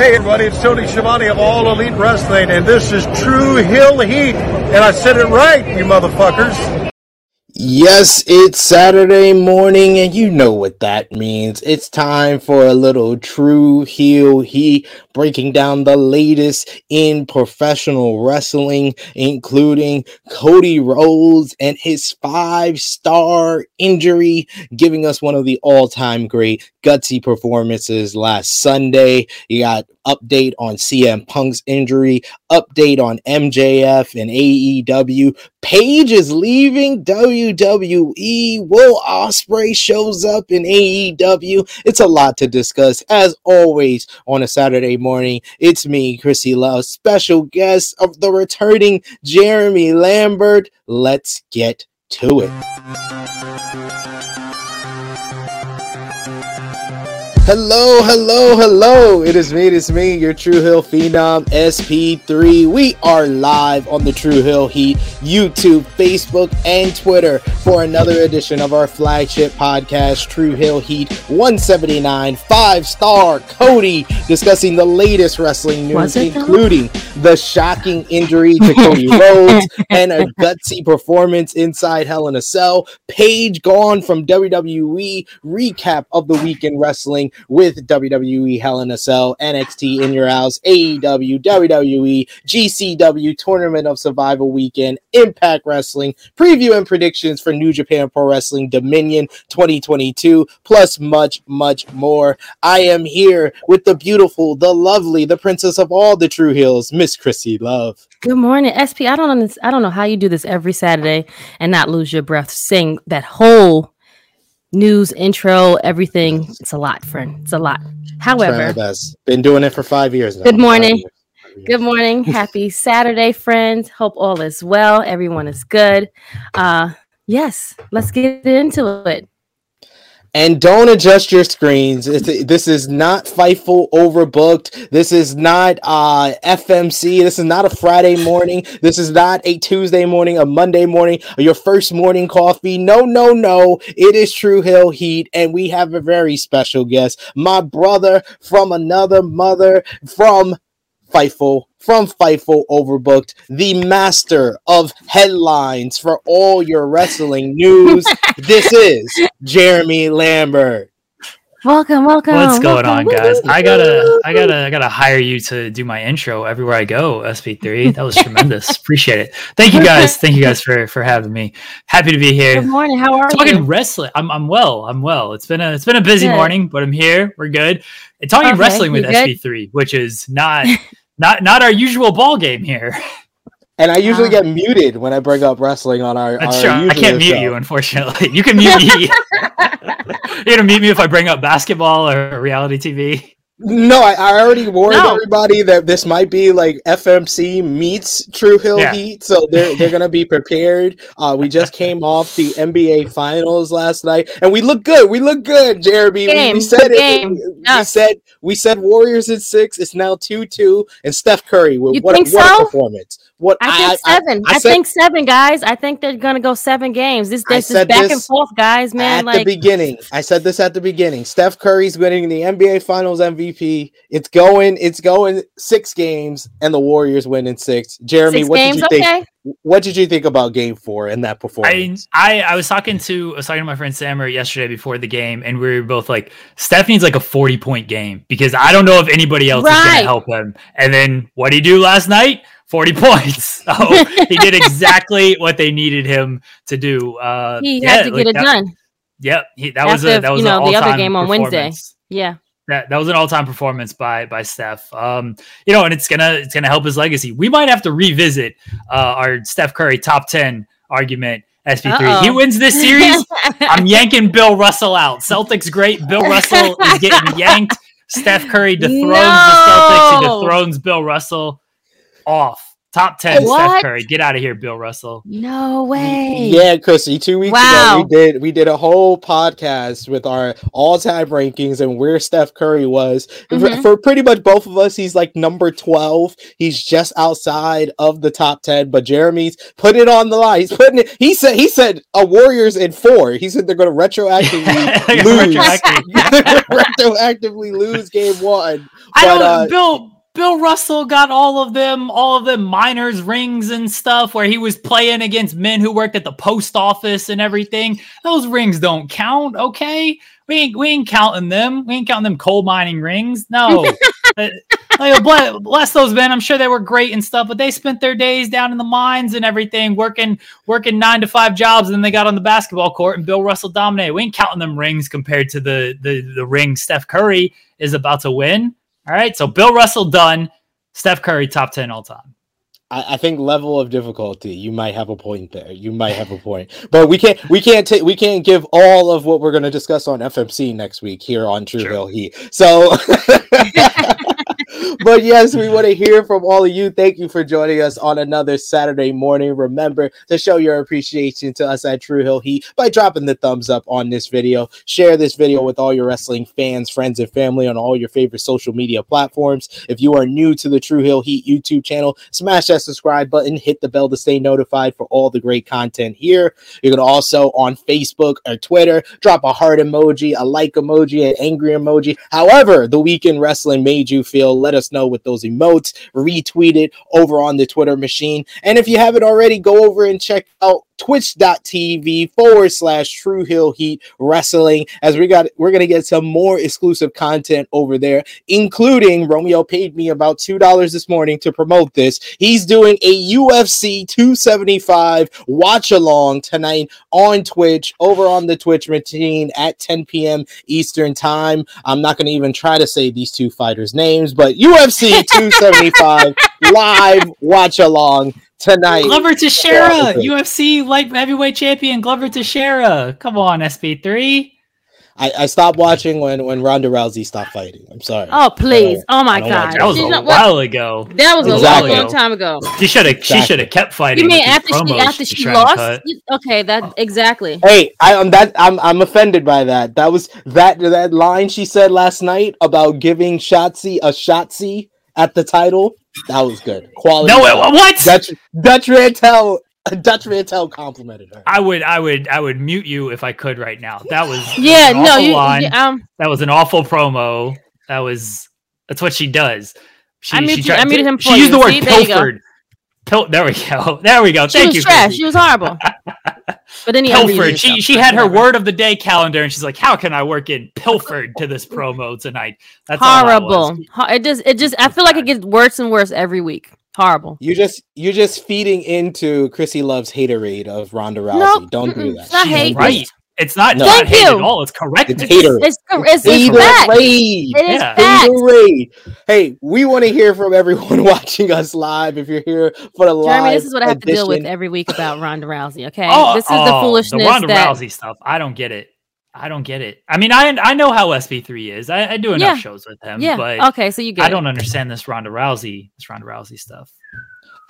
Hey everybody, it's Tony Schiavone of All Elite Wrestling, and this is True Hill Heat. And I said it right, you motherfuckers. Yes, it's Saturday morning, and you know what that means. It's time for a little True Heel he breaking down the latest in professional wrestling, including Cody Rhodes and his five star injury, giving us one of the all time great gutsy performances last Sunday. You got update on CM Punk's injury, update on MJF and AEW. Paige is leaving WWE. Will Ospreay shows up in AEW. It's a lot to discuss. As always, on a Saturday morning, it's me, Chrissy Love, special guest of the returning Jeremy Lambert. Let's get to it. Hello, hello, hello. It is me, it is me, your True Hill Phenom SP3. We are live on the True Hill Heat YouTube, Facebook, and Twitter for another edition of our flagship podcast, True Hill Heat 179. Five star Cody discussing the latest wrestling news, including the shocking injury to Cody Rhodes and a gutsy performance inside Hell in a Cell. Paige gone from WWE, recap of the weekend wrestling with WWE Hell in a Cell, NXT in your house, AEW, WWE, GCW Tournament of Survival Weekend, Impact Wrestling, preview and predictions for New Japan Pro Wrestling Dominion 2022, plus much, much more. I am here with the beautiful, the lovely, the princess of all the True Hills, Miss Chrissy Love. Good morning, SP. I don't. I don't know how you do this every Saturday and not lose your breath. Sing that whole news intro, everything. It's a lot, friend. It's a lot. However, been doing it for five years now. Good morning. Good morning. Happy Saturday, friends. Hope all is well. Everyone is good. Uh yes, let's get into it. And don't adjust your screens. It's, this is not Fightful overbooked. This is not uh, FMC. This is not a Friday morning. This is not a Tuesday morning, a Monday morning, or your first morning coffee. No, no, no. It is True Hill Heat, and we have a very special guest, my brother from another mother from Fightful from Fightful Overbooked, the master of headlines for all your wrestling news. this is Jeremy Lambert. Welcome, welcome. What's going welcome. on, guys? I gotta, I gotta, I gotta hire you to do my intro everywhere I go. SP3, that was tremendous. Appreciate it. Thank you guys. Thank you guys for for having me. Happy to be here. Good morning. How are talking you? Talking wrestling. I'm I'm well. I'm well. It's been a it's been a busy Good. morning, but I'm here. We're good. And talking Okay, wrestling with you good? SP3, which is not not not our usual ball game here. And I usually Ah. get muted when I bring up wrestling on our. That's our true. I can't mute show. you, unfortunately. You can mute me. You're gonna mute me if I bring up basketball or reality TV. No, I, I already warned No. everybody that this might be like FMC meets True Hill Yeah. Heat, so they're they're gonna be prepared. Uh, we just came off the NBA Finals last night, and we look good. We look good, Jeremy. We- we, said good it. We Yes. said we said Warriors in six. It's now two two, and Steph Curry. What, You what, think what so? a performance! What I think seven. I, said- think seven, guys. I think they're gonna go seven games. This this is back this and forth, guys. Man, at like the beginning. I said this at the beginning. Steph Curry's winning the NBA Finals MVP. It's going, it's going six games, and the Warriors win in six. Jeremy, six what games. did you think? Okay. What did you think about Game Four and that performance? I I was talking to I was talking to my friend Sammer yesterday before the game, and we were both like, Steph needs like a forty point game because I don't know if anybody else is gonna help him. And then what did he do last night? Forty points. So he did exactly what they needed him to do. Uh, He yeah, had to like get it that- done. Yep, he, that was After, a that was you know, the other game on Wednesday. Yeah. That, that was an all-time performance by by Steph. Um, you know, and it's gonna it's gonna help his legacy. We might have to revisit uh, our Steph Curry top ten argument. SP3. Uh-oh. He wins this series. I'm yanking Bill Russell out. Celtics great. Bill Russell is getting yanked. Steph Curry dethrones the Celtics. He dethrones Bill Russell off. Top ten, What? Steph Curry. Get out of here, Bill Russell. No way. Yeah, Chrissy. Two weeks Wow. ago, we did we did a whole podcast with our all-time rankings and where Steph Curry was. For- Mhm. For, pretty much both of us, he's like number twelve. He's just outside of the top ten. But Jeremy's put it on the line. He's putting it. He said he said a Warriors in four. He said they're going to retroactively lose. Retroactive. retroactively lose game one. I But, don't. uh, Bill Bill Russell got all of them, all of them miners rings and stuff where he was playing against men who worked at the post office and everything. Those rings don't count, okay? We ain't we ain't counting them. We ain't counting them coal mining rings. No. Like, bless, bless those men. I'm sure they were great and stuff, but they spent their days down in the mines and everything, working working nine to five jobs, and then they got on the basketball court and Bill Russell dominated. We ain't counting them rings compared to the the the ring Steph Curry is about to win. All right, so Bill Russell done. Steph Curry top ten all time. I, I think level of difficulty. You might have a point there. You might have a point, but we can't. We can't take. We can't give all of what we're going to discuss on FMC next week here on True Sure. Hill Heat. So, but yes, we want to hear from all of you. Thank you for joining us on another Saturday morning. Remember to show your appreciation to us at True Hill Heat by dropping the thumbs up on this video. Share this video with all your wrestling fans, friends, and family on all your favorite social media platforms. If you are new to the True Hill Heat YouTube channel, smash that subscribe button, hit the bell to stay notified for all the great content here. You can also on Facebook or Twitter drop a heart emoji, a like emoji, an angry emoji. However, the weekend wrestling made you feel, let us know with those emotes. Retweet it over on the Twitter machine. And if you haven't already, go over and check out twitch.tv forward slash true hill heat wrestling as we got we're gonna get some more exclusive content over there including romeo paid me about two dollars this morning to promote this. He's doing a ufc 275 watch along tonight on twitch over on the twitch routine at 10 p.m eastern time. I'm not gonna even try to say these two fighters names but ufc 275 live watch along tonight Glover Teixeira, Yeah. UFC light heavyweight champion Glover Teixeira. Come on, SP3. I, I stopped watching when when Ronda Rousey stopped fighting. I'm sorry. Oh please! Oh my I watch god! That was She's a not- what- while ago. That was Exactly. a long, long time ago. She should have. She should have kept fighting. You mean after she after she's she lost? Okay, that oh. exactly. Hey, I am that I'm I'm offended by that. That was that that line she said last night about giving Shotzi a Shotzi at the title. That was good. Quality. No, stuff. what? Dutch Dutch Rantel Dutch Rantel complimented her. I would, I would, I would mute you if I could right now. That was that was Yeah, an no, awful you, line. you- um, That was an awful promo. That was that's what she does. She, I muted she you- I muted him She for used you. the word See? There you go. pilfered. Pil- there we go. There we go. she Thank was you. trash. Chrissy. She was horrible. But then he Pilfered. She himself, she had her word of the day calendar, and she's like, "How can I work in pilfered to this promo tonight?" That's all that was. horrible. Ho- It just, it just. I feel like it gets worse and worse every week. Horrible. You just you're just feeding into Chrissy Love's haterade of Ronda Rousey. No, Don't do that. it's not She's hate. right. It's not, No. not hate you. at all. It's correct. It's hater. It's it's, it's fact. Haterade. It is Yeah. fact. Hey, we want to hear from everyone watching us live. If you're here for the live, Jeremy, this is what I have to deal with every week about Ronda Rousey. Okay, Oh, this is the oh, foolishness The Ronda that. Rousey stuff. I don't get it. I don't get it. I mean, I I know how SP3 is. I, I do enough Yeah. shows with him, Yeah. but Okay, so you get. I it. don't understand this Ronda Rousey, this Ronda Rousey stuff.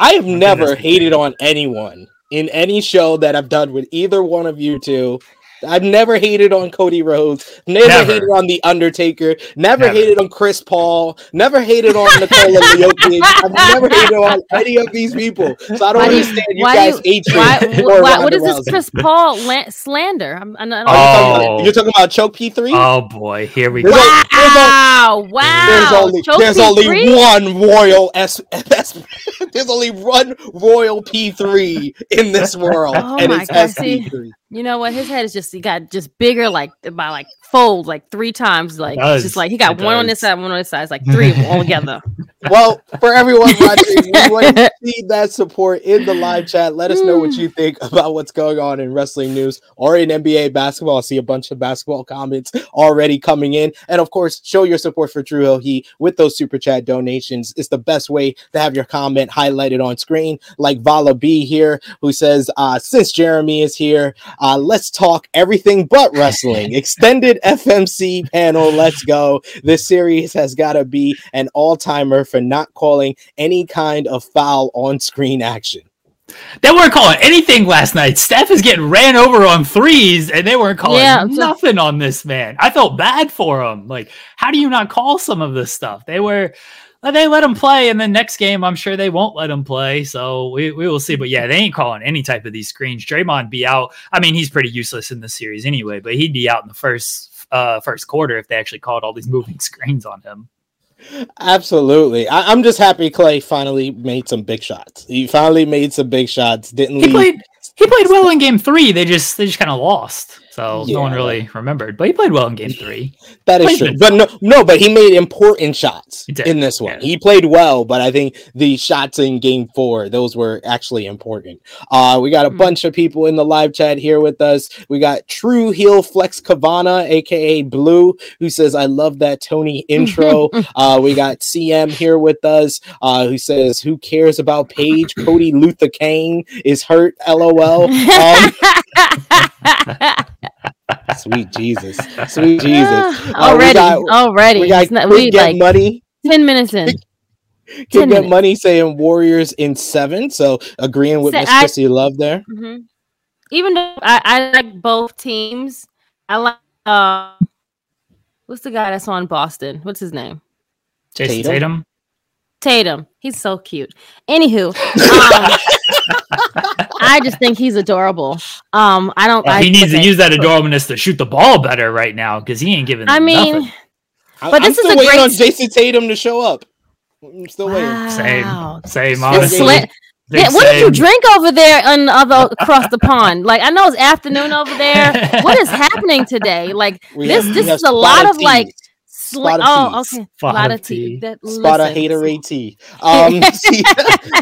I have never hated on anyone in any show that I've done with either one of you two. I've never hated on Cody Rhodes, never, Never. hated on The Undertaker, never, Never. hated on Chris Paul, never hated on Nikola Jokic. I've never hated on any of these people. So I don't Why do you- understand you why guys' you- hatred Why, why, what is this Chris Paul la- slander? I'm, I'm, I'm, Are you, talking Oh. about, you're talking about Choke P3? Oh boy, here we There's go. a- there's a- wow! Wow! There's only Choke there's P3? only one royal S, S there's only one royal P3 in this world, Oh and my it's God, see? SP3. You know what? His head is just he got just bigger, like by like fold, like three times. Like does. it's just like he got It one on this side, one on this side. It's like three of all together. Well, for everyone watching, we want to see that support in the live chat. Let us know what you think about what's going on in wrestling news or in NBA basketball. I see a bunch of basketball comments already coming in. And of course, show your support for True Hill Heat with those super chat donations. It's the best way to have your comment highlighted on screen. Like Vala B here, who says, uh, since Jeremy is here, uh, let's talk everything but wrestling. Extended FMC panel. Let's go. This series has got to be an all timer for not calling any kind of foul on screen action. They weren't calling anything last night. Steph is getting ran over on threes, and they weren't calling Yeah, nothing on this man. I felt bad for him. Like, how do you not call some of this stuff? They were, they let him play, and then next game, I'm sure they won't let him play. So we, we will see. But yeah, they ain't calling any type of these screens. Draymond be out. I mean, he's pretty useless in the series anyway, but he'd be out in the first uh first quarter if they actually called all these moving screens on him. Absolutely. I, I'm just happy Clay finally made some big shots. He finally made some big shots. Didn't He leave. played he played well in game three. They just they just kind of lost. So no one really remembered. But he played well in game three. That is true. But no, no, but he made important shots in this one. yeah. He played well, but I think the shots in game four, those were actually important. Uh, we got a Hmm. bunch of people in the live chat here with us. We got True Heel Flex Kavana, aka Blue, who says, I love that Tony intro. uh, we got CM here with us, uh, who says, Who cares about Paige? Cody Luther Kane is hurt, lol. Um, sweet Jesus. Sweet Jesus. Uh, we already, got- already. We got not- Quick we Get like Money. ten minutes in. 10 Can get minutes. money saying Warriors in seven. So agreeing with Say, Miss I- Chrissy Love there. hmm Even though I, I like both teams, I like uh, what's the guy that's on Boston? What's his name? Jayson Tatum? Tatum. Tatum. He's so cute. Anywho, um, I just think he's adorable. Um, I don't. Uh, I, he needs to use that adorableness to shoot the ball better right now because he ain't giving. I mean, nothing. I- But I'm this is still a waiting great- on Jayson Tatum to show up. I'm still waiting. wow. same, same. Honestly, waiting. Yeah, what did you drink over there on other across the pond? Like I know it's afternoon over there. What is happening today? Like We this have- this is a lot spotted of like teas. sli- Spot of oh teas. okay Spot lot of of tea. tea. That, Spot a listen, hater AT. Um, C-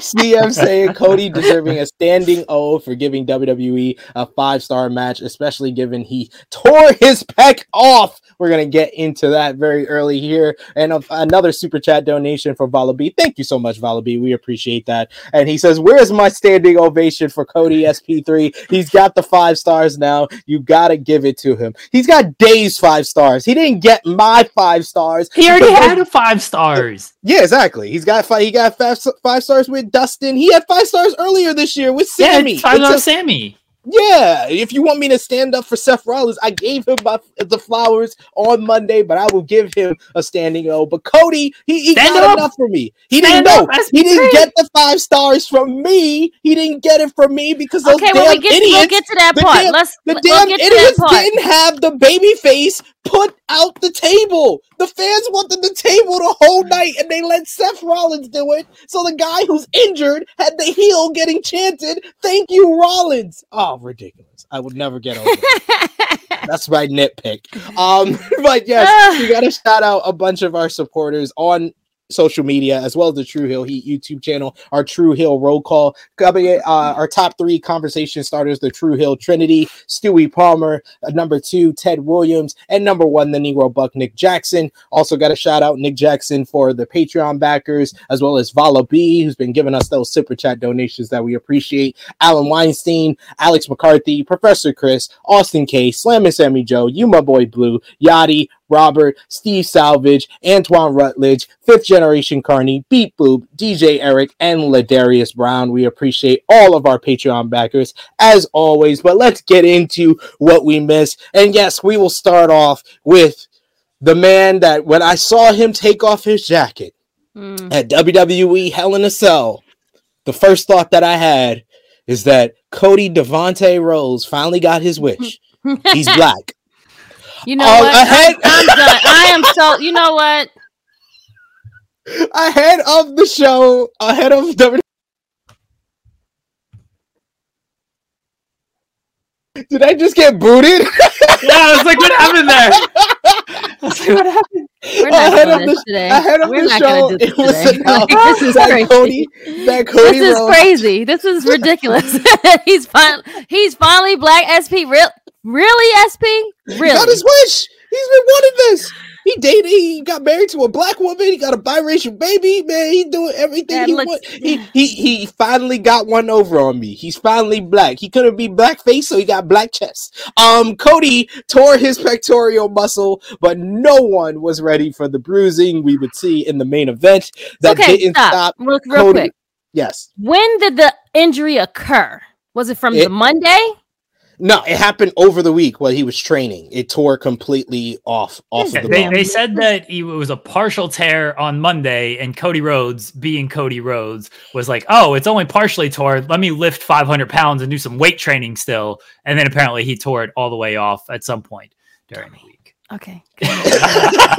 CM saying Cody deserving a standing O for giving WWE a five star match, especially given he tore his pec off. We're gonna get into that very early here, and uh, another super chat donation for Vala B. Thank you so much, Vala B. We appreciate that. And he says, "Where's my standing ovation for Cody SP3? He's got the five stars now. You gotta give it to him. He's got Dave's five stars. He didn't get my five stars. He already because had a five stars. yeah, exactly. He's got five. He got five, five stars with Dustin. He had five stars earlier this year with Sammy. it's five on Sammy. yeah, if you want me to stand up for Seth Rollins, I gave him my, the flowers on Monday, but I will give him a standing O. But Cody, he, he Stand got up. enough for me. He Stand didn't know. He didn't get the five stars from me. He didn't get it from me because those Okay, damn well we get idiots. we'll get to that the damn- Let's the we'll damn get to that idiots part. didn't have the baby face put out the table. The fans wanted the table the whole night, and they let Seth Rollins do it. So the guy who's injured had the heel getting chanted, "Thank you, Rollins." Oh, ridiculous! I would never get over. that. That's my nitpick. Um, but yes, we got to shout out a bunch of our supporters on social media as well as the True Hill Heat YouTube channel, our True Hill roll call. Uh, our top three conversation starters: the True Hill Trinity, Stewie Palmer, uh, number two, Ted Williams, and number one, the Negro Buck, Nick Jackson. Also, got a shout out Nick Jackson for the Patreon backers, as well as Vala B, who's been giving us those super chat donations that we appreciate. Alan Weinstein, Alex McCarthy, Professor Chris, Austin K, Slam and Sammy Joe, you my boy Blue, Yachty, Robert, Steve Salvage, Antoine Rutledge, Fifth Generation Carney, Beat Boop, DJ Eric, and Ladarius Brown. We appreciate all of our Patreon backers as always. But let's get into what we missed. And yes, we will start off with the man that when I saw him take off his jacket Mm. at WWE Hell in a Cell, the first thought that I had is that Cody Devontae Rose finally got his wish. He's black. You know Um, what? ahead- I'm done. I am so. You know what? ahead of the show, ahead of WWE. Did I just get booted? Yeah, I was like, what happened there? I was like, what happened? We're not Ahead of this the- today. ahead of We're the not show, this it was today. announced Like, this is that crazy. Cody, that Cody this is Rhodes- crazy. This is ridiculous. he's fin- he's finally black SP. Real, really SP? He Really? got his wish. He's been wanting this. He dated. He got married to a black woman. He got a biracial baby. Man, he's doing everything That he looks- want. He, he he finally got one over on me. He's finally black. He couldn't be blackface, so he got black chest. Um, Cody tore his pectoral muscle, but no one was ready for the bruising we would see in the main event. That okay, didn't stop. stop. Real, real Cody- quick. Yes. When did the injury occur? Was it from It- the Monday? No, it happened over the week while he was training. It tore completely off off Yeah, of the they, bone. they said that he, it was a partial tear on Monday, and Cody Rhodes, being Cody Rhodes, was like, "Oh, it's only partially torn. Let me lift 500 pounds and do some weight training still." And then apparently he tore it all the way off at some point during the week. Okay.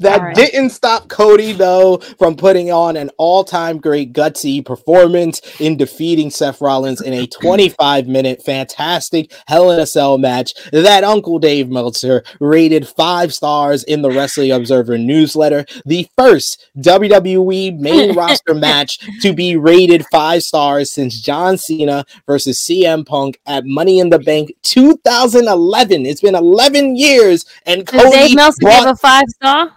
that All right. didn't stop Cody though from putting on an all-time great gutsy performance in defeating Seth Rollins in a 25-minute fantastic Hell in a Cell match that Uncle Dave Meltzer rated five stars in the Wrestling Observer newsletter, the first WWE main roster match to be rated five stars since John Cena versus CM Punk at Money in the Bank 2011. It's been 11 years, and Cody Dave Meltzer brought give a five star?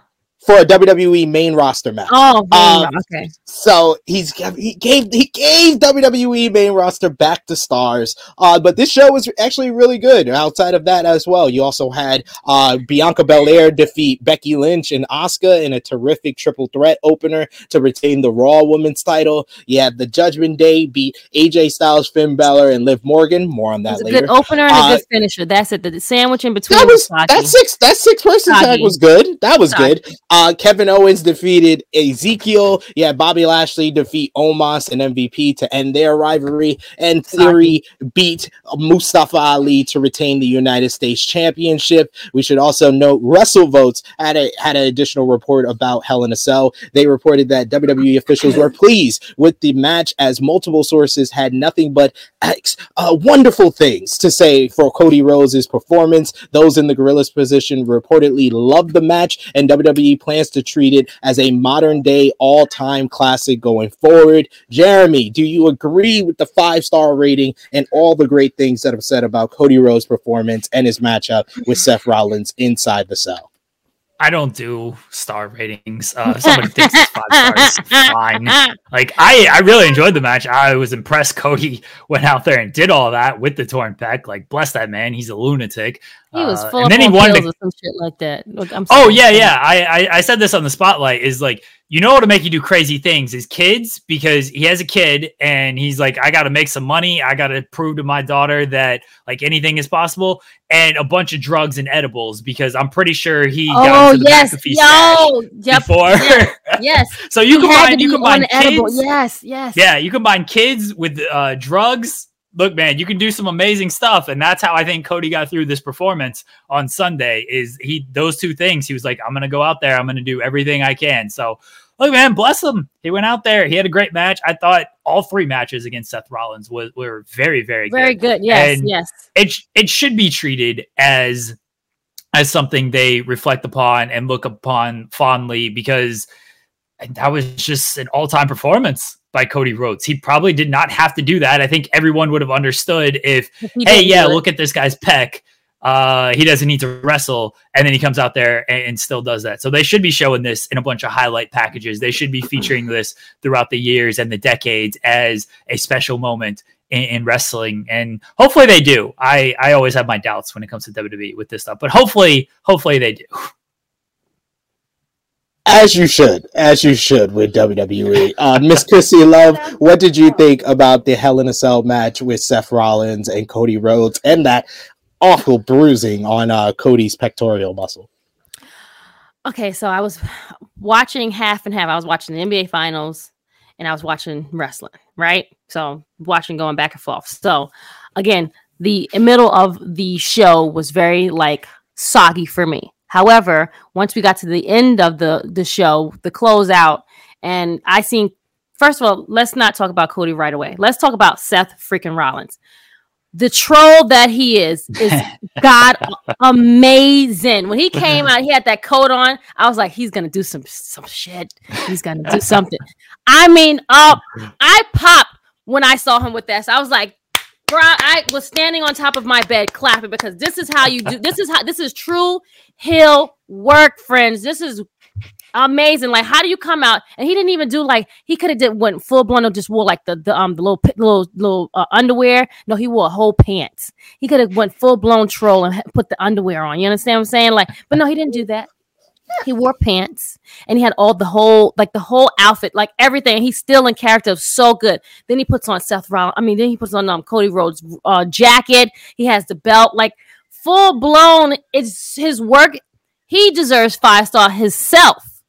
For a WWE main roster match. Oh, Um, okay. So he's he gave he gave WWE main roster back to stars. Uh, but this show was actually really good. Outside of that as well, you also had uh, Bianca Belair defeat Becky Lynch and Asuka in a terrific triple threat opener to retain the Raw Women's title. You had the Judgment Day beat AJ Styles, Finn Balor, and Liv Morgan. More on that later. good opener and Uh, a good finisher. That's it. The, sandwich in between That was was that six that six person tag was good. That was Soggy. good. Uh, Kevin Owens defeated Ezekiel. Yeah, Bobby Lashley defeat Omos and MVP to end their rivalry, and Theory beat Mustafa Ali to retain the United States Championship. We should also note WrestleVotes had a had an additional report about Hell in a Cell. They reported that WWE officials were pleased with the match as multiple sources had nothing but uh, wonderful things to say for Cody Rhodes' performance. Those in the Gorillas position reportedly loved the match, and WWE plans to treat it as a modern day all time classic going forward. Jeremy, do you agree with the five star rating and all the great things that have said about Cody Rhodes' performance and his matchup with Seth Rollins inside the cell? I don't do star ratings. Uh, somebody thinks it's five stars, fine. Like I, I really enjoyed the match. I was impressed. Cody went out there and did all that with the torn pec. Like bless that man. He's a lunatic. He was Uh, full and of then he wanted to some shit like that. Look, I'm Oh yeah, yeah. I, I I said this on the spotlight is like you know what to make you do crazy things is kids because he has a kid and he's like I got to make some money. I got to prove to my daughter that like anything is possible and a bunch of drugs and edibles because I'm pretty sure he got Oh into the yes, yo, yep, before. yes, yes. so you He combine you combine on edible. kids. Yes, yes. Yeah, you combine kids with uh, drugs. Look, man, you can do some amazing stuff, and that's how I think Cody got through this performance on Sunday. Is he those two things? He was like, "I'm gonna go out there. I'm gonna do everything I can." So, look, man, bless him. He went out there. He had a great match. I thought all three matches against Seth Rollins was were very, very, Very good. good. Yes, And- yes. It it should be treated as as something they reflect upon and look upon fondly because that was just an all-time performance by Cody Rhodes. He probably did not have to do that. I think everyone would have understood if, If he hey, yeah, look at this guy's pec. Uh, he doesn't need to wrestle, and then he comes out there and, and still does that. So they should be showing this in a bunch of highlight packages. They should be featuring this throughout the years and the decades as a special moment in, in wrestling, and hopefully they do. I I always have my doubts when it comes to WWE with this stuff, but hopefully, hopefully they do. As you should, as you should with WWE. Uh, Miss Chrissy Love, what did you think about the Hell in a Cell match with Seth Rollins and Cody Rhodes and that awful bruising on uh, Cody's pectoral muscle? Okay, so I was watching half and half. I was watching the NBA finals and I was watching wrestling, right? So watching going back and forth. So again, the middle of the show was very like soggy for me. However, once we got to the end of the the show, the closeout, and I seen first of all, let's not talk about Cody right away. Let's talk about Seth freaking Rollins. The troll that he is is God amazing. When he came out, he had that coat on. I was like, he's gonna do some some shit. He's gonna do something. I mean, uh, I popped when I saw him with that. So I was like, bro, I was standing on top of my bed clapping because this is how you do. This is how this is true hill work, friends. This is amazing. Like, how do you come out? And he didn't even do like he could have did went full blown or just wore like the, the um the little little little uh, underwear. No, he wore whole pants. He could have went full blown troll and put the underwear on. You understand what I'm saying? Like, but no, he didn't do that. He wore pants and he had all the whole like the whole outfit, like everything. He's still in character, so good. Then he puts on Seth Rollins. I mean, then he puts on um Cody Rhodes' uh, jacket. He has the belt, like full blown. It's his work. He deserves five star himself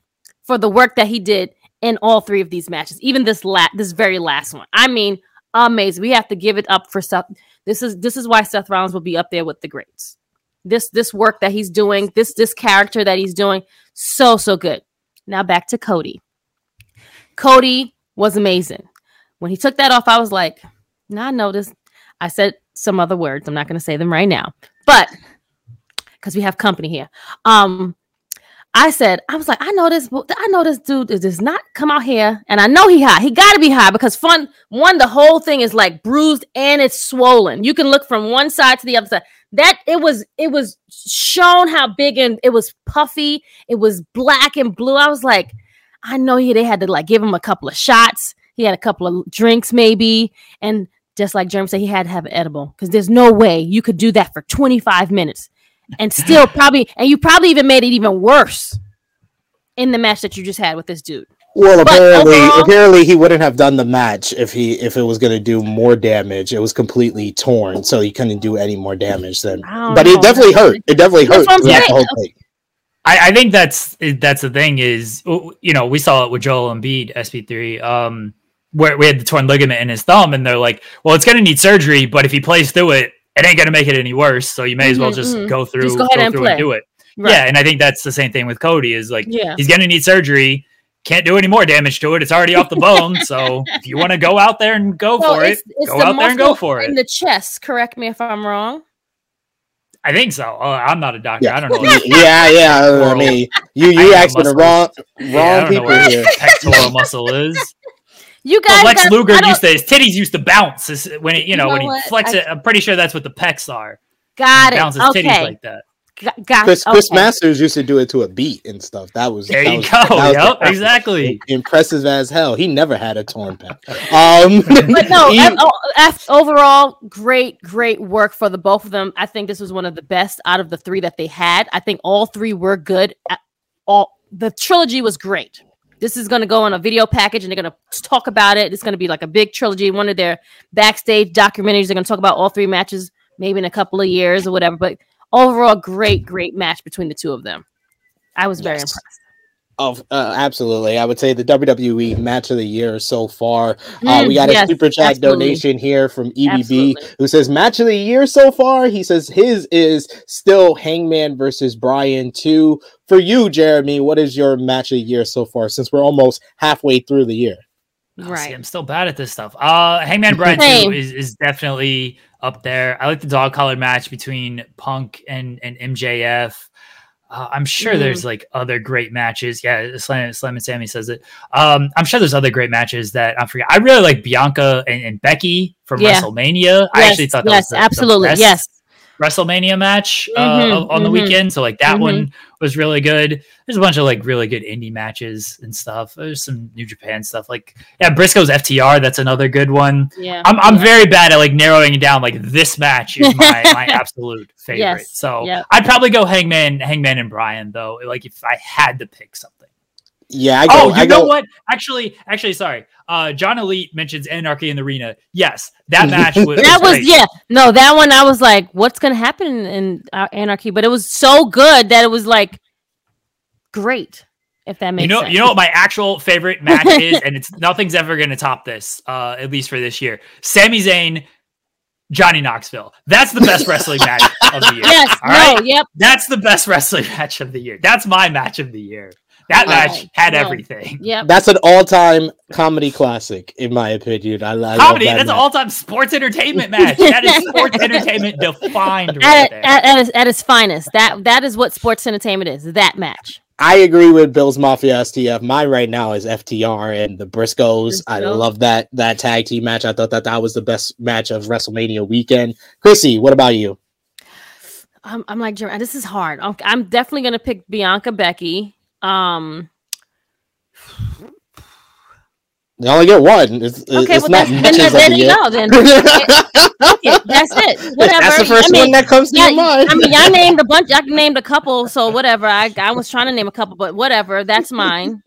for the work that he did in all three of these matches, even this la- this very last one. I mean, amazing. We have to give it up for Seth. This is this is why Seth Rollins will be up there with the greats. This this work that he's doing, this this character that he's doing, so so good. Now back to Cody. Cody was amazing. When he took that off, I was like, "Now I noticed." I said some other words. I'm not going to say them right now, but because we have company here. Um, I said, I was like, I know this, I know this dude does not come out here, and I know he high. He got to be high because fun. One, the whole thing is like bruised and it's swollen. You can look from one side to the other side. That it was, it was shown how big and it was puffy. It was black and blue. I was like, I know he. They had to like give him a couple of shots. He had a couple of drinks maybe, and just like Jeremy said, he had to have an edible because there's no way you could do that for 25 minutes and still probably and you probably even made it even worse in the match that you just had with this dude. Well, But apparently, overall- apparently he wouldn't have done the match if he if it was going to do more damage. It was completely torn, so he couldn't do any more damage. Then, I don't but it definitely hurt. It definitely hurt. I'm throughout the whole thing. I, I think that's that's the thing is you know we saw it with Joel Embiid SP3 um where we had the torn ligament in his thumb and they're like well it's gonna need surgery but if he plays through it it ain't gonna make it any worse so you may as well Mhm, just mhm. go through Just go ahead and through play. and do it Right. yeah and I think that's the same thing with Cody is like Yeah. he's gonna need surgery can't do any more damage to it it's already off the bone so if you want to go out there and go Well, for it it's, it's go the out there and go muscle for in it the chest. Correct me if I'm wrong. I think so uh, I'm not a doctor Yeah. I don't know yeah, yeah. I mean, you I you know asking the wrong Yeah, I wrong don't know people where here. pectoral muscle is You But guys, Lex got- Luger used to his titties used to bounce when it, you know, know when he what? flex I- it. I'm pretty sure that's what the pecs are. got He it. bounces titties like that. Got- got Chris, Chris okay. Masters used to do it to a beat and stuff. That was There that you was- go. Yep, the- exactly. impressive as hell. He never had a torn pec. Um, But no, he- ev- o- overall, great, great work for the both of them. I think this was one of the best out of the three that they had. I think all three were good. All the trilogy was great. This is going to go on a video package, and they're going to talk about it. It's going to be like a big trilogy. One of their backstage documentaries. They're going to talk about all three matches, maybe in a couple of years or whatever. But overall, great, great match between the two of them. I was very Yes. impressed. Of uh, absolutely, I would say the WWE match of the year so far. uh, Mm, we got a super chat absolutely. donation here from EBB Absolutely. who says match of the year so far. He says his is still Hangman versus Bryan two. For you, Jeremy, what is your match of the year so far? Since we're almost halfway through the year. Oh, see, Right. I'm still bad at this stuff. Uh, Hangman Bryan Same. 2 is, is definitely up there. I like the dog collar match between Punk and, and MJF. Uh, I'm sure Mhm. there's like other great matches. Yeah, Slam, Slam and Sammy says it. Um, I'm sure there's other great matches that I forget. I really like Bianca and, and Becky from Yeah. WrestleMania. I actually thought that yes, was the, the absolutely. best yes. WrestleMania match uh, Mhm, on the mhm, weekend. So like that mhm. one was really good. There's a bunch of like really good indie matches and stuff. There's some New Japan stuff. Like yeah, Briscoe's FTR. That's another good one. Yeah. I'm I'm yeah. very bad at like narrowing it down. Like this match is my my absolute favorite. Yes, So yep. I'd probably go Hangman Hangman and Bryan though. Like if I had to pick something. Yeah, I go. oh, you I know go, what? Actually, actually, sorry. Uh, John Elite mentions Anarchy in the Arena. Yes, that match was, that was great. yeah no that one i was like what's gonna happen in, in uh, anarchy but it was so good that it was like great if that makes you know, sense you know what my actual favorite match is, and it's nothing's ever going to top this, uh, at least for this year. Sami Zayn, Johnny Knoxville. That's the best wrestling match of the year. yes All no right? yep That's the best wrestling match of the year. That's my match of the year. That All match right. had No. everything. Yeah, That's an all-time comedy classic, in my opinion. I, I love Comedy. that That's an all-time sports entertainment match. That is sports entertainment defined right at, there. at, at, its, at its finest that that is what sports entertainment is that match I agree with Bill's Mafia STF. Mine right now is FTR and the Briscoes. I love that that tag team match. I thought that that was the best match of WrestleMania weekend. Chrissy, what about you? I'm, I'm like, this is hard. I'm, I'm definitely gonna pick Bianca Becky. Um, You only get one. It's, okay, it's well, not that's, then, matches then, of there the you year. Then Okay, that's it. Whatever. That's the first I mean, one that comes to yeah, your mind. I mean, y'all named a bunch. I named a couple, so whatever. I I was trying to name a couple, but whatever. That's mine.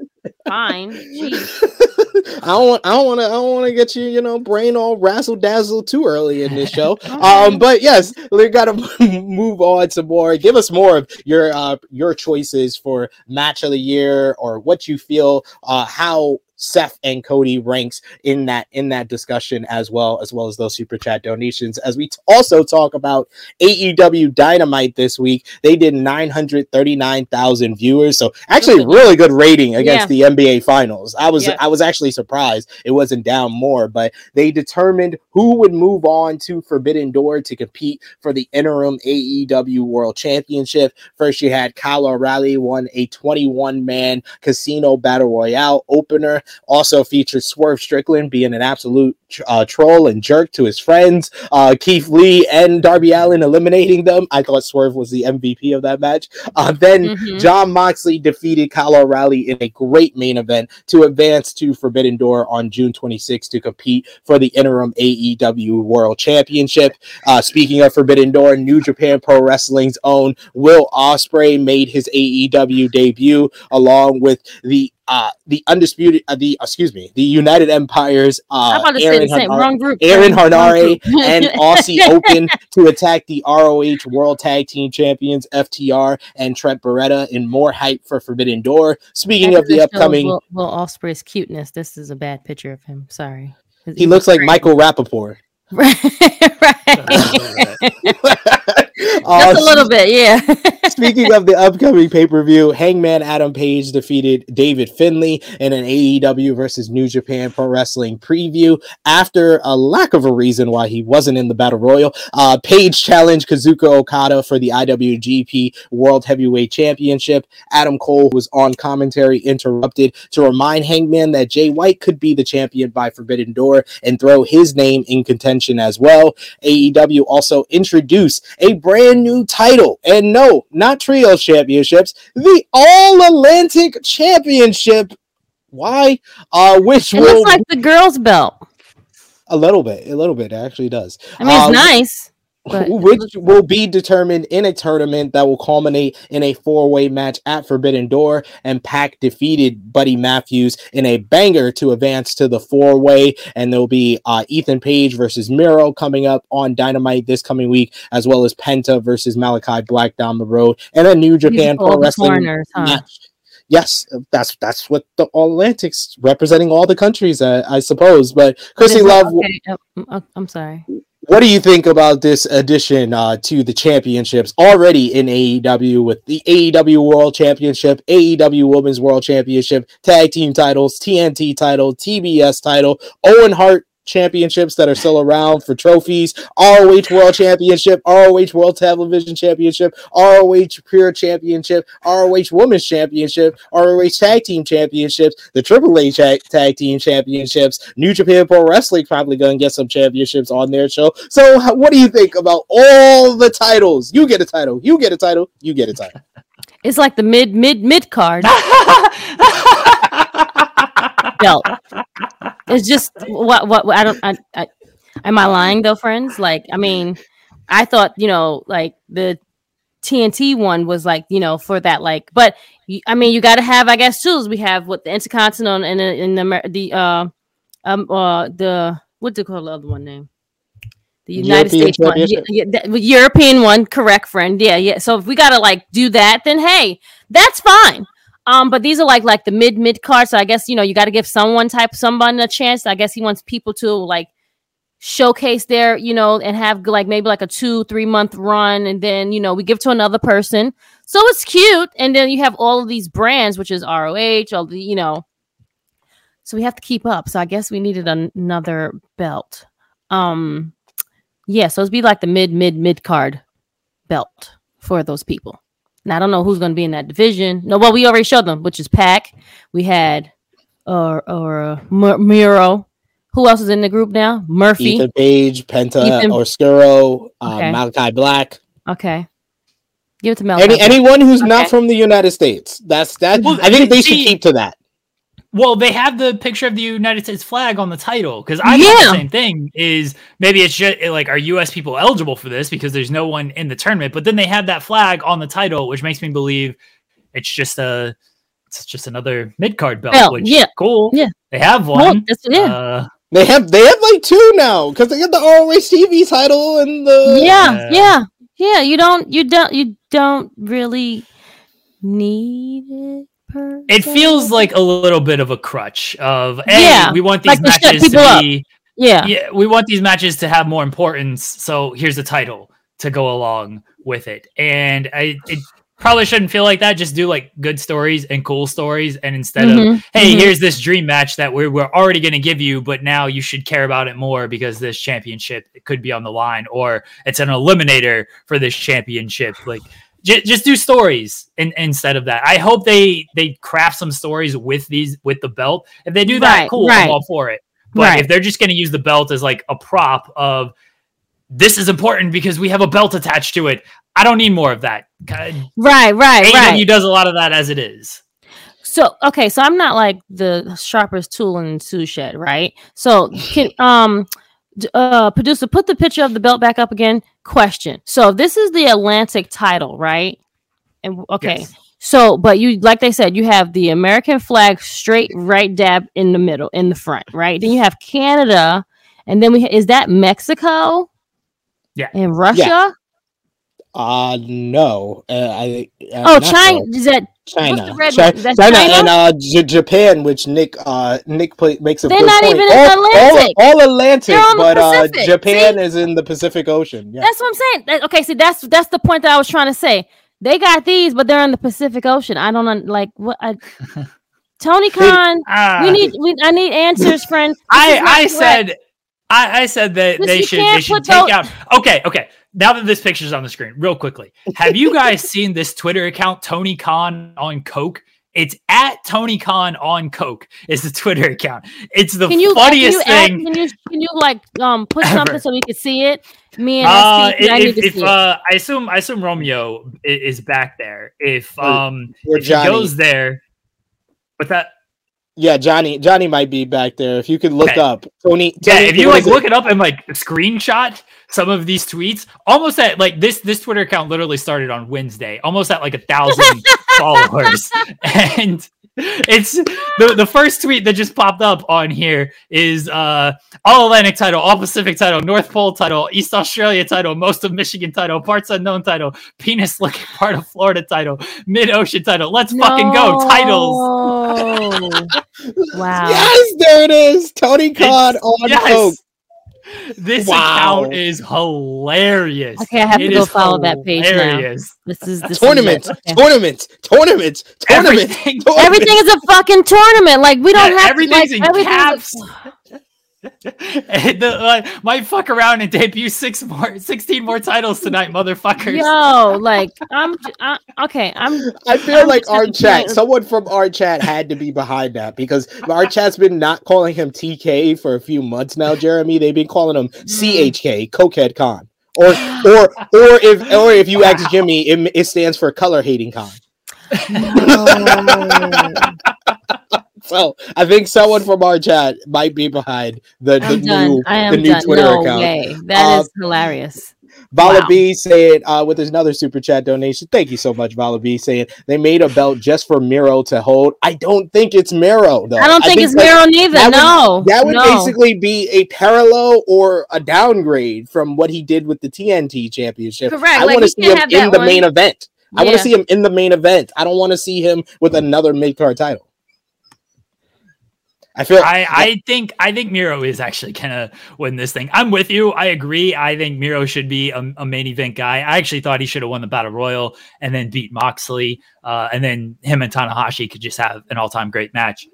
Fine. Jeez. I don't want. I don't want to. I don't want to get you, you know, brain all razzle dazzle too early in this show. Um, but yes, we got to move on to more. Give us more of your uh your choices for match of the year or what you feel uh how Seth and Cody ranks in that in that discussion as well as well as those super chat donations. As we t- also talk about AEW Dynamite this week, they did nine hundred thirty nine thousand viewers, so actually Really good. rating against Yeah. the NBA Finals. I was Yeah. I was actually surprised it wasn't down more, but they determined who would move on to Forbidden Door to compete for the interim AEW World Championship. First, you had Kyle O'Reilly won a 21 man casino battle royale opener. Also featured Swerve Strickland being an absolute uh, troll and jerk to his friends. Uh, Keith Lee and Darby Allin eliminating them. I thought Swerve was the MVP of that match. Uh, then Mhm. Jon Moxley defeated Kyle O'Reilly in a great main event to advance to Forbidden Door on June 26 to compete for the interim AEW World Championship. Uh, speaking of Forbidden Door, New Japan Pro Wrestling's own Will Ospreay made his AEW debut along with the uh the undisputed uh, the excuse me the United Empire's I'm uh about to say Aaron the same. Wrong group. Aaron Wrong Henare and Aussie Open to attack the ROH World Tag Team Champions FTR and Trent Beretta in more hype for Forbidden Door. Speaking of the upcoming, Will, Will Ospreay's cuteness. This is a bad picture of him. Sorry. he looks like Michael Rapaport. right. Uh, Just a little bit, yeah. Speaking of the upcoming pay per view, Hangman Adam Page defeated David Finlay in an AEW versus New Japan Pro Wrestling preview. After a lack of a reason why he wasn't in the Battle Royal, uh, Page challenged Kazuka Okada for the IWGP World Heavyweight Championship. Adam Cole was on commentary, interrupted to remind Hangman that Jay White could be the champion by Forbidden Door and throw his name in contention as well. AEW also introduced a brand new title, and no, not trio Championships, the All Atlantic Championship. Why? Uh, which It will looks like the girl's belt. a little bit, a little bit. It actually does. I mean, it's Uh, nice. But which will be determined in a tournament that will culminate in a four-way match at Forbidden Door. And Pac defeated Buddy Matthews in a banger to advance to the four-way. And there'll be uh, Ethan Page versus Miro coming up on Dynamite this coming week, as well as Penta versus Malachi Black down the road, and a New Japan Pro Wrestling foreigners, huh? match. Yes, that's that's what the All Atlantics representing all the countries, uh, I suppose. But Chrissy Love, okay, mm, uh, I'm sorry. What do you think about this addition uh, to the championships already in AEW with the AEW World Championship, AEW Women's World Championship, Tag Team titles, TNT title, TBS title, Owen Hart championships that are still around for trophies, ROH World Championship, ROH World Television Championship, ROH Pure Championship, ROH Women's Championship, ROH Tag Team Championships, the Triple H Tag, Tag Team Championships, New Japan Pro Wrestling probably going to get some championships on their show. So, what do you think about all the titles? You get a title, you get a title, you get a title. It's like the mid mid mid card It's just what what I don't. I, I, am I lying though, friends? Like, I mean, I thought you know, like the TNT one was like you know for that like, but I mean, you got to have I guess tools. We have what the Intercontinental and the in the the uh um uh the what do you call the other one name? The United European States one, yeah, yeah, that- European one, correct, friend? Yeah, yeah. So if we gotta like do that, then hey, that's fine. Um, but these are like like the mid mid card. So I guess you know you got to give someone type someone a chance. I guess he wants people to like showcase their you know and have like maybe like a two three month run, and then you know we give to another person. So it's cute, and then you have all of these brands, which is ROH, all the you know. So we have to keep up. So I guess we needed an- another belt. Um, yeah. So it'd be like the mid mid mid card belt for those people. Now I don't know who's going to be in that division. No, well, we already showed them, which is Pac. We had or or uh, M- Miro. Who else is in the group now? Murphy. Ethan Page, Penta, Ethan- Oscuro, uh, Okay. Malachi Black. Okay, give it to Mel. Any anyone who's not from the United States. That's that. Well, I think they should keep to that. Well, they have the picture of the United States flag on the title because I thought the same thing. Is maybe it's just like are U.S. people eligible for this because there's no one in the tournament, but then they have that flag on the title, which makes me believe it's just a it's just another mid card belt. Belt, which yeah. cool. Yeah. they have one. that's- yeah. Uh, They have they have like two now because they got the ROH TV title and the yeah, Yeah. yeah, yeah. You don't, you don't, you don't really need it. Per it feels like a little bit of a crutch of hey, Yeah, we want these shut matches to people up. be yeah, yeah, we want these matches to have more importance. So here's the title to go along with it. And I it probably shouldn't feel like that. Just do like good stories and cool stories. And instead of, Mhm, hey, mhm. here's this dream match that we're, we're already going to give you, but now you should care about it more because this championship could be on the line or it's an eliminator for this championship. Like, j- just do stories in, instead of that. I hope they they craft some stories with these with the belt. If they do that, Right, cool. right. I'm all for it. But Right. if they're just going to use the belt as like a prop of this is important because we have a belt attached to it, I don't need more of that. Right, right, AEW right. does a lot of that as it is. So okay, so I'm not like the sharpest tool in the tool shed, right? So can um uh producer put the picture of the belt back up again. Question. So this is the Atlantic title, right? And okay. Yes. So, but you like they said, you have the American flag straight right dab in the middle, in the front, right? Then you have Canada, and then we ha- is that Mexico? Yeah. And Russia. Uh no. Uh, I I'm Oh, China. sure. Is that China, What's red Chi- China, China? and uh, J- Japan, which Nick uh Nick play, makes a They're good not point. even in all, Atlantic. All, all Atlantic, They're on the but uh, Japan See? is in the Pacific Ocean. Yeah. That's what I'm saying. That- okay, see, that's that's the point that I was trying to say. They got these, but they're in the Pacific Ocean. I don't un- like what. I, Tony Khan, Ah, we need. We, I need answers, friend. This I I correct. said I, I said that they should they can't should take those- out. Okay, okay. Now that this picture's on the screen, real quickly, have you guys seen this Twitter account Tony Khan on Coke? It's at Tony Khan on Coke is the Twitter account. It's the Can you funniest can you add- thing. can you can you like um put ever. something so we can see it? Me and Uh, SP, 'cause I need to if see it. uh, I assume I assume Romeo is back there. If um or if Johnny. he goes there, but that Yeah, Johnny. Johnny might be back there. If you could look Okay. up Tony. yeah, if you like it? look it up and like screenshot some of these tweets, almost at like this this Twitter account literally started on Wednesday, almost at like a thousand followers, and it's the the first tweet that just popped up on here is uh all Atlantic title, all Pacific title, North Pole title, East Australia title, most of Michigan title, parts unknown title, penis looking part of Florida title, mid ocean title. Let's fucking go titles. Wow. Yes, there it is. Tony Khan It's- on yes. Coke. This Wow. account is hilarious. Okay, I have to go is follow that page now. This is this Tournaments, Is it. Okay. tournaments, tournaments, tournaments, Everything, tournaments. Everything is a fucking tournament. Like we don't Yeah, have everything's to, in everything's caps. And the, like, might fuck around and debut six more, sixteen more titles tonight, motherfuckers. Yo, like I'm j- I, okay. I'm I feel I'm like our chat, fan. someone from our chat had to be behind that because our chat's been not calling him TK for a few months now, Jeremy. They've been calling him mm. CHK, Cokehead Con. Or or or if or if you ask Jimmy, it, it stands for color hating con. So I think someone from our chat might be behind the, the new the new done. Twitter no account. way. That is Uh, hilarious. Vala Wow. B said uh, with another super chat donation. Thank you so much, Vala B, saying they made a belt just for Miro to hold. I don't think it's Miro though. I don't think, it's that- Miro neither. that would- no, That would no. basically be a parallel or a downgrade from what he did with the TNT championship. Correct. I Like, want to see him in the one. main event. I want to see him in the main event. I don't want to see him with another mid card title. I feel I, I think I think Miro is actually gonna win this thing. I'm with you. I agree. I think Miro should be a, a main event guy. I actually thought he should have won the battle royal and then beat Moxley, uh, and then him and Tanahashi could just have an all time great match.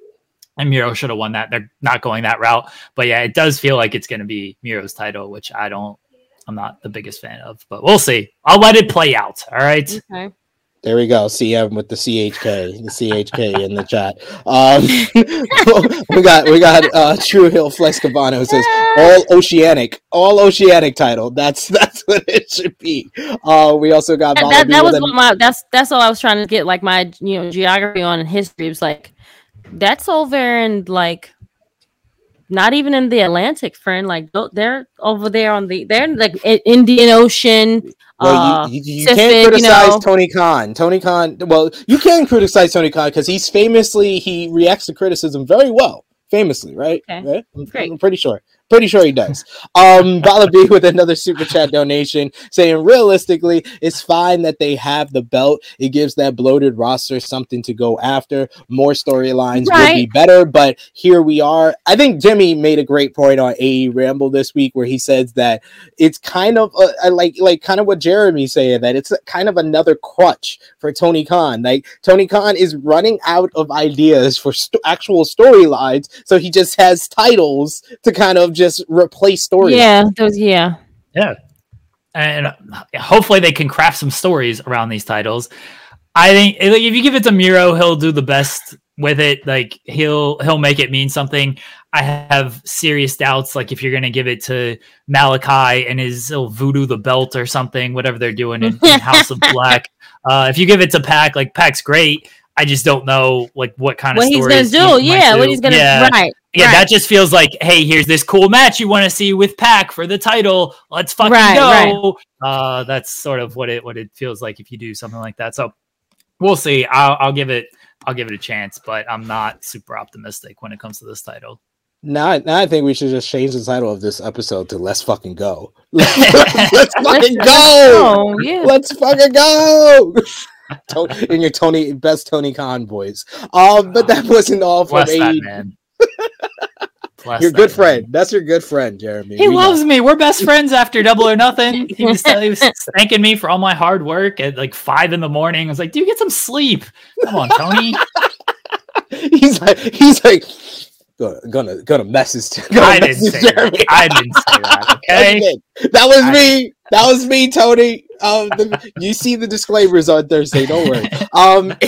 And Miro should have won that. They're not going that route, but yeah, it does feel like it's gonna be Miro's title, which I don't. I'm not the biggest fan of, but we'll see. I'll let it play out. All right. Okay. There we go. CM with the CHK, the CHK in the chat. Um, we got we got uh, True Hill Flex Cabano says all oceanic, all oceanic title. That's that's what it should be. Uh, we also got that, that, that was what my that's that's all I was trying to get like my you know geography on and history. It was like that's over in like not even in the Atlantic, friend. Like they're over there on the they're like Indian Ocean. Well, uh, you, you, you can't criticize you know. Tony Khan. Tony Khan. Well, you can criticize Tony Khan because he's famously he reacts to criticism very well. Famously, right? Okay. right? I'm, Great. I'm pretty sure. Pretty sure he does. Um, Bala B with another super chat donation saying, realistically, it's fine that they have the belt. It gives that bloated roster something to go after. More storylines right. would be better, but here we are. I think Jimmy made a great point on AE Ramble this week where he says that it's kind of uh, like like kind of what Jeremy saying that it's kind of another crutch for Tony Khan. Like Tony Khan is running out of ideas for st- actual storylines, so he just has titles to kind of just replace stories. Yeah, those yeah. Yeah. And hopefully they can craft some stories around these titles. I think if you give it to Miro, he'll do the best with it. Like he'll he'll make it mean something. I have serious doubts. Like if you're gonna give it to Malachi and his voodoo the belt or something, whatever they're doing in, in House of Black. Uh, if you give it to Pac, like Pac's great. I just don't know like what kind what of he's gonna do. He yeah, do. what he's gonna yeah. right. Yeah, right. that just feels like, hey, here's this cool match you want to see with Pac for the title. Let's fucking right, go. Right. Uh, that's sort of what it what it feels like if you do something like that. So we'll see. I'll, I'll give it I'll give it a chance, but I'm not super optimistic when it comes to this title. Now, now I think we should just change the title of this episode to "Let's fucking go." Let's, let's fucking go. Oh yeah. Let's fucking go. In your Tony best Tony Khan voice. Um, but that wasn't all from A. your good friend. That's your good friend, Jeremy. He we loves know. me. We're best friends after Double or Nothing. He was, he was thanking me for all my hard work at like five in the morning. I was like, "Do you get some sleep? Come on, Tony." he's like, he's like, gonna gonna gonna message. Gonna I didn't say Jeremy. that. I didn't say that. Okay, that was I, me. That was me, Tony. Um, the, you see the disclaimers on Thursday. Don't worry. Um,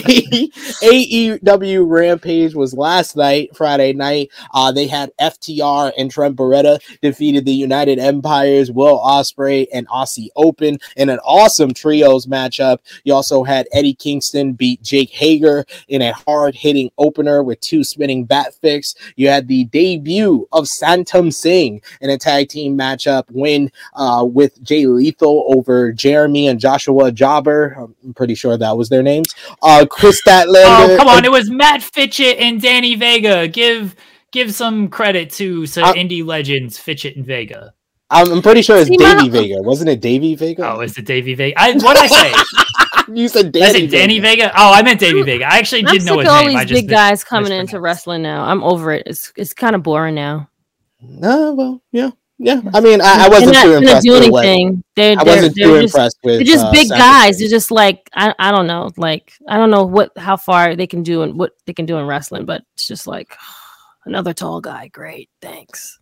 AEW Rampage was last night, Friday night. Uh, they had FTR and Trent Beretta defeated the United Empires, Will Ospreay and Aussie Open in an awesome trios matchup. You also had Eddie Kingston beat Jake Hager in a hard hitting opener with two spinning backfists. You had the debut of Satnam Singh in a tag team matchup win uh, with Jay Lethal over Jeremy and Joshua Jobber. I'm pretty sure that was their names. Uh, Kris Statlander. Oh, come on. It was Matt Fitchett and Danny Vega. Give give some credit to some uh, indie legends, Fitchett and Vega. I'm, pretty sure it's See, Davey Vega. Wasn't it Davey Vega? Oh, is it Davey Vega? I, what did I say? you said Danny. I said Danny Vega. Vega. Oh, I meant Davey Vega. I actually I'm didn't know his all name. these I just big guys coming into wrestling now. I'm over it. It's it's kind of boring now. No, uh, well, yeah. Yeah, I mean, I, I wasn't too impressed. Do anything. They're, I wasn't they're, too just, impressed with. They're just uh, big guys. They're just like I, I don't know, like I don't know what how far they can do and what they can do in wrestling, but it's just like another tall guy. Great, thanks.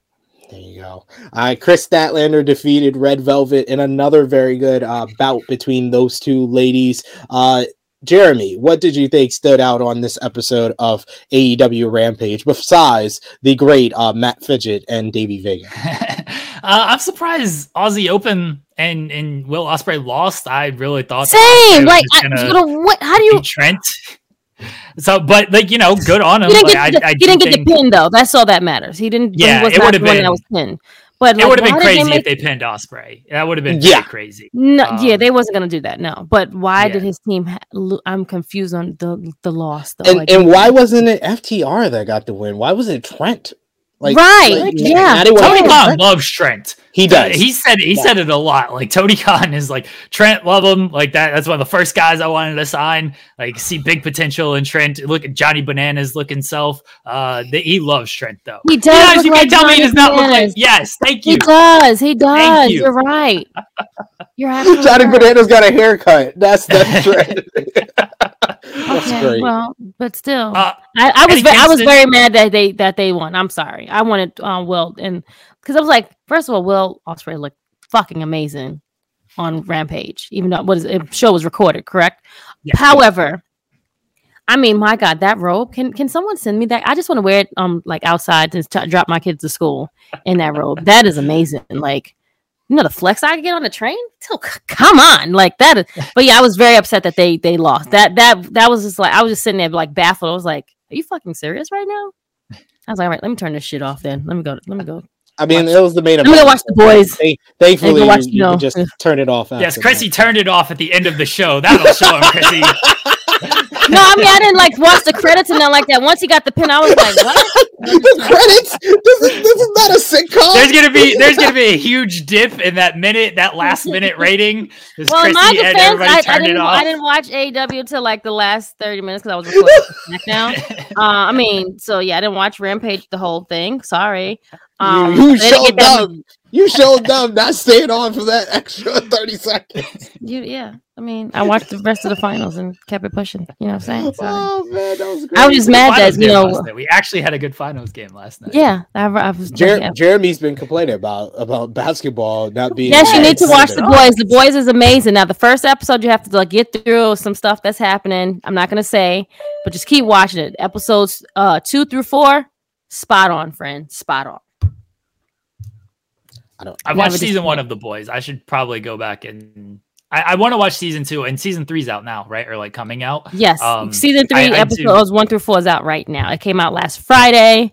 There you go. All right, Kris Statlander defeated Red Velvet in another very good uh, bout between those two ladies. Uh, Jeremy, what did you think stood out on this episode of AEW Rampage besides the great uh, Matt Fitchett and Davey Vega? uh, I'm surprised Aussie Open and and Will Ospreay lost. I really thought same. Like, I, what, how do you Trent? So, but like you know, good on him. He didn't like, get, the, I, I he didn't get think... the pin though. That's all that matters. He didn't. Yeah, he was it would have been. That was pinned. But it would have been crazy make... if they pinned Ospreay. That would have been yeah. crazy. No, um, yeah, they wasn't gonna do that. No, but why yeah. did his team? Ha- I'm confused on the the loss though. And, like, and why wasn't it FTR that got the win? Why was it Trent? Like, right. Like, yeah. Tony Khan loves Trent. He does. He said he yeah. said it a lot. Like Tony Khan is like Trent, love him. Like that. That's one of the first guys I wanted to sign. Like see big potential in Trent. Look at Johnny Bananas looking self. Uh, the, he loves Trent though. He does. You, you like can tell Johnny me he does not look like. Yes, thank you. He does. He does. You. You're right. You're absolutely Johnny right. Bananas got a haircut. That's that's Trent. Okay. Well, but still, uh, I, I was I was very mad that they that they won. I'm sorry. I wanted um, Will and because I was like, first of all, Will Ospreay looked fucking amazing. on Rampage, even though what is the show was recorded, correct? Yeah. However, I mean, my God, that robe can can someone send me that? I just want to wear it um like outside to t- drop my kids to school in that robe. That is amazing. Like, you know, the flex I could get on the train. So come on, like that. Is, but yeah, I was very upset that they they lost. That that that was just like I was just sitting there like baffled. I was like, are you fucking serious right now? I was like, all right, let me turn this shit off then. Let me go. Let me go. I mean, Watch- it was the main Let me event. go watch the boys. Thank- Thankfully, go watch, you, you you know, could just turn it off. Yes, after Chrissy that. turned it off at the end of the show. That'll show him, Chrissy. No, I mean I didn't like watch the credits and nothing like that. Once he got the pin, I was like, what? the credits. This is this is not a sitcom. There's gonna be there's gonna be a huge dip in that minute, that last minute rating. Because Well, in my defense, I, I didn't. I didn't watch AEW till like the last thirty minutes because I was recording SmackDown. Uh, I mean, so yeah, I didn't watch Rampage the whole thing. Sorry. Um, you you showed get that much- dumb. You showed dumb not staying on for that extra thirty seconds. You, yeah, I mean, I watched the rest of the finals and kept it pushing. You know what I'm saying? Sorry. Oh man, that was great. I was just mad that you know. we actually had a good finals game last night. Yeah, I, I was. Jer- yeah. Jeremy's been complaining about about basketball not being. Yes, you need to watch the boys. The boys is amazing. Now, the first episode you have to like get through some stuff that's happening. I'm not gonna say, but just keep watching it. Episodes uh two through four, spot on, friend, spot on. I don't. I watched season one of The Boys. I should probably go back and I, I want to watch season two, and season three's out now, right? Or like coming out. Yes, Um, season three, I- I episodes one through four is out right now. It came out last Friday.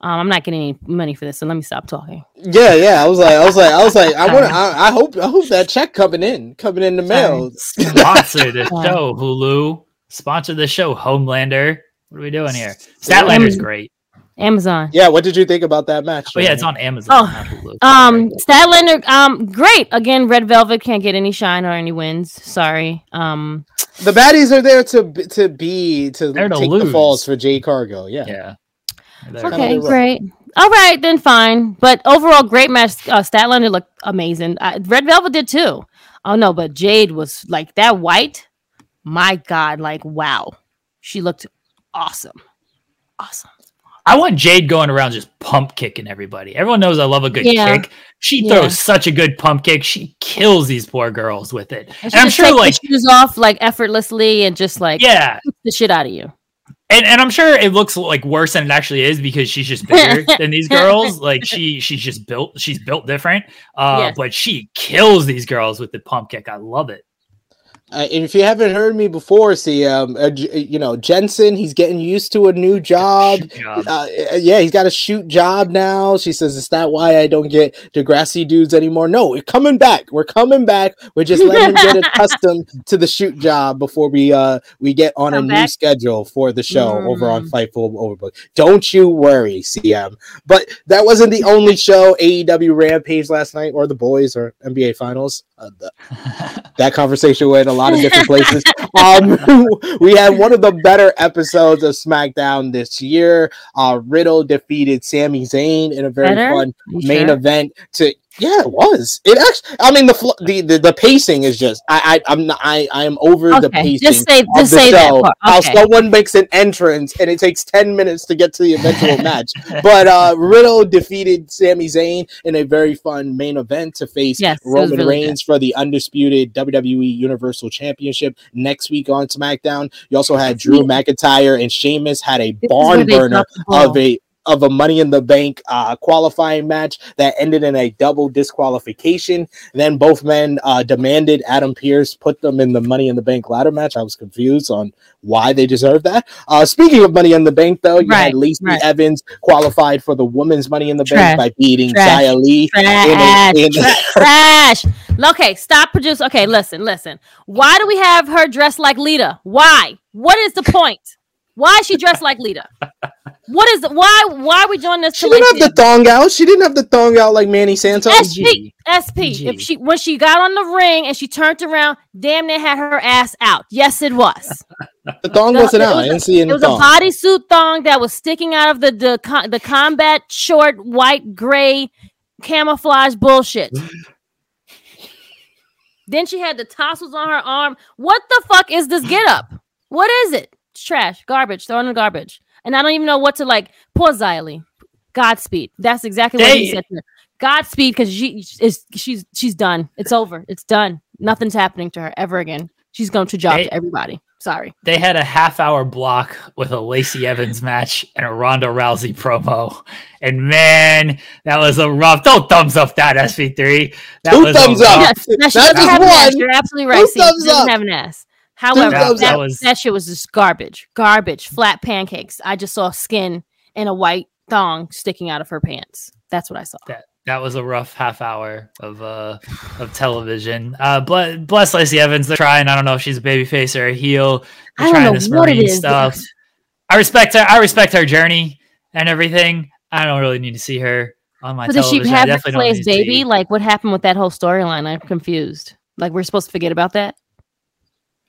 Um, I'm not getting any money for this, so let me stop talking. Yeah, yeah. I was like, I was like, I was like, I want. I, I hope, I hope that check coming in, coming in the mail. Sponsor the Yeah. show, Hulu. Sponsor the show, Homelander. What are we doing here? Statlander's great. Amazon. Yeah. What did you think about that match? Oh yeah, it's on Amazon. Oh. Um, Statlander, um, great. Again, Red Velvet can't get any shine or any wins. Sorry. Um, the baddies are there to to be to They're to take the falls for Jay Cargo. Yeah. yeah. There. Kinda okay, great. All right, then fine. But overall, great match. Uh, Statlander looked amazing. Uh, Red Velvet did too. Oh no, but Jade was like that white. My God, like wow, she looked awesome, awesome. I want Jade going around just pump kicking everybody. Everyone knows I love a good Yeah. kick. She Yeah. throws such a good pump kick. She kills these poor girls with it. And And I'm sure, like, shoes off like effortlessly and just like yeah, the shit out of you. and, and I'm sure it looks like worse than it actually is because she's just bigger than these girls. Like she she's just built she's built different. Uh, Yes. but she kills these girls with the pump kick. I love it. Uh, and if you haven't heard me before, see, um, uh, you know, Jensen, he's getting used to a new job. Job. Uh, uh, yeah, he's got a shoot job now. She says, "Is that why I don't get Degrassi dudes anymore?" No, we're coming back. We're coming back. We're just letting him get accustomed to the shoot job before we uh we get on a Come new schedule for the show over on Mm. Fightful Overbook. Don't you worry, CM. But that wasn't the only show AEW Rampage last night, or the Boys, or NBA Finals. Uh, the, that conversation went a lot of different places. Um, we had one of the better episodes of SmackDown this year. Uh, Riddle defeated Sami Zayn in a very Better? fun main sure? event. To yeah, it was. It actually. I mean, the fl- the, the the pacing is just. I, I I'm not. I I am over the pacing. just say just say that part. How Okay. someone makes an entrance and it takes 10 minutes to get to the eventual match. But uh Riddle defeated Sami Zayn in a very fun main event to face Yes, Roman really good. Reigns for the undisputed WWE Universal Championship next week on SmackDown. You also had Drew McIntyre and Sheamus had a barn burner dropped the ball. of a of a Money in the Bank uh, qualifying match that ended in a double disqualification. Then both men uh, demanded Adam Pearce put them in the Money in the Bank ladder match. I was confused on why they deserved that. Uh, speaking of Money in the Bank, though, you Right, had Lacey right. Evans qualified for the Women's Money in the Trash, Bank by beating trash, Xia Li. Trash, in a- tra- trash. Okay, stop produce. Okay, listen, listen. Why do we have her dressed like Lita? Why? What is the point? Why is she dressed like Lita? What is the why? Why are we doing this? She to didn't Lacey have the thong out. She didn't have the thong out like Manny Santos. SP, SP. If she when she got on the ring and she turned around, damn near had her ass out. Yes, it was. The thong The- wasn't it out. was I a- didn't see It any was a thong. bodysuit thong that was sticking out of the the the combat short white gray camouflage bullshit. then she had the tassels on her arm. What the fuck is this get up? What is it? It's trash, garbage, throw in the garbage. And I don't even know what to like. Poor Xia Li. Godspeed. That's exactly what he said. To her. Godspeed, because she is she's she's done. It's over. It's done. Nothing's happening to her ever again. She's going to job Hey. to everybody. Sorry. They had a half hour block with a Lacey Evans match and a Ronda Rousey promo. And man, that was a rough. Don't thumbs up that SP3. That Two was thumbs up. rough- Yes, now she Not just have an ass. one. You're absolutely right. Two See, thumbs she doesn't up. have an ass. However, thumbs that, up. was, that shit was just garbage. Garbage. Flat pancakes. I just saw skin and a white thong sticking out of her pants. That's what I saw. that that was a rough half hour of uh of television. Uh, bless, bless Lacey Evans. They're trying. I don't know if she's a babyface or a heel. They're I don't trying know this what it Marine is. stuff. I respect her. I respect her journey and everything. I don't really need to see her on my But did she television. I have the definitely don't to baby? Like, what happened with that whole storyline? I'm confused. Like, we're supposed to forget about that?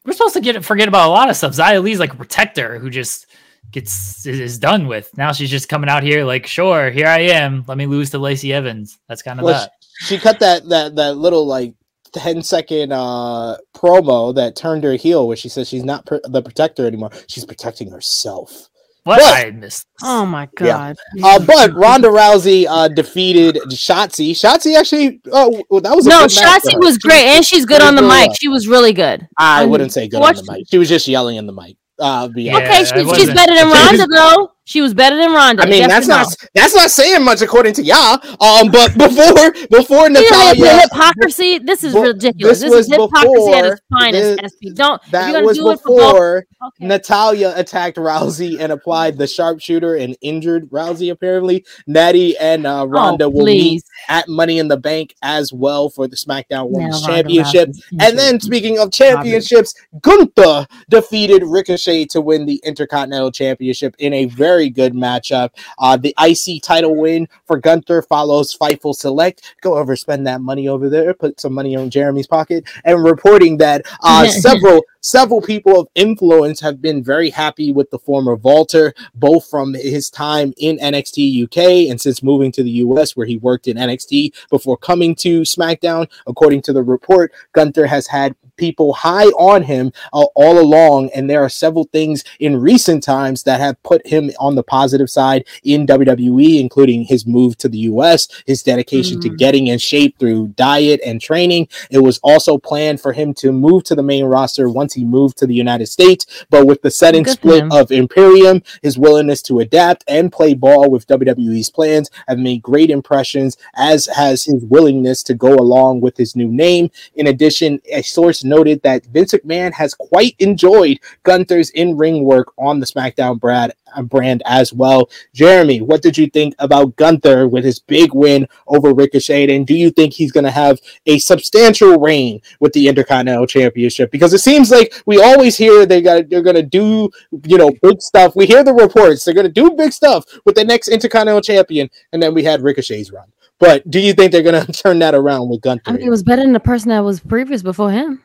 We're supposed to get forget about a lot of stuff. Xia Li's like a protector who just gets is, done with. Now she's just coming out here like, sure, here I am. Let me lose to Lacey Evans. That's kind of Well, that. she cut that that that little like 10 second uh promo that turned her heel where she says she's not pr- the protector anymore she's protecting herself What but- I missed. Oh my Yeah. god. uh but ronda rousey uh defeated shotzi shotzi actually oh well, that was a no, good Shotzi her. was great, and she's good on the mic. She was really good. i Um, wouldn't say good on the mic she was just yelling in the mic uh yeah. Yeah, okay, it she's, she's better than Ronda though. She was better than Ronda. I mean that's or no? not that's not saying much according to y'all. Um, but before before Natalya, hypocrisy. This is ridiculous. this This, is hypocrisy at its finest. SP. Don't. that was do it for both- before okay. Natalya attacked Rousey and applied the sharpshooter and injured Rousey. Apparently, Natty and uh, Ronda oh, will meet at Money in the Bank as well for the SmackDown Women's Championship. And then, speaking of championships, Gunther defeated Ricochet to win the Intercontinental Championship in a very good matchup. Uh, the IC title win for Gunther follows Fightful Select. Go over, spend that money over there, put some money on Jeremy's pocket, and reporting that uh, several several people of influence have been very happy with the former Walter, both from his time in NXT UK and since moving to the US, where he worked in NXT before coming to SmackDown. According to the report, Gunther has had people high on him uh, all along, and there are several things in recent times that have put him on the positive side in WWE, including his move to the US, his dedication to Mm. getting in shape through diet and training. It was also planned for him to move to the main roster once he moved to the United States, but with the sudden Good split of Imperium, his willingness to adapt and play ball with WWE's plans have made great impressions, as has his willingness to go along with his new name. In addition, a source noted that Vince McMahon has quite enjoyed Gunther's in-ring work on the SmackDown brand, uh, brand as well. Jeremy, what did you think about Gunther with his big win over Ricochet? And do you think he's going to have a substantial reign with the Intercontinental Championship? Because it seems like we always hear they got they're going to do you know big stuff. We hear the reports they're going to do big stuff with the next Intercontinental Champion, and then we had Ricochet's run. But do you think they're going to turn that around with Gunther? I mean, it was better than the person that was previous before him.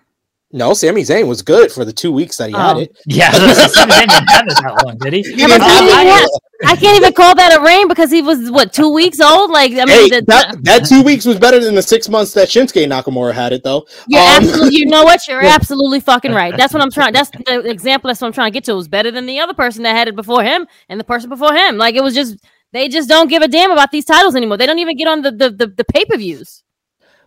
No, Sami Zayn was good for the two weeks that he had Oh. it. Yeah, Sami Zayn didn't have it that long, did he? He Yeah, didn't but have he it. didn't have- I can't even call that a reign because he was what two weeks old. Like I mean, Hey, the, that, that two weeks was better than the six months that Shinsuke Nakamura had it, though. You're Um, absolutely, you know what? You're absolutely fucking right. That's what I'm trying. That's the example. That's what I'm trying to get to. It was better than the other person that had it before him and the person before him. Like it was just they just don't give a damn about these titles anymore. They don't even get on the the the, the pay per views.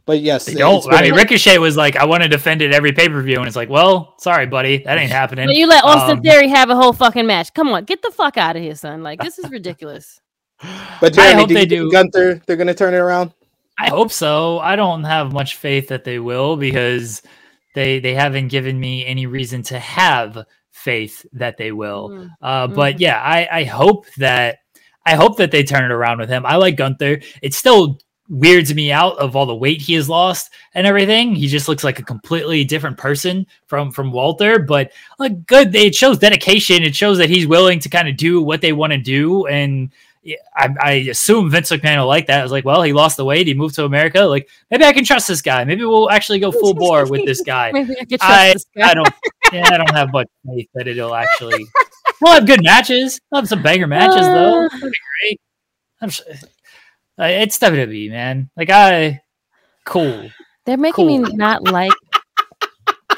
But yes, They don't. I mean, a- Ricochet was like, I want to defend it every pay per view, and it's like, well, sorry, buddy, that ain't happening. But you let Austin Um, Theory have a whole fucking match. Come on, get the fuck out of here, son. Like this is ridiculous. but I hope do they do. Gunther, they're going to turn it around. I hope so. I don't have much faith that they will because they they haven't given me any reason to have faith that they will. Mm. Uh, but yeah, I, I hope that I hope that they turn it around with him. I like Gunther. It's still weirds me out of all the weight he has lost and everything. He just looks like a completely different person from from Walter. But like good, it shows dedication. It shows that he's willing to kind of do what they want to do and. I, I assume Vince McMahon will like that. I was like, well, he lost the weight. He moved to America. Like, maybe I can trust this guy. Maybe we'll actually go full bore with this guy. Maybe I I, guy. I don't yeah, I don't have much faith that it'll actually we'll have good matches. We'll have some banger matches though. That'd be great. I'm sure it's WWE, man. Like I cool. They're making Cool. me not like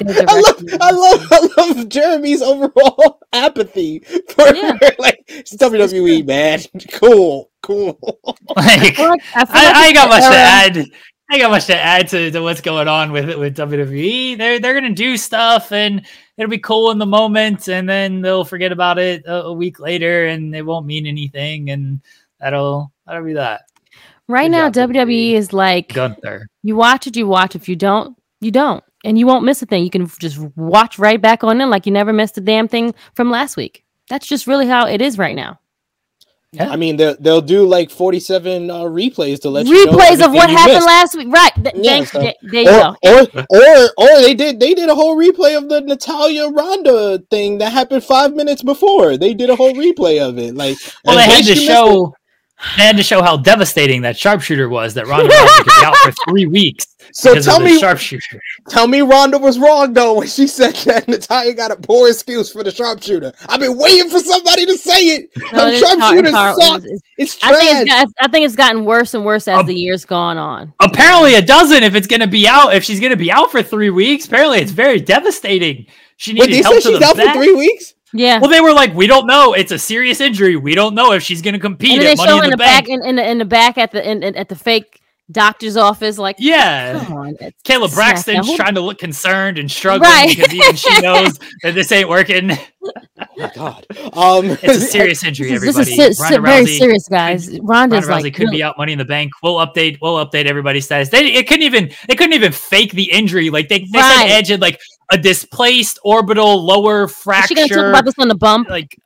I love. I love, I love Jeremy's overall apathy for Yeah. like it's WWE, man. Cool, cool. Like, I like- I got much to add. I ain't got much to add to, to what's going on with with WWE. They're they're gonna do stuff and it'll be cool in the moment, and then they'll forget about it a, a week later, and it won't mean anything, and that'll that'll be that. Right Good now, job, WWE. WWE is like Gunther. you watch it, you watch. If you don't, you don't, and you won't miss a thing. You can just watch right back on in like you never missed a damn thing from last week. That's just really how it is right now. I mean, they'll, they'll do like 47 uh, replays to let you know Replays of what you happened missed. last week, right? Th- Yeah, thanks. so- th- there you Or, go. or or or they did they did a whole replay of the Natalya Ronda thing that happened five minutes before. They did a whole replay of it. Like, Well, in they had to you missed show they had to show how devastating that sharpshooter was. That Ronda Rousey could be out for three weeks. So because of tell the me, sharpshooter. tell me, Ronda was wrong though when she said that Natalya got a poor excuse for the sharpshooter. I've been waiting for somebody to say it. No, the it is hard- sharpshooter it's hard. sucks. It's- It's I think trash. it's got, I think it's gotten worse and worse as Um, the years gone on. Apparently, it doesn't. If it's gonna be out, if she's gonna be out for three weeks, apparently it's very devastating. She Wait, needed they help said to she's the out back. for three weeks. Yeah. Well, they were like, we don't know. It's a serious injury. We don't know if she's going to compete and then they Money show in in the, the Bank. back in, in the in the back at the in, in- at the fake doctor's office. Like, yeah. come on, Kayla Braxton's Who- trying to look concerned and struggling Right. because even she knows that this ain't working. Oh my god. Um, It's a serious injury, This is, everybody. this is se- se- Ronda very Rousey- serious, guys. Ronda's Ronda Rousey like, could be out Money in the Bank. We'll update. We'll update everybody's status. They it couldn't even they couldn't even fake the injury. Like they, they Right. said Edge had like a displaced orbital lower is she gonna talk about this on the bump? like Like,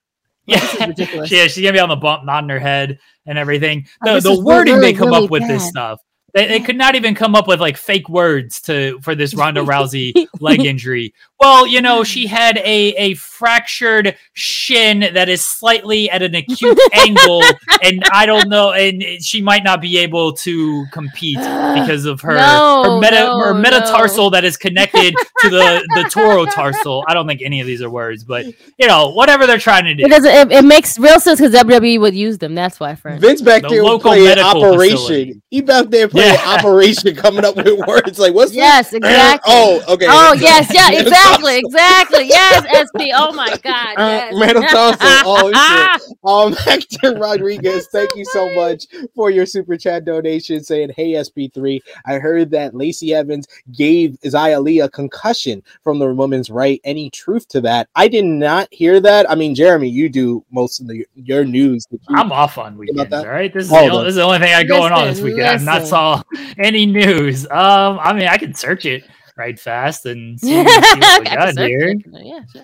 this is yeah, ridiculous. yeah, she's gonna be on the bump, nodding her head and everything. Oh, The, this the wording really, they come really up with this stuff. They, they could not even come up with like fake words to for this Ronda Rousey leg injury. Well, you know, she had a a fractured shin that is slightly at an acute angle, and I don't know, and she might not be able to compete because of her No, her meta no, her no. metatarsal that is connected to the the torotarsal. I don't think any of these are words, but you know, whatever they're trying to do. It. It, it makes real sense because WWE would use them. That's why, friend. Vince back The there local playing medical Operation. facility. He back there playing Yeah. Operation, coming up with words like what's Yes, this? Oh, exactly. Oh, okay. Oh yes, yeah, Metatarsal. Exactly, exactly. Yes, SP. Oh my God. Uh, Yes. metatarsal. Oh shit. Um, Hector Rodriguez, thank you so much for your super chat donation. Saying, "Hey SP3, I heard that Lacey Evans gave Xia Li a concussion from the woman's right. Any truth to that? I did not hear that. I mean, Jeremy, you do most of the your news. you- I'm off on weekends. All right, this is, the, this is the only thing I got going on this Listen, weekend. I've not saw any news. Um, I mean, I can search it right fast and see, see what we got here. Yeah, sure.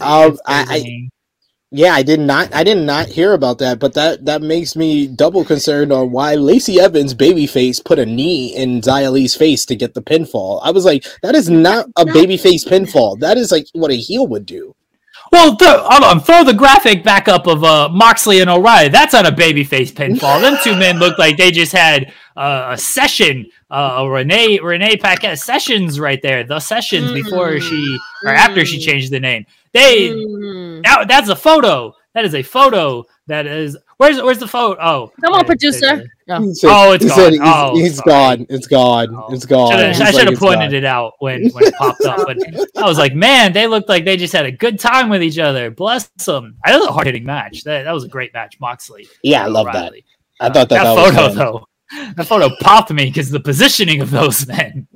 Um, I- I- Yeah, I did not. I did not hear about that, but that that makes me double concerned on why Lacey Evans, babyface, put a knee in Xia Li's face to get the pinfall. I was like, that is not a babyface pinfall. That is like what a heel would do. Well, th- hold on. Throw the graphic back up of uh, Moxley and O'Reilly. That's on a babyface pinfall. Them two men looked like they just had uh, a session. Uh, a Renee Renee Paquette sessions right there. The sessions before she or after she Mm. changed the name. They Mm. that, that's a photo. That is a photo. That is where's where's the photo? Oh, Come on, there- producer. there- No. He Oh, it's he gone. said he's, Oh, he's sorry. gone. It's gone. Oh. It's gone. Shoulda- I should have "It's pointed it out when, when it popped up, but I was like, man, they looked like they just had a good time with each other. Bless them. That was a hard hitting match. That, that was a great match, Moxley. Yeah, I and love that. I thought that, that, that, photo fun. though. That photo popped me because the positioning of those men.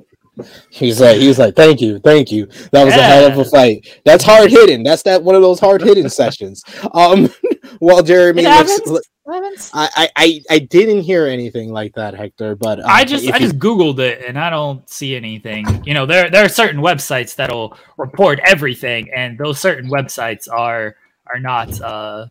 He's like, he was like, thank you, thank you. That was a hell of a fight. That's hard hitting. That's that one of those hard hitting sessions. Um, while Jeremy It looks, happens. I, I, I, I didn't hear anything like that, Hector. But um, I just I you- just googled it and I don't see anything. You know, there there are certain websites that'll report everything, and those certain websites are are not uh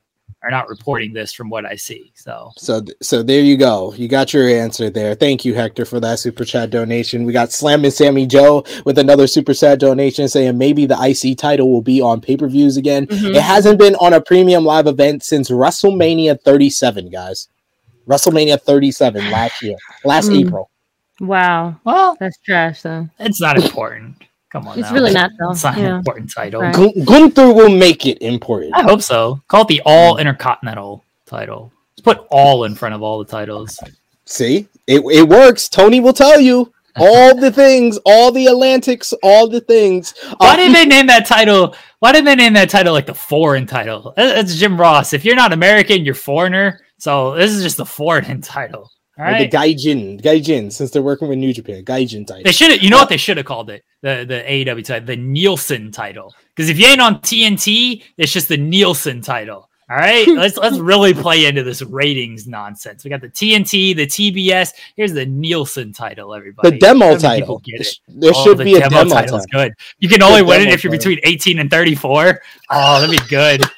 are not reporting this from what I see. So So, so there you go. You got your answer there. Thank you, Hector, for that super chat donation. We got Slam and Sammy Joe with another super chat donation saying maybe the IC title will be on pay per views again. Mhm. It hasn't been on a premium live event since WrestleMania 37, guys. WrestleMania 37 last year, last Mm. April. Wow, well, that's trash though. it's not important. Come on, It's now. really not though. It's not an important title. Right. Gun- Gunther will make it important. I hope so. Call it the All Intercontinental title. Let's put all in front of all the titles. See, it, it works. Tony will tell you. all the things, all the Atlantics, all the things. Why Uh, did they name that title? Why did they name that title like the foreign title? It's Jim Ross. If you're not American, you're foreigner. So this is just the foreign title. All right. the Gaijin, Gaijin, since they're working with New Japan, Gaijin title. They should have. You know what they should have called it? The the AEW title, the Nielsen title. Because if you ain't on TNT, it's just the Nielsen title. All right, let's let's really play into this ratings nonsense. We got the TNT, the TBS. Here's the Nielsen title. Everybody, the demo How many people title. Get it? There Oh, should the be a demo title. good. You can only win it if you're title. between 18 and 34. Oh, that'd be good.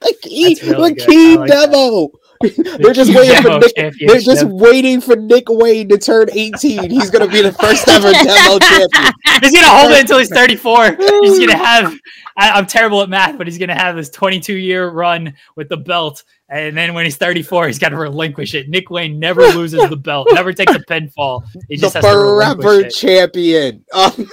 The key, really the key like that. Demo. they're just waiting for Nick. They're just waiting for Nick Wayne to turn 18. He's gonna be the first ever demo champion. He's gonna hold it until he's 34. He's gonna have. I, I'm terrible at math, but he's gonna have this 22 year run with the belt, and then when he's 34, he's got to relinquish it. Nick Wayne never loses the belt, never takes a pinfall. He the just has to forever relinquish it. champion. Um,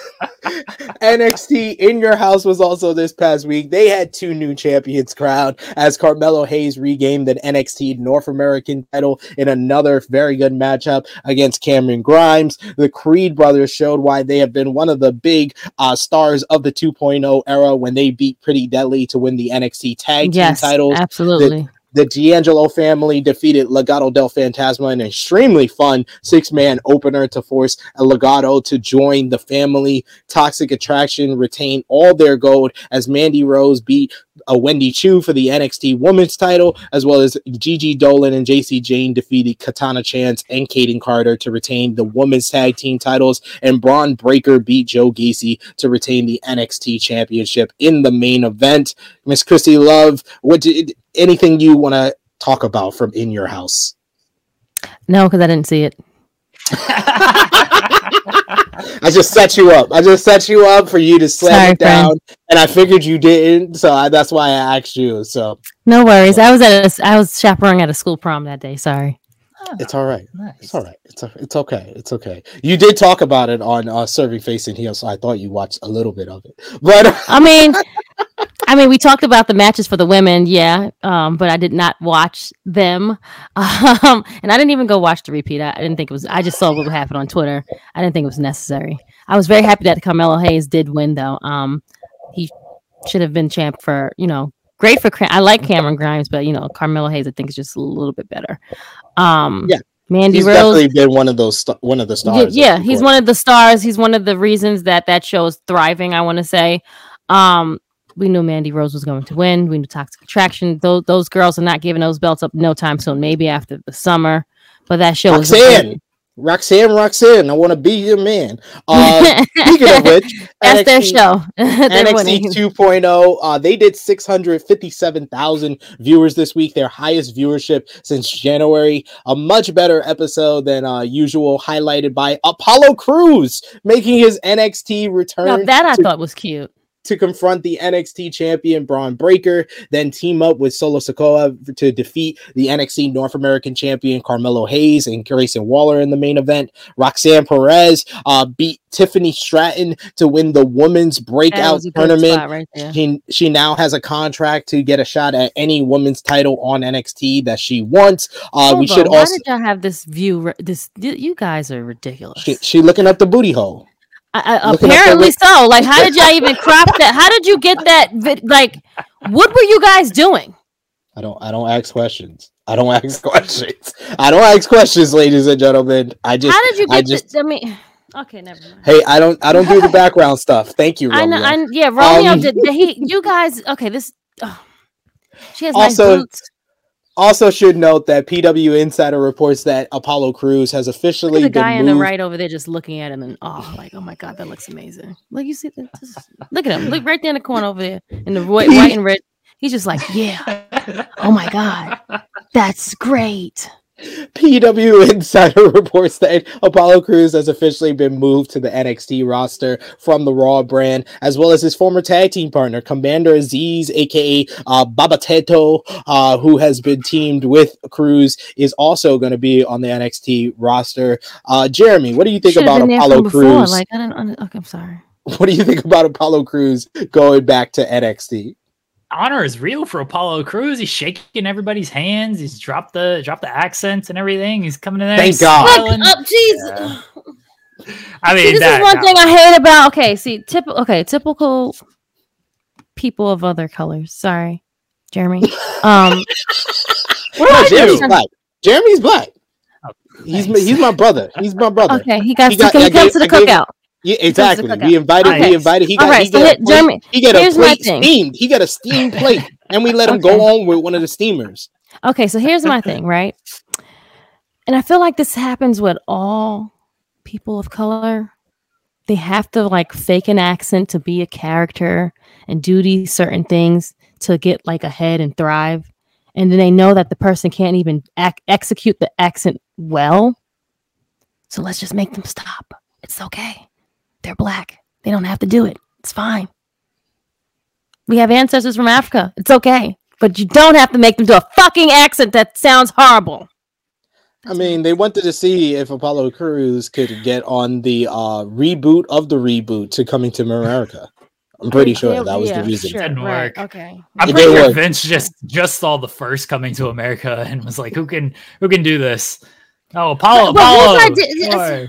NXT in your house was also this past week. They had two new champions crowned as Carmelo Hayes regained the NXT North American title in another very good matchup against Cameron Grimes. The Creed brothers showed why they have been one of the big uh, stars of the 2.0 era when they beat Pretty Deadly to win the NXT Tag Team yes, titles absolutely. the D'Angelo family defeated Legado del Fantasma in an extremely fun six man opener to force a Legado to join the family. Toxic Attraction retain all their gold as Mandy Rose beat a Wendy Choo for the NXT Women's title, as well as Gigi Dolin and Jacy Jayne defeated Katana Chance and Kayden Carter to retain the Women's Tag Team titles, and Bron Breakker beat Joe Gacy to retain the NXT Championship in the main event. Miss Christy Love, what did anything you want to talk about from in your house? No, because I didn't see it. I just set you up. I just set you up for you to slam Sorry, it down, and I figured you didn't, so I, that's why I asked you. So No worries. I was at a, I was chaperoning at a school prom that day. Sorry. it's all right. Nice. It's all right. It's it's okay. It's okay. You did talk about it on uh, Serving Face and Heel, so I thought you watched a little bit of it. But I mean, I mean, we talked about the matches for the women, yeah, um, but I did not watch them, um, and I didn't even go watch the repeat. I, I didn't think it was. I just saw what happened on Twitter. I didn't think it was necessary. I was very happy that Carmelo Hayes did win, though. Um, he should have been champ for you know. Great for I like Cameron Grimes, but you know Carmelo Hayes I think is just a little bit better. Um, Yeah, Mandy he's Rose. definitely been one of those st- one of the Yeah, stars. yeah, he's one of the stars. He's one of the reasons that that show is thriving. I want to say, um, we knew Mandy Rose was going to win. We knew Toxic Attraction. Those those girls are not giving those belts up no time soon. Maybe after the summer, but that show was Roxanne. Roxanne, Roxanne, I want to be your man. Uh, speaking of which, That's their show. NXT winning. 2.0. Uh, they did 657,000 viewers this week, their highest viewership since January. A much better episode than uh, usual, highlighted by Apollo Crews making his NXT return Now, that I to, thought was cute. To confront the NXT champion Bron Breakker, then team up with Solo Sikoa to defeat the NXT North American champion Carmelo Hayes and Grayson Waller in the main event. Roxanne Perez uh, beat Tiffany Stratton to win the women's breakout was a good tournament. right. She, she now has a contract to get a shot at any women's title on NXT that she wants. Uh, we should on, Why also did y'all have this view? This you guys are ridiculous. she, she looking up the booty hole. I, I, Looking at the apparently so. Like, how did y'all even crop that? How did you get that? Like, what were you guys doing? I don't I don't ask questions. I don't ask questions. I don't ask questions, ladies and gentlemen. I just How did you I get? just the, I mean, okay, never mind. hey, I don't I don't do the background stuff. Thank you, I Romeo. know. I, yeah, Romeo Um, did. He, you guys. Okay, this. oh. she has Also- nice boots. Also, should note that PW Insider reports that Apollo Crews has officially the guy been on the right over there, just looking at him and oh, like oh my god, that looks amazing. Look, you see that? Just, look at him. Look right there in the corner over there in the white, white and red. He's just like, yeah. Oh my god, that's great. PW Insider reports that Apollo Crews has officially been moved to the NXT roster from the Raw brand, as well as his former tag team partner, Commander Azeez, aka uh, Baba Teto, uh, who has been teamed with Crews, is also going to be on the NXT roster. Uh, Jeremy, what do you think Should've about Apollo. Crews? Like I don't. Okay, I'm sorry. what do you think about Apollo Crews going back to NXT? Honor is real for Apollo Crews. He's shaking everybody's hands. He's dropped the dropped the accents and everything. He's coming in there. Thank he's God. Look up, Jesus. I mean, See, this that, is one that- thing I hate about. Okay, see, typical. Okay, typical people of other colors. Sorry, Jeremy. Um, No, I Jeremy's black. Jeremy's black. Oh, He's my, he's my brother. He's my brother. okay, he got, He got- he I comes gave- to the I gave- cookout. Yeah, exactly. We invited. Okay. We invited. He got. Right, he so got here- a plate- Jeremy, He got a plate steamed. He got a steamed plate, and we let him Okay. go on with one of the steamers. Okay, so here's my thing, right? And I feel like this happens with all people of color. They have to like fake an accent to be a character and do these certain things to get like ahead and thrive. And then they know that the person can't even ac- execute the accent well. So let's just make them stop. It's okay. They're black. They don't have to do it. It's fine. We have ancestors from Africa. It's okay. But you don't have to make them do a fucking accent that sounds horrible. I mean, they wanted to see if Apollo Crews could get on the uh, reboot of the reboot to Coming to America. I'm pretty sure that was the reason. Sure, Didn't right, work. Okay. I'm It pretty sure work. Vince just just saw the first coming to America and was like, "Who can who can do this?" Oh, Apollo, But- but here's Apollo.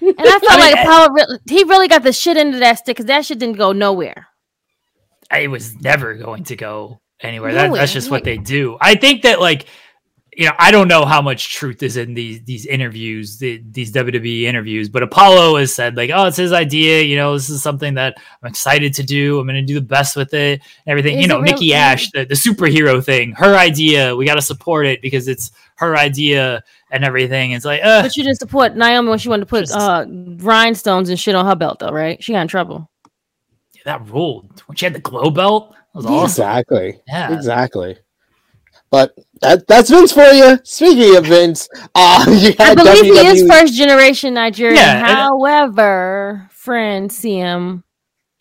My di- sure. And I felt I mean, like Apollo, really, he really got the shit into that stick because that shit didn't go nowhere. it was never going to go anywhere. That, that's just what they do. I think that like you know, I don't know how much truth is in these these interviews, the, these WWE interviews, but Apollo has said like, "Oh, it's his idea. You know, this is something that I'm excited to do. I'm going to do the best with it. and Everything. Is you know, it Nikki really- Ash, the, the superhero thing, her idea. We got to support it because it's her idea and everything. It's like, uh, But you didn't support Naomi when she wanted to put Just- uh, rhinestones and shit on her belt, though, right? She got in trouble. that ruled when she had the glow belt. That was Yeah. awesome. Exactly. Yeah. Exactly. But that that's Vince for you. Speaking of Vince, uh, you I had believe he is first generation Nigerian. Yeah, and- However, friend CM,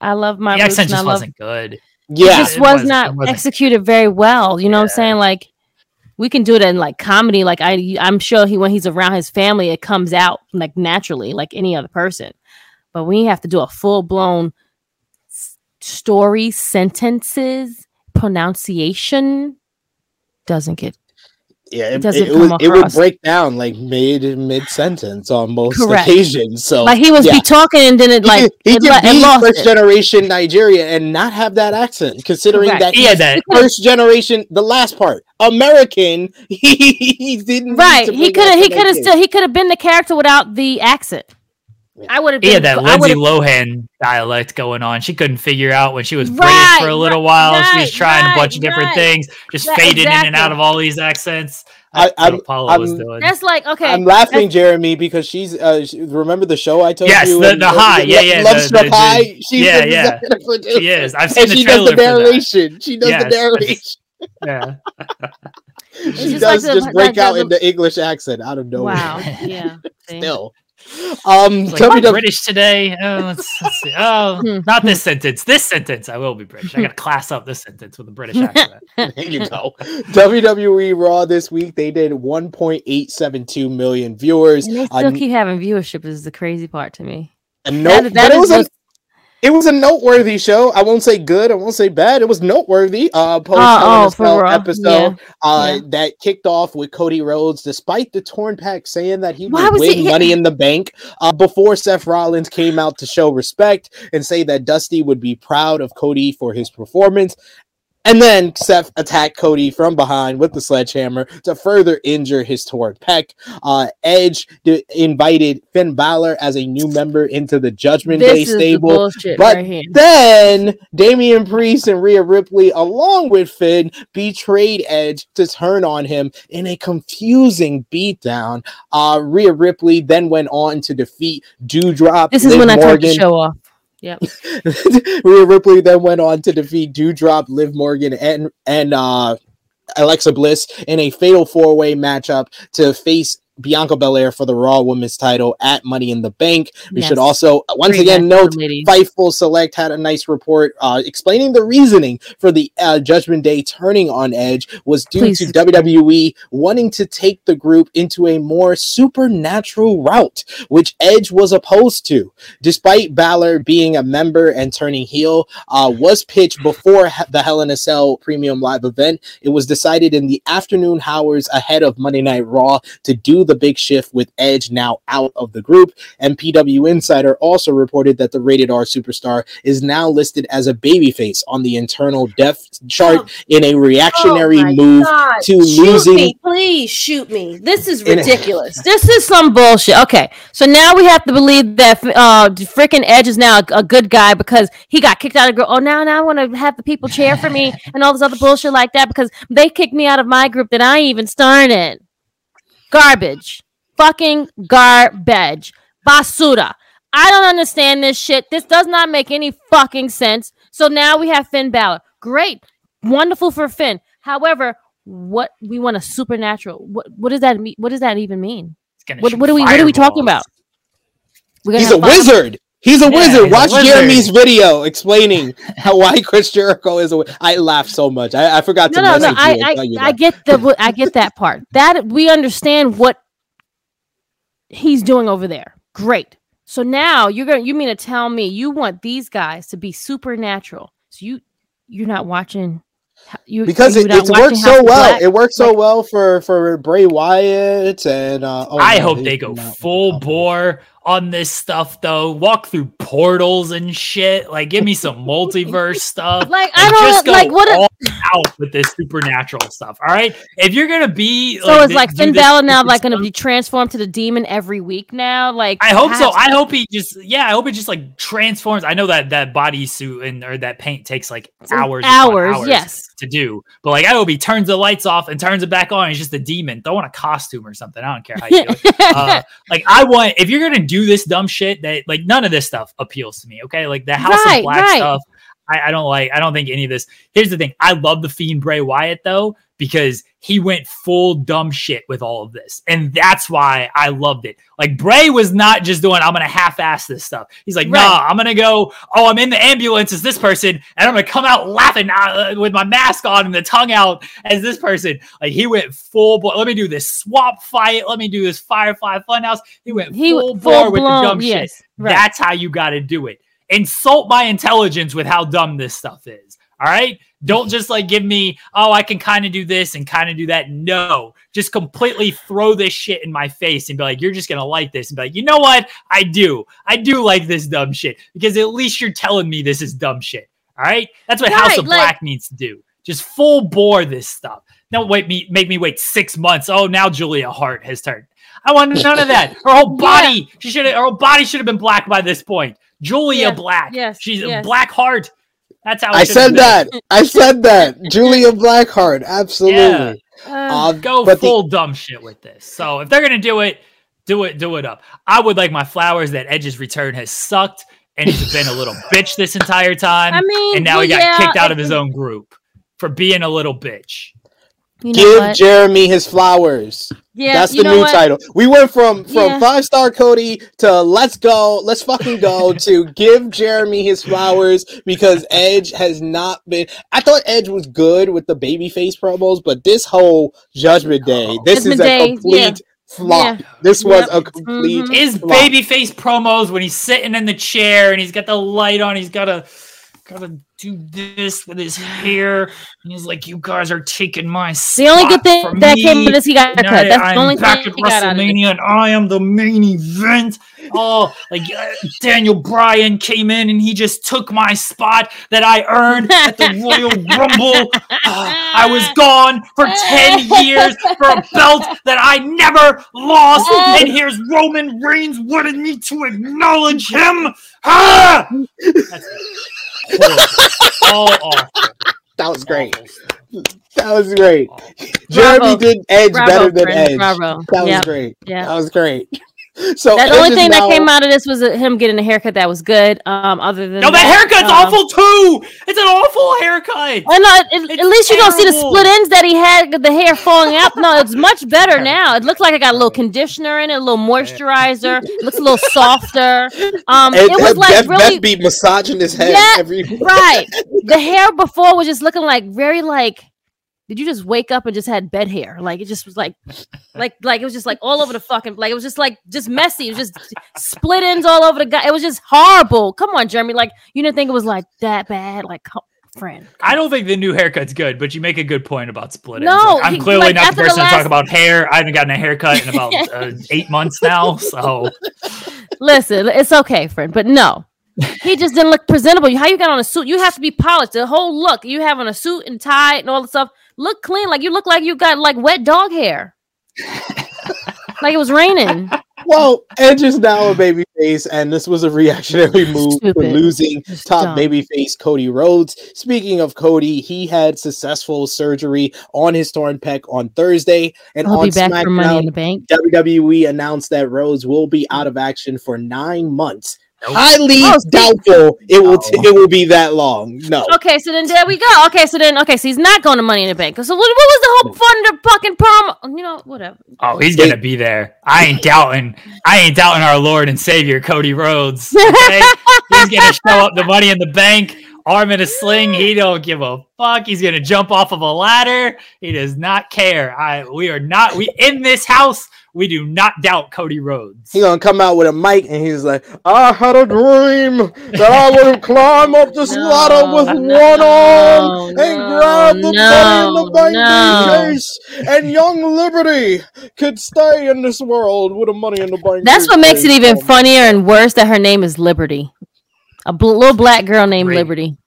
I love my The roots accent and I just love wasn't good. it Yeah, just it was wasn't- not it wasn't- executed very well. You know what I'm saying? Like we can do it in like comedy. Like I, I'm sure he when he's around his family, it comes out like naturally, like any other person. But we have to do a full blown story, sentences, pronunciation, doesn't get yeah. It, doesn't it, was, come it would break down like mid mid sentence on most Correct. occasions. So like he was yeah. be talking and then it like could- he it, could it be lost first it. generation Nigeria and not have that accent, considering Correct. that Yeah, he's that first generation. The last part, American. He, he didn't right he could have he could have still he could have been the character without the accent Yeah. I would have been Yeah, that Lindsay Lohan dialect going on. She couldn't figure out when she was British Right, for a little right, while. she was right, trying a bunch of different right. things, just Yeah, fading in and out of all these accents. I- That's what I'm- Apollo was I'm- doing. that's like okay I'm laughing, Jeremy, because she's. Uh, she, remember the show I told Yes, you? the- the when- high, yeah, yeah, Love the- Struck the- the- High. She's yeah, the yeah. executive. She is. I've seen and the she does trailer the for that. narration. She does Yes, the narration. Yeah. She just does like the- just break like out the- in English accent out of nowhere. wow yeah? Still, um, It's like, am I British today? Oh, let's, let's see. Oh, Hmm. not this sentence. This sentence, I will be British. I got to class up this sentence with a British accent. There you go. WWE Raw this week they did 1.872 million viewers. and they still keep having viewership is the crazy part to me and no, That- but that it is was a what's- it was a noteworthy show. I won't say good. I won't say bad. It was noteworthy. Uh, post a oh, for Cell Raw. episode uh, yeah. that kicked off with Cody Rhodes, despite the torn pack saying that he Why would was win he- Money in the Bank. Uh, before Seth Rollins came out to show respect and say that Dusty would be proud of Cody for his performance. And then Seth attacked Cody from behind with the sledgehammer to further injure his torn pec. Uh, Edge d- invited Finn Balor as a new member into the Judgment Day this is the stable. bullshit but right Then Damian Priest and Rhea Ripley, along with Finn, betrayed Edge to turn on him in a confusing beatdown. Uh, Rhea Ripley then went on to defeat Doudrop. this is Liv when i turned the show off yep. Rhea Ripley then went on to defeat Doudrop, Liv Morgan, and and uh, Alexa Bliss in a fatal four way matchup to face Bianca Belair for the Raw Women's title at Money in the Bank. We should also once Great again note ladies. Fightful Select had a nice report uh, explaining the reasoning for the uh, Judgment Day turning on Edge was due Please to. WWE wanting to take the group into a more supernatural route, which Edge was opposed to. Despite Balor being a member and turning heel, uh, was pitched before the Hell in a Cell Premium Live event. It was decided in the afternoon hours ahead of Monday Night Raw to do the big shift with Edge now out of the group. And PW Insider also reported that the rated R superstar is now listed as a babyface on the internal depth chart Oh. in a reactionary Oh move God. to shoot losing- Me, please shoot me. This is ridiculous. This is some bullshit. Okay, so now we have to believe that uh, freaking Edge is now a, a good guy because he got kicked out of group. Oh, now now I want to have the people cheer for me and all this other bullshit like that because they kicked me out of my group that I even started. Garbage, fucking garbage, basura. I don't understand this shit. This does not make any fucking sense. So now we have Finn Balor. Great, wonderful for Finn. However, what we want a supernatural. What what does that mean? What does that even mean? What- what are we- what are we talking about? We're gonna He's a have fire- wizard. He's a Yeah, wizard. he's a Watch wizard. Jeremy's video explaining how why Chris Jericho is a. wi- I laughed so much. I, I forgot No, to no, no. you I, I, you I get the, I get that part. That we understand what he's doing over there. Great. So now you're gonna, you mean to tell me you want these guys to be supernatural? So you, you're not watching. You because you're it, not it watching works so well. Black? It works so Like- well for for Bray Wyatt and. Uh, oh, I no, hope they go no. full bore on this stuff though. Walk through portals and shit. Like, give me some multiverse stuff. Like, I don't- just go like, what a- all out with this supernatural stuff. All right, if you're gonna be So it's like Finn Balor now like to stuff- be transformed to the demon every week now. Like I hope so. has- I hope he just yeah. I hope it just like transforms. I know that that bodysuit and or that paint takes like hours, upon hours, yes. to do. But like I hope he turns the lights off and turns it back on. He's just a demon. Throw on a costume or something. I don't care how you do it. Uh, like I want if you're gonna do this dumb shit that like none of this stuff appeals to me. Okay, like the House Right, of Black right. stuff. I, I don't like. I don't think any of this. Here's the thing. I love the Fiend Bray Wyatt though because he went full dumb shit with all of this, and that's why I loved it. Like Bray was not just doing. I'm gonna half-ass this stuff. He's like, Right. nah. I'm gonna go. Oh, I'm in the ambulance as this person, and I'm gonna come out laughing uh, with my mask on and the tongue out as this person. Like he went full. Bo- Let me do this swap fight. Let me do this Firefly Funhouse. He went he full full bore with the dumb shit. right. That's how you got to do it. Insult my intelligence with how dumb this stuff is. All right. Don't just like give me, oh, I can kind of do this and kind of do that. No, just completely throw this shit in my face and be like, you're just going to like this and be like, you know what? I do. I do like this dumb shit because at least you're telling me this is dumb shit. All right. That's what House of like- Black needs to do. Just full bore this stuff. Don't wait me, make me wait six months. Oh, now Julia Hart has turned. I want none of that. Her whole body, she should have. Her whole body should have been black by this point. Julia Yes, Black. yes, she's a yes. Black Heart. That's how I said that. I said that. Julia Blackheart. Absolutely. Uh, Um, Go but the- full dumb shit with this. So if they're gonna do it, do it, do it up. I would like my flowers that Edge's return has sucked and he's been a little bitch this entire time. I mean, and now he got yeah, kicked out of his own group for being a little bitch. You know Give what? Jeremy his flowers. yeah, That's the new what? title. We went from from Yeah. five star Cody to let's go, let's fucking go to give Jeremy his flowers because Edge has not been. I thought Edge was good with the babyface promos, but this whole Judgment Day, this Judgment is a Day, complete yeah. flop. Yeah. This was Yep. a complete. Mhm. His flop. babyface promos when he's sitting in the chair and he's got the light on, he's gotta gotta do this with his hair, and he's like, "You guys are taking my The only good thing that me. came from this, he got a And cut. I, That's I'm the only back thing at he got out of it. WrestleMania, and I am the main event. Oh, like uh, Daniel Bryan came in and he just took my spot that I earned at the Royal Rumble. Uh, I was gone for 10 years for a belt that I never lost. And here's Roman Reigns wanted me to acknowledge him. Ah! That's horrible. All awful. That was great. That was great. Bravo. Jeremy did Edge Bravo, better than friend. Edge. Bravo. That was Yep. great. Yeah. That was great. So the only is thing now- that came out of this was uh, him getting a haircut that was good. Um, other than No, that haircut's um, awful too. It's an awful haircut. Oh no! At, at least you don't see the split ends that he had, the hair falling out. No, it's much better now. It looks like it got a little conditioner in it, a little moisturizer. It looks a little softer. Um, Ed, it was Ed- like Beth, really Beth be massaging his head Yeah, every right. The hair before was just looking like very like. Did you just wake up and just had bed hair? Like it just was like, like like it was just like all over the fucking like it was just like just messy. It was just split ends all over the guy. It was just horrible. Come on, Jeremy. Like you didn't think it was like that bad. Like co- friend. I don't think the new haircut's good, but you make a good point about splitting. No, Like, I'm he- clearly like, not the after the person to talk about hair. I haven't gotten a haircut in about uh, eight months now, so Listen, it's okay, friend, but no. He just didn't look presentable. How you got on a suit? You have to be polished. The whole look. You have on a suit and tie and all the stuff. Look clean. Like you look like you got like wet dog hair. like it was raining. Well, Edge is now a babyface, and this was a reactionary move for losing Just top dumb. babyface Cody Rhodes. Speaking of Cody, he had successful surgery on his torn pec on Thursday, and I'll on be back for money in SmackDown, the bank. WWE announced that Rhodes will be out of action for nine months. Nope. Highly Oh, doubtful it will t- it will be that long. No, Okay, so then there we go. Okay, so then okay, so he's not going to money in the bank. So what, what was the whole fun of fucking promo? You know, whatever. oh, he's gonna be there. I ain't doubting. I ain't doubting our Lord and Savior Cody Rhodes. okay? he's gonna show up the money in the bank, arm in a sling. He don't give a fuck. He's gonna jump off of a ladder. He does not care. I we are not we in this house. We do not doubt Cody Rhodes. He's gonna come out with a mic and he's like, I had a dream that I would climb up this No, ladder with no, one arm and no, grab the money in the bank no. briefcase, and young Liberty could stay in this world with a money in the bank. That's what makes it even oh funnier and worse that her name is Liberty. A bl- little black girl named Great. Liberty.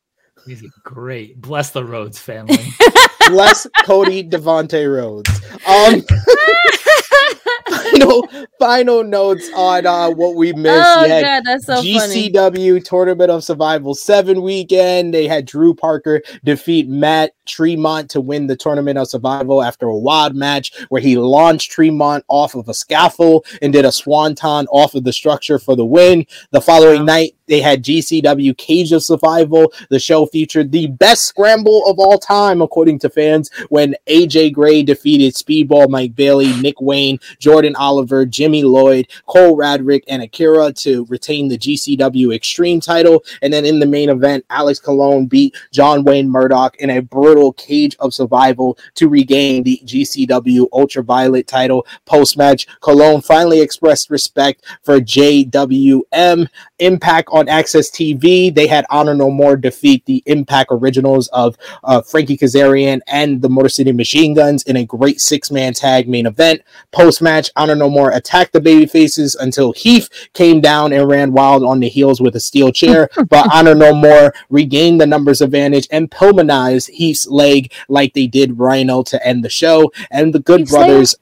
He's great. Bless the Rhodes family. Bless Cody Devontae Rhodes. Um, final, final notes on uh, what we missed. oh god, that's so funny. GCW Tournament of Survival 7 weekend. They had Drew Parker defeat Matt Tremont to win the Tournament of Survival after a wild match where he launched Tremont off of a scaffold and did a swanton off of the structure for the win. The following night, they had GCW Cage of Survival. The show featured the best scramble of all time, according to fans, when AJ Gray defeated Speedball Mike Bailey, Nick Wayne, Jordan Oliver, Jimmy Lloyd, Cole Radrick, and Akira to retain the GCW Extreme title. And then in the main event, Alex Colon beat John Wayne Murdoch in a brutal cage of survival to regain the GCW Ultraviolet title. Post match, Colon finally expressed respect for JWM. Impact on AXS TV. They had Honor No More defeat the Impact originals of uh, Frankie Kazarian and the Motor City Machine Guns in a great six man tag main event. Post match, Honor No More attacked the baby faces until Heath came down and ran wild on the heels with a steel chair. but Honor No More regained the numbers advantage and Pillmanized Heath's leg like they did Rhino to end the show. And the Good? Brothers.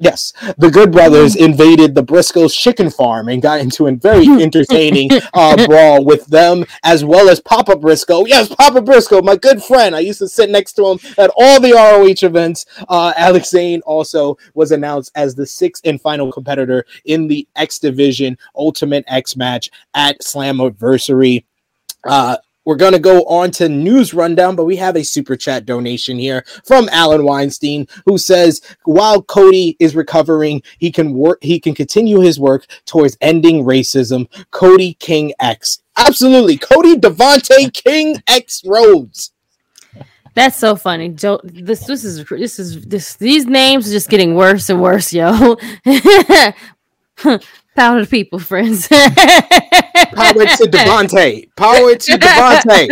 Yes, the Good Brothers invaded the Briscoes chicken farm and got into a very entertaining uh, brawl with them, as well as Papa Briscoe. Yes, Papa Briscoe, my good friend. I used to sit next to him at all the ROH events. Uh, Alex Zayne also was announced as the sixth and final competitor in the X Division Ultimate X match at Slammiversary. Uh, we're going to go on to news rundown, but we have a super chat donation here from Alan Weinstein who says while Cody is recovering, he can work he can continue his work towards ending racism. Cody King X. Absolutely. Cody Devontae King X Rhodes. That's so funny. Joe, this this is this is this these names are just getting worse and worse, yo. To people, friends. Power to Devontae. Power to Devontae.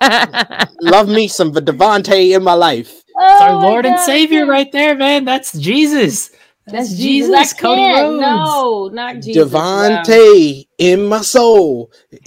Love me some Devontae in my life. It's Oh our Lord and Savior right there, man. That's Jesus. That's That's Jesus. Jesus, I Cody can't. Rhodes. No, not Jesus. wow. Devontae in my soul.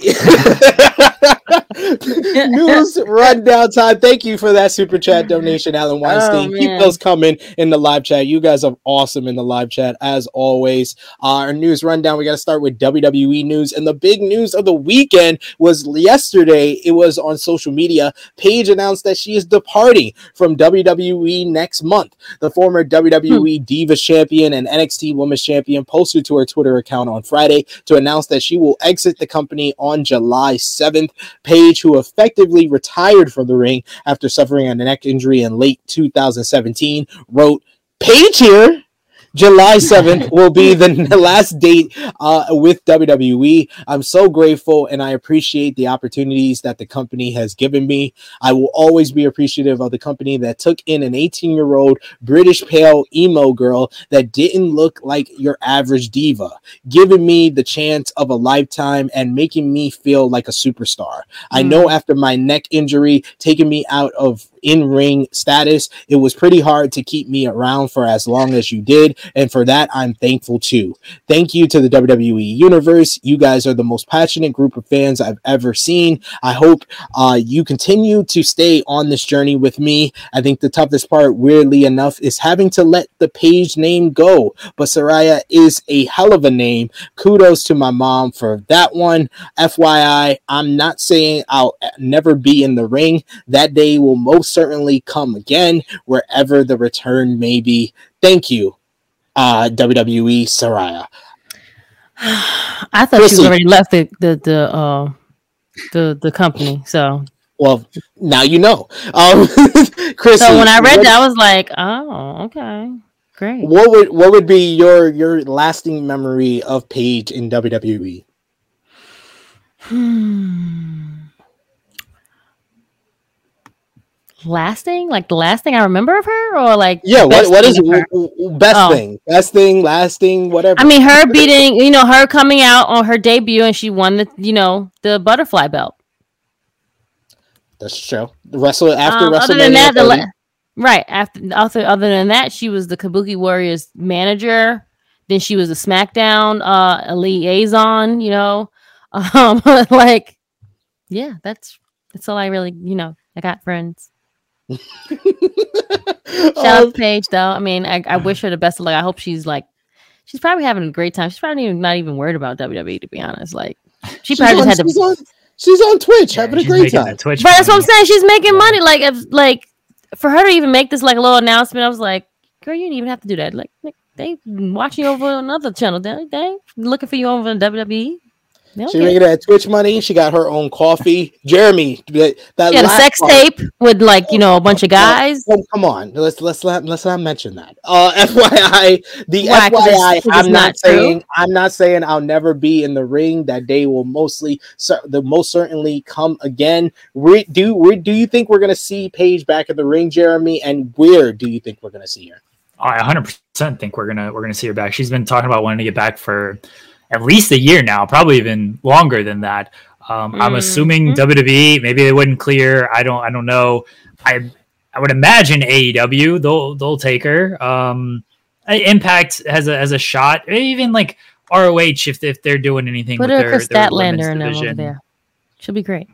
News rundown time. Thank you for that super chat mm-hmm. donation, Alan oh, Weinstein. Keep those coming in the live chat. You guys are awesome in the live chat as always. Our news rundown. We got to start with WWE news, and the big news of the weekend was yesterday. It was on social media. Paige announced that she is departing from WWE next month. The former WWE hmm. Divas champion and NXT Women's champion posted to her Twitter account on Friday to announce that she will exit the company on July 7th. Paige, who effectively retired from the ring after suffering a neck injury in late 2017, wrote, Paige here. July 7th will be the last date uh, with WWE. I'm so grateful and I appreciate the opportunities that the company has given me. I will always be appreciative of the company that took in an 18 year old British pale emo girl that didn't look like your average diva, giving me the chance of a lifetime and making me feel like a superstar. I know after my neck injury, taking me out of in ring status, it was pretty hard to keep me around for as long as you did. And for that, I'm thankful too. Thank you to the WWE Universe. You guys are the most passionate group of fans I've ever seen. I hope uh, you continue to stay on this journey with me. I think the toughest part, weirdly enough, is having to let the Paige name go. But Saraya is a hell of a name. Kudos to my mom for that one. FYI, I'm not saying I'll never be in the ring. That day will most certainly come again, wherever the return may be. Thank you, uh, WWE Saraya. I thought Chrissy. you already left the the the uh the the company. So Well, now you know. Um, Chris, so when I read that, I was like, oh, okay, great. what would what would be your your lasting memory of Paige in? WWE? Hmm. Lasting, like the last thing I remember of her, or like Yeah, what what thing is of her? w- w- best Oh. thing? Best thing, lasting, whatever. I mean, her beating, you know, her coming out on her debut and she won the, you know, the butterfly belt. that's true. Wrestle after Um, WrestleMania. other than that, the la- right after, other other than that, she was the Kabuki Warriors manager. Then she was a SmackDown uh liaison. You know, um, like yeah, that's that's all I really, you know, I got friends. Shout out Um, to Paige though. I mean, I, I wish her the best of luck. I hope she's like, she's probably having a great time. She's probably even, not even worried about WWE to be honest. Like, she she's probably on, just had she's to. on, she's on Twitch Yeah, having a great time. Twitch But that's what I'm saying. She's making money. Like, if like for her to even make this like a little announcement, I was like, girl, you didn't even have to do that. Like, like, they watching you over another channel. They, they looking for you over on WWE. They don't She care. making that Twitch money. She got her own coffee. Jeremy, that, that She had a sex part- tape with like you know a bunch of guys. Oh, come on, let's let's not let's not mention that. Uh, FYI, the Why? 'Cause it's- FYI, 'cause it's I'm not not saying I'm not saying I'll never be in the ring. That day will mostly the most certainly come again. Re, do re, do you think we're gonna see Paige back in the ring, Jeremy? And where do you think we're gonna see her? I 100% think we're gonna we're gonna see her back. She's been talking about wanting to get back for at least a year now, probably even longer than that. Um, I'm assuming Mhm. WWE maybe they wouldn't clear. I don't I don't know. I I would imagine AEW they'll they'll take her. Um, Impact has a has a shot. Even like ROH if if they're doing anything Put with her their, Statlander over there. She'll be great.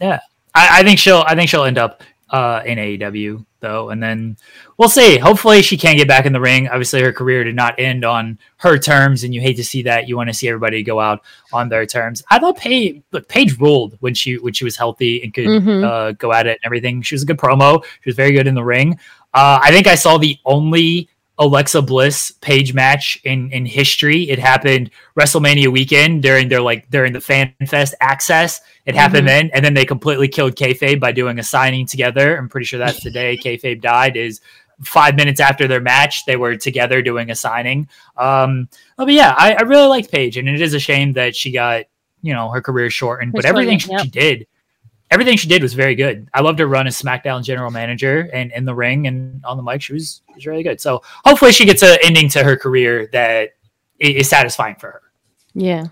I, I think she'll I think she'll end up uh, in AEW though, and then we'll see. Hopefully, she can get back in the ring. Obviously, her career did not end on her terms, and you hate to see that. You want to see everybody go out on their terms. I thought Paige, look, Paige ruled when she when she was healthy and could Mhm. uh, go at it and everything. She was a good promo. She was very good in the ring. Uh, I think I saw the only Alexa Bliss Paige match in in history. It happened WrestleMania weekend during their like during the Fan Fest access. It happened then, and then they completely killed kayfabe by doing a signing together. I'm pretty sure that's the day kayfabe died. Is five minutes after their match, they were together doing a signing. Um, but yeah, I, I really liked Paige, and it is a shame that she got you know her career shortened. But everything she did, everything she did was very good. I loved her run as SmackDown general manager and in the ring and on the mic. She was, she was really good. So hopefully she gets an ending to her career that is satisfying for her. Yeah.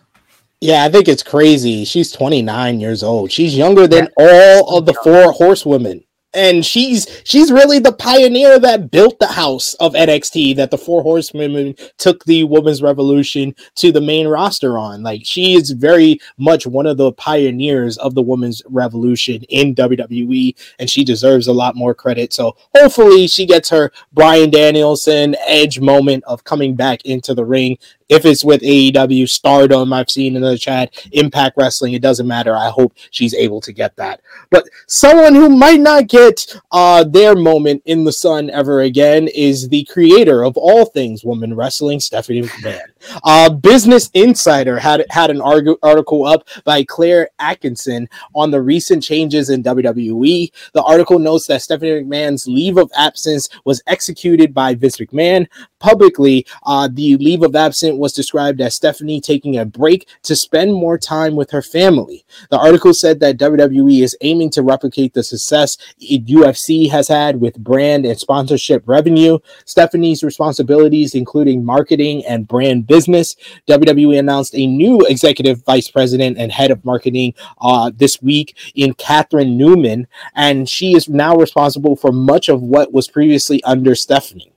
Yeah, I think it's crazy. She's 29 years old. She's younger than all of the four horsewomen. And she's she's really the pioneer that built the house of NXT that the four horsewomen took the women's revolution to the main roster on. Like she is very much one of the pioneers of the women's revolution in WWE and she deserves a lot more credit. So hopefully she gets her Bryan Danielson edge moment of coming back into the ring if it's with AEW, Stardom, I've seen in the chat, Impact Wrestling, it doesn't matter. I hope she's able to get that. But someone who might not get uh, their moment in the sun ever again is the creator of all things woman wrestling, Stephanie McMahon. Uh, Business Insider had had an arg- article up by Claire Atkinson on the recent changes in WWE. The article notes that Stephanie McMahon's leave of absence was executed by Vince McMahon. Publicly, uh, the leave of absence was described as Stephanie taking a break to spend more time with her family. The article said that WWE is aiming to replicate the success UFC has had with brand and sponsorship revenue. Stephanie's responsibilities, including marketing and brand business. WWE announced a new executive vice president and head of marketing uh, this week in Catherine Newman, and she is now responsible for much of what was previously under Stephanie.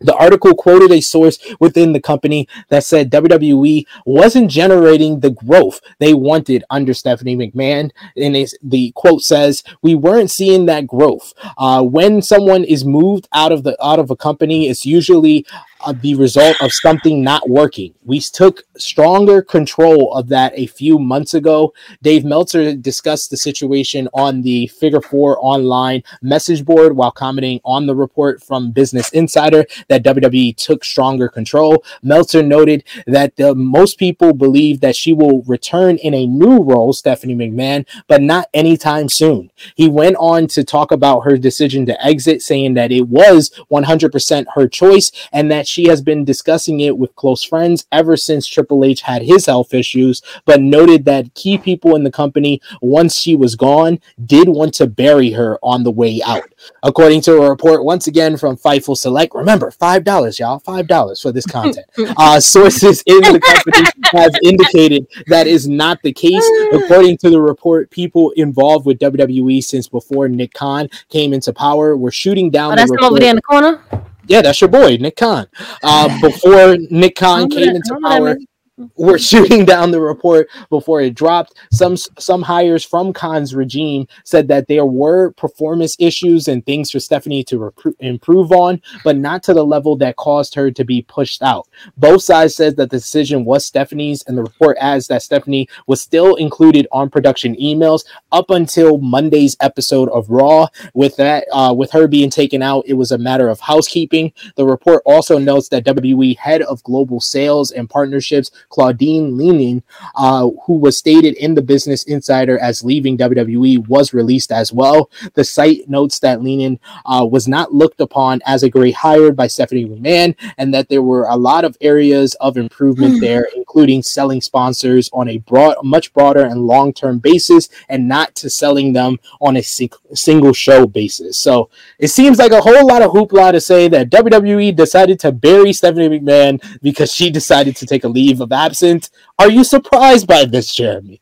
The article quoted a source within the company that said WWE wasn't generating the growth they wanted under Stephanie McMahon. And the quote says, "We weren't seeing that growth. Uh, when someone is moved out of the out of a company, it's usually uh, the result of something not working. We took stronger control of that a few months ago. Dave Meltzer discussed the situation on the Figure Four online message board while commenting on the report from Business Insider that WWE took stronger control. Meltzer noted that the, most people believe that she will return in a new role, Stephanie McMahon, but not anytime soon. He went on to talk about her decision to exit, saying that it was 100% her choice and that she has been discussing it with close friends ever since Triple H had his health issues, but noted that key people in the company, once she was gone, did want to bury her on the way out. According to a report, once again from Fightful Select, remember, $5, y'all, $5 for this content. Uh, sources in the company have indicated that is not the case. According to the report, people involved with WWE since before Nick Khan came into power were shooting down Oh, that's the over there in the corner. Yeah, that's your boy, Nick Khan. Uh, before Nick Khan came into power? We're shooting down the report before it dropped. Some some hires from Khan's regime said that there were performance issues and things for Stephanie to improve on, but not to the level that caused her to be pushed out. Both sides said that the decision was Stephanie's, and the report adds that Stephanie was still included on production emails up until Monday's episode of Raw. With that, uh, with her being taken out, it was a matter of housekeeping. The report also notes that WWE head of global sales and partnerships, Claudine Leaning, uh, who was stated in the Business Insider as leaving WWE, was released as well. The site notes that Leaning uh, was not looked upon as a great hire by Stephanie McMahon, and that there were a lot of areas of improvement there, including selling sponsors on a broad, much broader and long-term basis, and not to selling them on a sing- single show basis. So it seems like a whole lot of hoopla to say that WWE decided to bury Stephanie McMahon because she decided to take a leave of absence. Are you surprised by this, Jeremy?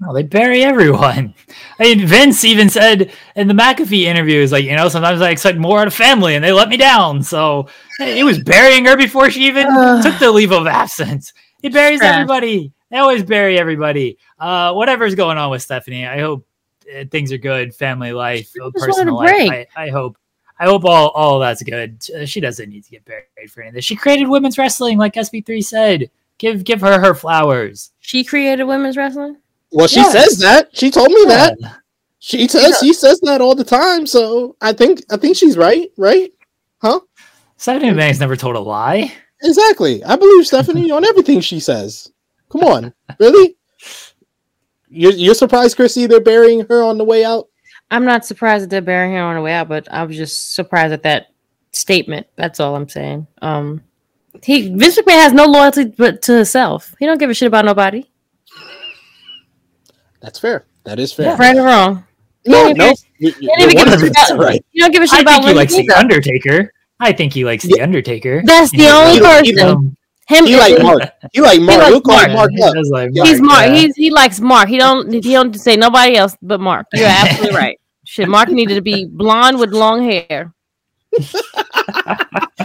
No, they bury everyone. I mean, Vince even said in the McAfee interview, "Is like, you know, sometimes I expect more out of family, and they let me down." So he was burying her before she even took the leave of absence. He buries Trash. everybody. They always bury everybody. Uh, whatever's going on with Stephanie, I hope uh, things are good. Family life, personal life. I, I hope. I hope all, all that's good. Uh, She doesn't need to get buried for anything. She created women's wrestling, like SP3 said. Give give her her flowers. She created women's wrestling. Well, she Yes. says that. She told me that. She says she says that all the time. So I think I think she's right. Right? Huh? Stephanie McMahon's never told a lie. Exactly. I believe Stephanie on everything she says. Come on, really? You're, you're surprised, Chrissy? They're burying her on the way out. I'm not surprised that they're burying her on the way out, but I was just surprised at that statement. That's all I'm saying. Um, he Vince McMahon has no loyalty but to himself. He don't give a shit about nobody, That's fair. That is fair. right or wrong. No, He no, even- you- don't you're give a shit 100% about- right. You don't give a shit I about think he likes the. Undertaker. I think he likes the Undertaker. That's the You only he- person. he- Um, Him. He like Mark. He like Mark. He'll call Mark. Mark he up. does like He's Mark. yeah. He's he likes Mark. He don't he don't say nobody else but Mark. You're absolutely right. Shit, Mark needed to be blonde with long hair.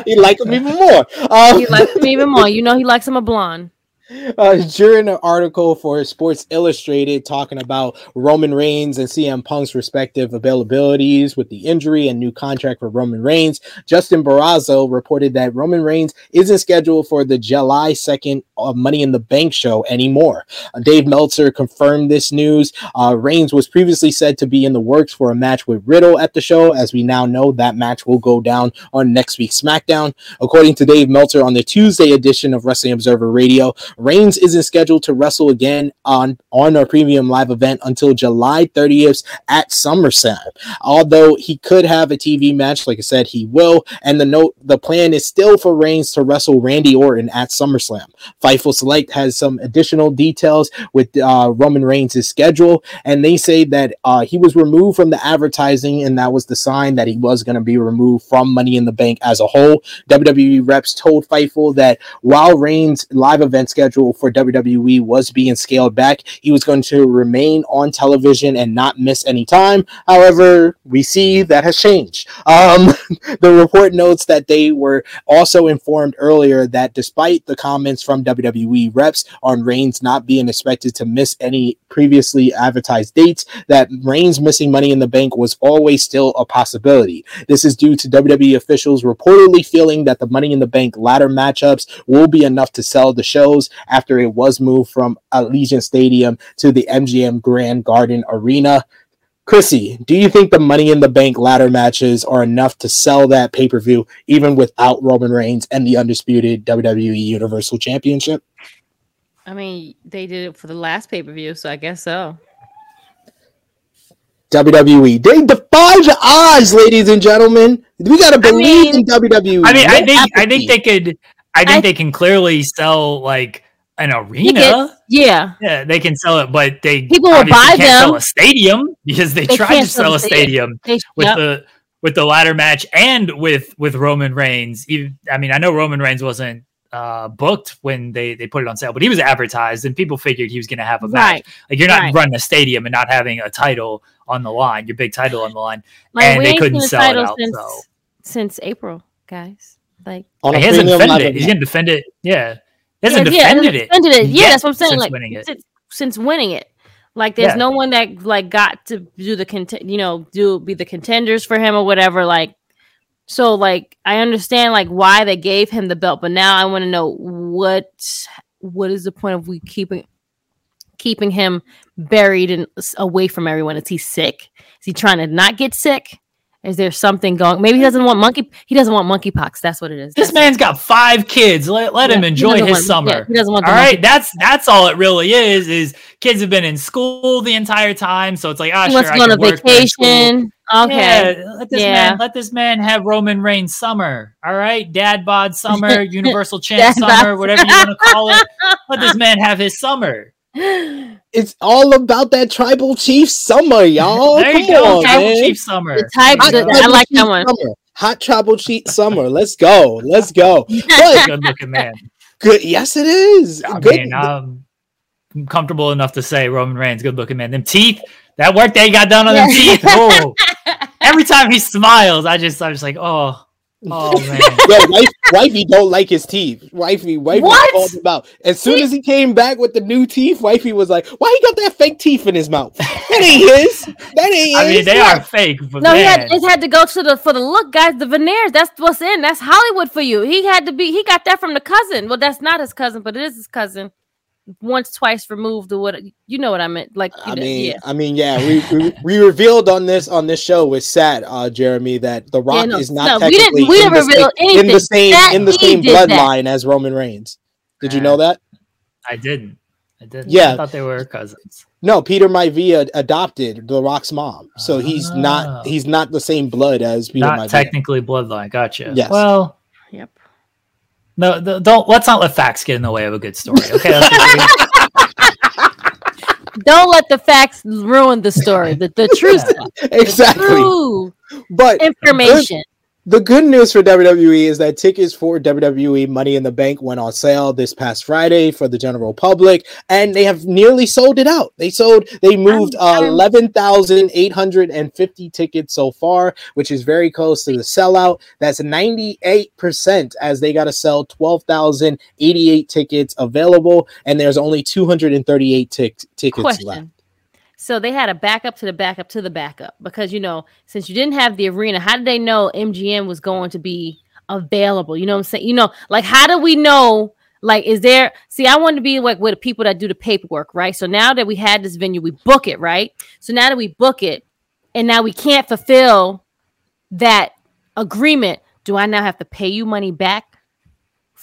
He liked him even more. Um, He likes him even more. You know he likes him a blonde. uh, during an article for Sports Illustrated talking about Roman Reigns and CM Punk's respective availabilities with the injury and new contract for Roman Reigns, Justin Barrasso reported that Roman Reigns isn't scheduled for the July 2nd a Money in the Bank show anymore. Uh, Dave Meltzer confirmed this news. Uh, Reigns was previously said to be in the works for a match with Riddle at the show. As we now know, that match will go down on next week's SmackDown. According to Dave Meltzer on the Tuesday edition of Wrestling Observer Radio, Reigns isn't scheduled to wrestle again on, on our premium live event until July 30th at SummerSlam. Although he could have a TV match, like I said, he will. And the note, the plan is still for Reigns to wrestle Randy Orton at SummerSlam. Fightful Select has some additional details with uh, Roman Reigns' schedule, and they say that uh, he was removed from the advertising, and that was the sign that he was going to be removed from Money in the Bank as a whole. WWE reps told Fightful that while Reigns' live event schedule for WWE was being scaled back, he was going to remain on television and not miss any time. However, we see that has changed. Um, the report notes that they were also informed earlier that despite the comments from WWE reps on Reigns not being expected to miss any previously advertised dates, that Reigns missing Money in the Bank was always still a possibility. This is due to WWE officials reportedly feeling that the Money in the Bank ladder matchups will be enough to sell the shows after it was moved from Allegiant Stadium to the MGM Grand Garden Arena. Chrissy, do you think the Money in the Bank ladder matches are enough to sell that pay per view, even without Roman Reigns and the undisputed WWE Universal Championship? I mean, they did it for the last pay per view, so I guess so. WWE, they defy the odds, ladies and gentlemen. We gotta believe mean- in WWE. I mean, I No think I think they could. I think I- they can clearly sell like an arena. Tickets, yeah. Yeah, they can sell it, but they People will obviously buy can't sell a stadium because they, They tried to sell a stadium They, with yep. the with the ladder match and with with Roman Reigns. Even, I mean, I know Roman Reigns wasn't uh, booked when they they put it on sale, but he was advertised, and people figured he was going to have a match. right. Like you're not right. running a stadium and not having a title on the line, your big title on the line. Like and they couldn't seen sell it out, since so. since April, guys. Like on he hasn't defended it. He's going to defend it. Yeah, he hasn't yeah, yeah, defended it. defended it. Yeah, that's what I'm saying. since Like winning it. Since, since winning it, like there's Yeah. no one that like got to do the cont- you know, do be the contenders for him or whatever. Like, so like I understand like why they gave him the belt, but now I want to know what what is the point of we keeping keeping him buried and away from everyone? Is he sick? Is he trying to not get sick? Is there something going? Maybe he doesn't want monkey. He doesn't want monkeypox. That's what it is. This That's- man's got five kids. Let, let Yeah, him enjoy his want- summer. yeah, he doesn't want all right, that's that's all it really is. Is kids have been in school the entire time, so it's like, ah, He sure, wants to go on a can work during school. vacation. Okay. Yeah, let this Yeah. man let this man have Roman Reigns summer. All right, Dad bod summer, Universal Champ summer, whatever you want to call it. Let this man have his summer. It's all about that tribal chief summer, y'all. there Come you go, on, Tribal man. Chief summer. The type Hot the- I tribal like chief that one. Summer. Hot tribal chief summer. Let's go. Let's go. But Good looking man. good. Yes, it is. I Good. mean, I'm comfortable enough to say Roman Reigns, good looking man. Them teeth, that work they got done on them teeth. Oh, every time he smiles, I just, I'm just like, oh, oh man. Yo, wife, wifey don't like his teeth. Wifey, wifey What? called him out. As soon as he came back with the new teeth, wifey was like, "Why he got that fake teeth in his mouth? That ain't his. That ain't I his." mean, they are fake, but No, he man, had it had to go to the for the look, guys. The veneers. That's what's in. That's Hollywood for you. He had to be. He got that from the cousin. Well, that's not his cousin, but it is his cousin. Once, twice removed, or what? You know what I meant? Like, you I know, mean, yeah. I mean, yeah, we, we we revealed on this on this show with Sat, uh, Jeremy, that The Rock no, is not no, we didn't- technically we in, didn't the reveal same, in the same Sat, in the same did that. bloodline as Roman Reigns. Did you Uh, know that? I didn't. I didn't. Yeah. I thought they were cousins. No, Peter Maivia adopted The Rock's mom, so he's Ah. not he's not the same blood as Peter Not Maivia. technically bloodline. Gotcha. Yes. Well, Yep. No, th- don't. Let's not let facts get in the way of a good story. Okay. Let's Don't let the facts ruin the story. The the true stuff. The exactly. true But information. The good news for WWE is that tickets for WWE Money in the Bank went on sale this past Friday for the general public, and they have nearly sold it out. They sold, they moved uh, I'm- eleven thousand eight hundred and fifty tickets so far, which is very close to the sellout. That's ninety eight percent, as they got to sell twelve thousand eighty eight tickets available, and there's only two hundred and thirty eight tickets left. So they had a backup to the backup to the backup because you know since you didn't have the arena, how did they know MGM was going to be available? You know what I'm saying? You know, like how do we know Like, is there? See, I want to be like with the people that do the paperwork, right? So now that we had this venue, we book it, right? So now that we book it, and now we can't fulfill that agreement, do I now have to pay you money back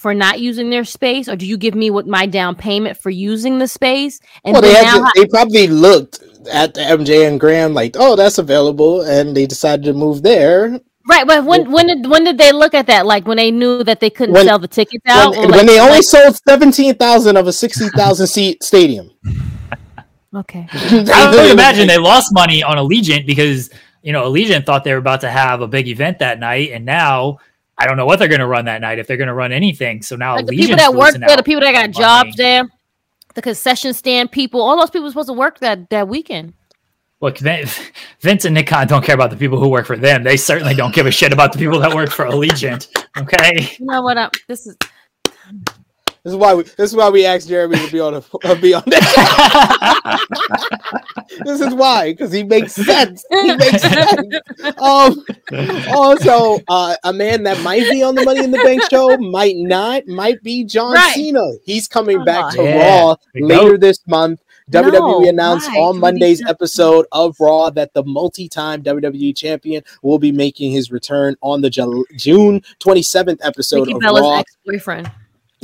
for not using their space, or do you give me what my down payment for using the space? And well, they, now to, they probably looked at the MGM Grand like, oh, that's available, and they decided to move there. Right, but when when did when did they look at that? Like when they knew that they couldn't When- sell the tickets out, When, or when they only like- sold seventeen thousand of a sixty thousand seat stadium. okay, I would imagine they lost money on Allegiant because you know Allegiant thought they were about to have a big event that night, and now I don't know what they're going to run that night if they're going to run anything. So now like the people that work there, the people that got jobs money. there, the concession stand people, all those people supposed to work that that weekend. Look, Vince and Nick Khan don't care about the people who work for them. They certainly don't give a shit about the people that work for Allegiant. Okay. You know what? Up, this is This is why we. This is why we asked Jeremy to be on a uh, be on that. this is why because he makes sense. He makes sense. Um. Also, uh, a man that might be on the Money in the Bank show might not. Might be John Right. Cena. He's coming back to Yeah. Raw later this month. No, WWE announced why? on Monday's episode of Raw that the multi-time WWE champion will be making his return on the Ju- June 27th episode Nikki of Bella's Raw ex-boyfriend.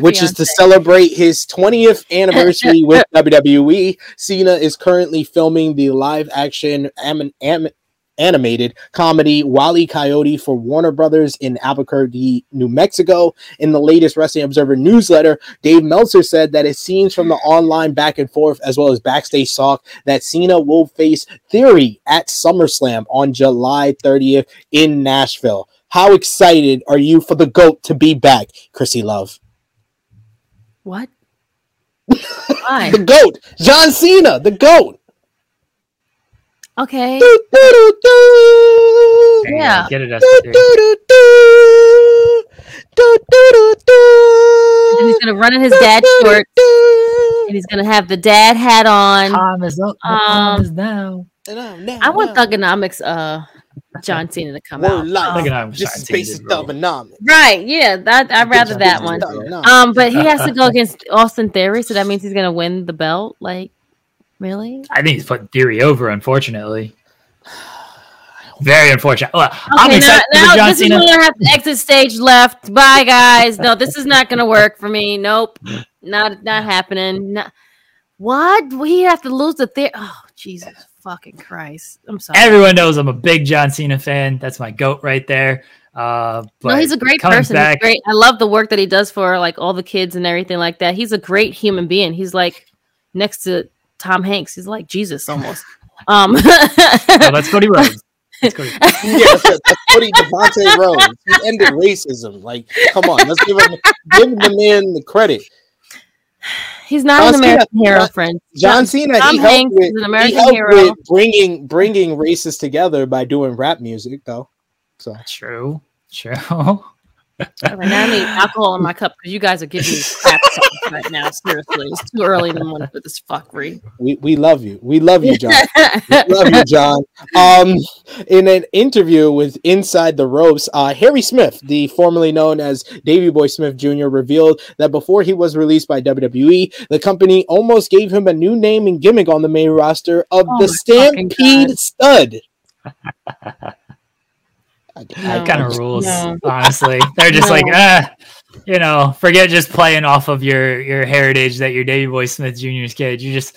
Which is to celebrate his 20th anniversary with WWE. Cena is currently filming the live action am- am- animated comedy Wally Coyote for Warner Brothers in Albuquerque, New Mexico. In the latest Wrestling Observer newsletter, Dave Meltzer said that it seems from the online back and forth as well as backstage talk that Cena will face Theory at SummerSlam on July 30th in Nashville. How excited are you for the GOAT to be back, Chrissy Love? What? Why? The GOAT, John Cena, the GOAT. Okay. Do, do, do, do. There you go. Yeah. Get it, Do, do, do, do. Do, do, do, do. And he's gonna run in his dad's Do, do, shorts, do. and he's gonna have the dad hat on. Time is up. The Um, time is now. No, no, I want no. Thuganomics, uh, John Cena to come Word out. life. Um, Thuganomics Just John space Cena, is bro. right? Yeah, that I'd rather that one. Um, but he has to go against Austin Theory, so that means he's gonna win the belt. Like, really? I think he's putting Theory over, unfortunately. Very unfortunate. Well, I'm Okay, now, now John this Cena. is when I have to exit stage left. Bye, guys. No, this is not gonna work for me. Nope, not not happening. Not- what? We have to lose the theory. Oh, Jesus fucking Christ! I'm sorry. Everyone knows I'm a big John Cena fan. That's my goat right there. Uh, but no, he's a great coming person. Back, He's great. I love the work that he does for like all the kids and everything like that. He's a great human being. He's like next to Tom Hanks. He's like Jesus almost. Um, Oh, that's Cody Rhodes. That's Cody. Yeah, that's, that's Cody Devontae Rhodes. He ended racism. Like, come on, let's give him give the man the credit. He's not John an Cena- American hero, John- friend. John Cena, Tom he helped Hanks with, is an American helped hero. with bringing bringing races together by doing rap music, though. So True. True. All right, now I need alcohol in my cup because you guys are giving me crap right now. Seriously, it's too early in the morning for this fuckery. we, we love you. We love you, John. Love you, John. Um, in an interview with Inside the Ropes, uh, Harry Smith, the formerly known as Davy Boy Smith Jr., revealed that before he was released by WWE, the company almost gave him a new name and gimmick on the main roster of Oh the Stampede Stud. That No. kind of rules, No. honestly. They're just No. like, ah, you know, forget just playing off of your your heritage that your Davy Boy Smith Jr.'s kid. You just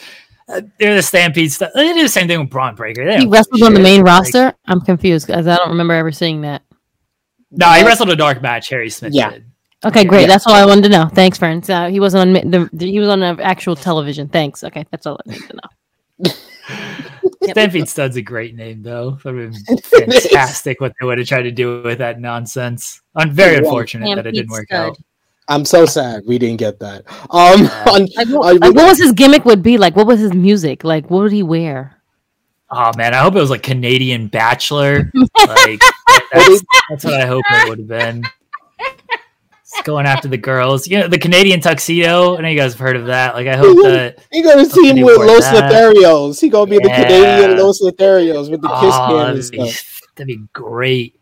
uh, they're the Stampede stuff. They do the same thing with Bron Breakker. They he wrestled a on the shit. main Like, roster. I'm confused because I don't remember ever seeing that. no, he wrestled a dark match. Harry Smith Yeah. did. Okay, great. Yeah. That's all I wanted to know. Thanks, friends. Uh, he wasn't on the, the he was on the actual television. Thanks. Okay, that's all I need to know. Yep. Stampede Stud's a great name, though. That would have been fantastic what they would have tried to do with that nonsense. I'm very Yeah. unfortunate that it didn't work Stud. out. I'm so sad we didn't get that. Um, on, Like, what, like, what was his gimmick? Would be like? What was his music? Like, what would he wear? Oh man, I hope it was like Canadian Bachelor. like that's, that's what I hope it would have been. Just going after the girls, you know, the Canadian tuxedo. I know you guys have heard of that. Like, I hope that he gonna team he with Los that. Lotharios. He gonna be the Canadian Los Lotharios with the kiss oh, cam and that'd, be, stuff. that'd be great.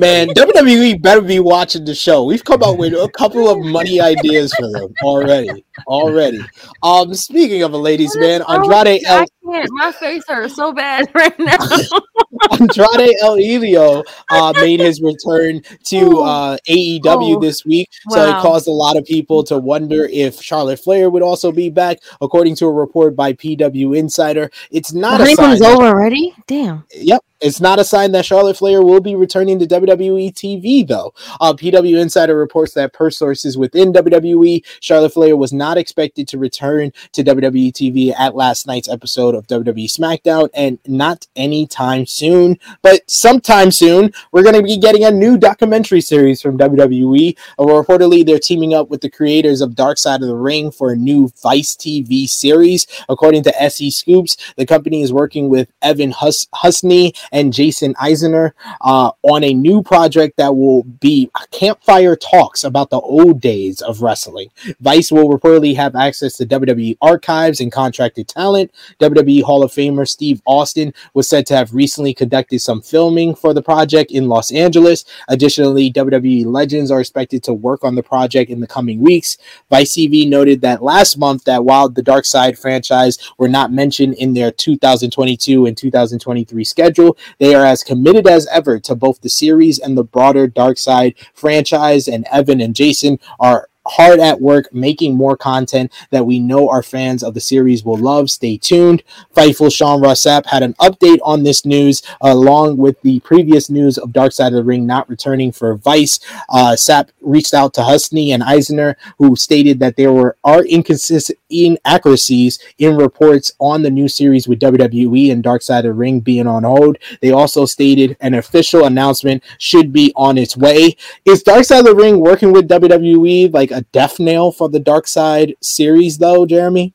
Man, WWE better be watching the show. We've come up with a couple of money ideas for them already. Already. Um, speaking of a ladies' man, Andrade El can't. My face hurts so bad right now. Andrade El Elio uh, made his return to uh, AEW Oh, this week, so it caused a lot of people to wonder if Charlotte Flair would also be back. According to a report by PW Insider, it's not the a sign. honeymoon's that- over already. Damn. Yep. It's not a sign that Charlotte Flair will be returning to WWE TV, though. Uh, PW Insider reports that, per sources within WWE, Charlotte Flair was not expected to return to WWE TV at last night's episode of WWE SmackDown, and not anytime soon, but sometime soon. We're going to be getting a new documentary series from WWE. Uh, reportedly, they're teaming up with the creators of Dark Side of the Ring for a new Vice TV series. According to SE Scoops, the company is working with Evan Hus- Husney and Jason Eisner uh, on a new project that will be campfire talks about the old days of wrestling. Vice will reportedly have access to WWE archives and contracted talent. WWE Hall of Famer Steve Austin was said to have recently conducted some filming for the project in Los Angeles. Additionally, WWE legends are expected to work on the project in the coming weeks. Vice TV noted that last month that while the Dark Side franchise were not mentioned in their 2022 and 2023 schedule, they are as committed as ever to both the series and the broader Dark Side franchise. And Evan and Jason are hard at work making more content that we know our fans of the series will love. Stay tuned. Fightful Sean Ross Sapp had an update on this news along with the previous news of Dark Side of the Ring not returning for Vice. Uh, reached out to Husney and Eisner, who stated that there were are inconsistent inaccuracies in reports on the new series with WWE and Dark Side of the Ring being on hold. They also stated an official announcement should be on its way. Is Dark Side of the Ring working with WWE like a death nail for the Dark Side series, though, Jeremy?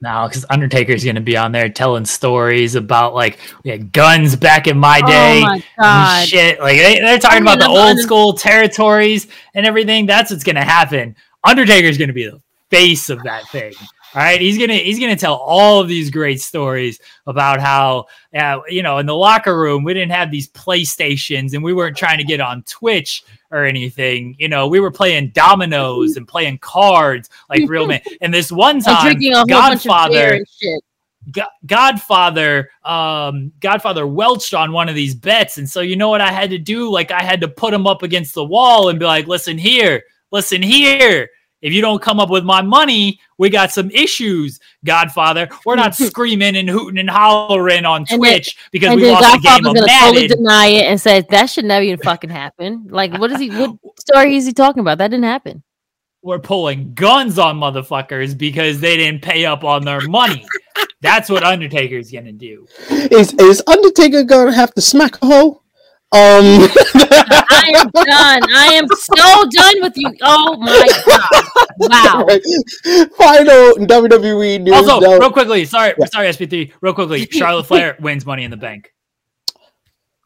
No, because Undertaker's going to be on there telling stories about like we had guns back in my day. Oh my and. Shit, like they, they're talking I about the mean, old under- school territories and everything. That's what's going to happen. Undertaker's going to be the face of that thing. All right, he's gonna he's gonna tell all of these great stories about how uh, you know in the locker room we didn't have these PlayStations and we weren't trying to get on Twitch or anything. You know, we were playing dominoes and playing cards like real men. And this one time, drinking a whole bunch of beer Godfather and shit. Go- Godfather, um, Godfather welched on one of these bets, and so you know what I had to do? Like I had to put him up against the wall and be like, "Listen here, listen here. If you don't come up with my money, we got some issues, Godfather. We're not screaming and hooting and hollering on And then- Twitch because we then lost the game Godfather's of gonna totally deny it and say that should never even fucking happen. Like, what is he? What story is he talking about? That didn't happen. We're pulling guns on motherfuckers because they didn't pay up on their money. That's what Undertaker's gonna do. Is is Undertaker gonna have to smack a hoe? Um, I am done. I am so done with you. Oh my god! Wow. final WWE news. Also, though. real quickly, sorry, Yeah. sorry, SP3, real quickly, Charlotte Flair wins Money in the Bank.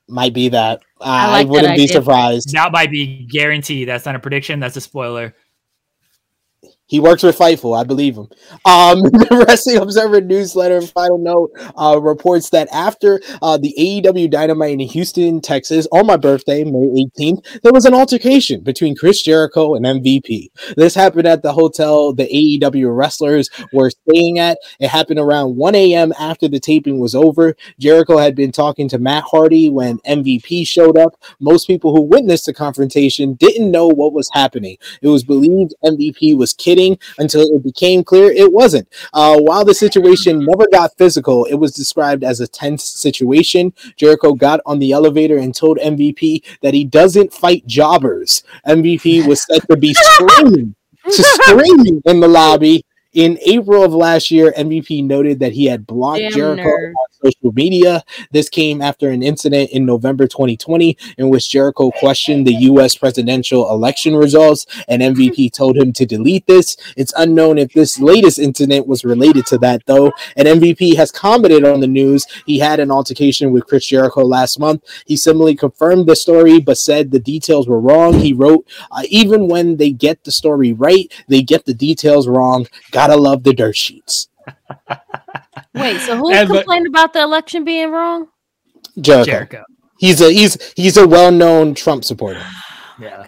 might be that. I I, like wouldn't be surprised. That might be guaranteed. That's not a prediction. That's a spoiler. He works with Fightful. I believe him. Um, the Wrestling Observer newsletter, final note, uh, reports that after uh, the AEW Dynamite in Houston, Texas, on my birthday, May 18th, there was an altercation between Chris Jericho and MVP. This happened at the hotel the AEW wrestlers were staying at. It happened around 1 a.m. after the taping was over. Jericho had been talking to Matt Hardy when MVP showed up. Most people who witnessed the confrontation didn't know what was happening. It was believed MVP was kidding until it became clear it wasn't. Uh, while the situation never got physical, it was described as a tense situation. Jericho got on the elevator and told MVP that he doesn't fight jobbers. MVP was said to be screaming, to screaming in the lobby. In April of last year, MVP noted that he had blocked Damn Jericho nerd. on social media. This came after an incident in November 2020 in which Jericho questioned the U.S. presidential election results, and MVP told him to delete this. It's unknown if this latest incident was related to that, though. And MVP has commented on the news. He had an altercation with Chris Jericho last month. He similarly confirmed the story, but said the details were wrong. He wrote, uh, even when they get the story right, they get the details wrong. Gotta love the dirt sheets. Wait, so who And but- complained about the election being wrong? Jericho. Jericho. He's a he's he's a well known Trump supporter. Yeah.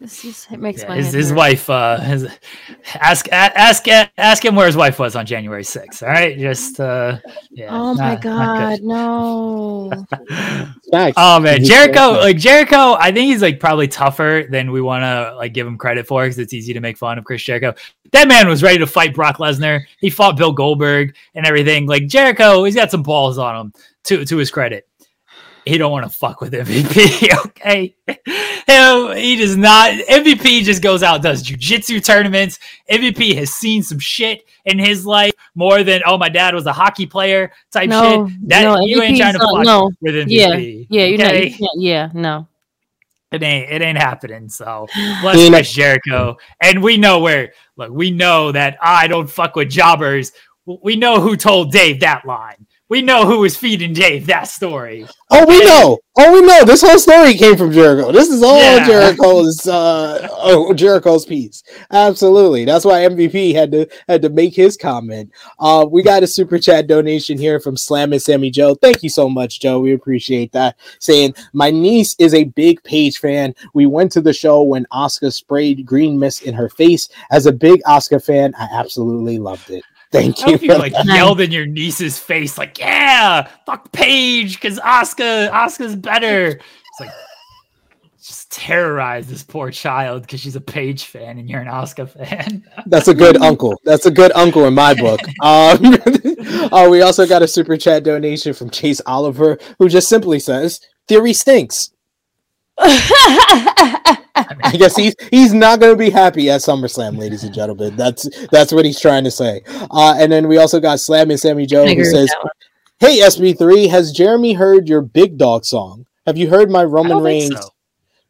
This is it makes Yeah, my his, his wife uh his, ask ask ask him where his wife was on January 6th all right just uh yeah Oh my not- not god, no. oh man He's Jericho very- like Jericho I think he's like probably tougher than we want to like give him credit for because it's easy to make fun of Chris Jericho that man was ready to fight Brock Lesnar he fought Bill Goldberg and everything like Jericho he's got some balls on him to to his credit he don't want to fuck with MVP. Okay, Him, he does not. MVP just goes out, does jujitsu tournaments. MVP has seen some shit in his life more than oh, my dad was a hockey player type No, shit. That no, you ain't trying to not- fuck no. with MVP. Yeah, you're not. okay? You can't, yeah, no. It ain't. It ain't happening. So bless You know- Chris Jericho, and we know where. Look, we know that I don't fuck with jobbers. We know who told Dave that line. We know who was feeding Dave that story. Oh, we know. Oh, we know. This whole story came from Jericho. This is all Yeah. Jericho's uh oh, Jericho's piece. Absolutely. That's why MVP had to had to make his comment. Uh we got a super chat donation here from Slam and Sammy Joe. Thank you so much, Joe. We appreciate that. Saying my niece is a big Paige fan. We went to the show when Asuka sprayed green mist in her face. As a big Asuka fan, I absolutely loved it. Thank I you. hope you for like that. yelled in your niece's face, like, "Yeah, fuck Paige, because Asuka, Asuka's better." It's like just terrorize this poor child because she's a Paige fan and you're an Oscar fan. That's a good uncle. That's a good uncle in my book. Um, uh, we also got a super chat donation from Chase Oliver, who just simply says, "Theory stinks." I guess he's he's not going to be happy at SummerSlam, ladies and gentlemen. That's that's what he's trying to say. Uh, and then we also got Slam and Sammy Joe, who says, "Hey SP3, has Jeremy heard your Big Dog song? Have you heard my Roman Reigns?" so.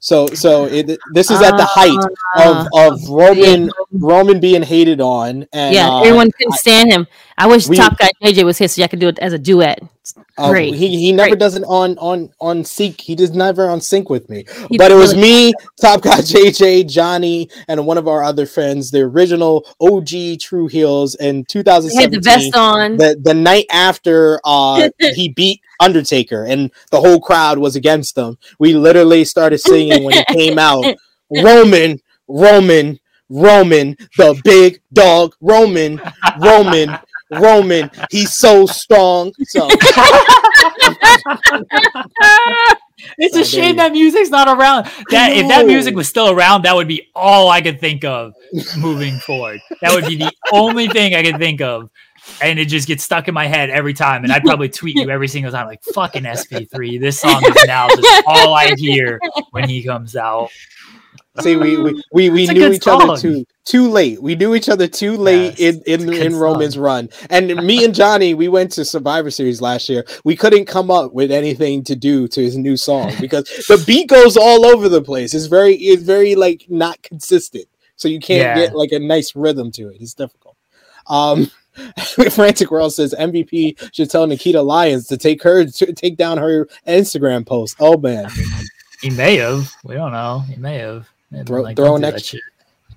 So so it, this is at the height Uh, of of Roman yeah. Roman being hated on, and yeah, uh, everyone couldn't stand him. I wish we- Top Guy JJ was here so I could do it as a duet. Uh, Great. He he never Great. does it on on on sync. He does never on sync with me. He but it was really- me, Top Guy JJ, Johnny, and one of our other friends, the original OG True Heels in He had the 2017. vest on. The the night after uh he beat Undertaker and the whole crowd was against him. We literally started singing when he came out. Roman, Roman, Roman, the big dog, Roman, Roman, Roman. He's so strong. So It's Oh, a shame that music's not around. That if that music was still around, that would be all I could think of moving forward. That would be the only thing I could think of. And it just gets stuck in my head every time. And I'd probably tweet you every single time, like fucking SP3. This song is now just all I hear when he comes out. See, we we we, we knew each other too too late. We knew each other too late Yes, in in, it's a good in Roman's song. run. And me and Johnny, we went to Survivor Series last year. We couldn't come up with anything to do to his new song because the beat goes all over the place. It's very it's very like not consistent. So you can't Yeah. get like a nice rhythm to it. It's difficult. Um Frantic World says MVP should tell Nikita Lyons to take her to take down her Instagram post. Oh man, He may have. We don't know. He may have. Maybe, Throw- like, throw an extra- shit.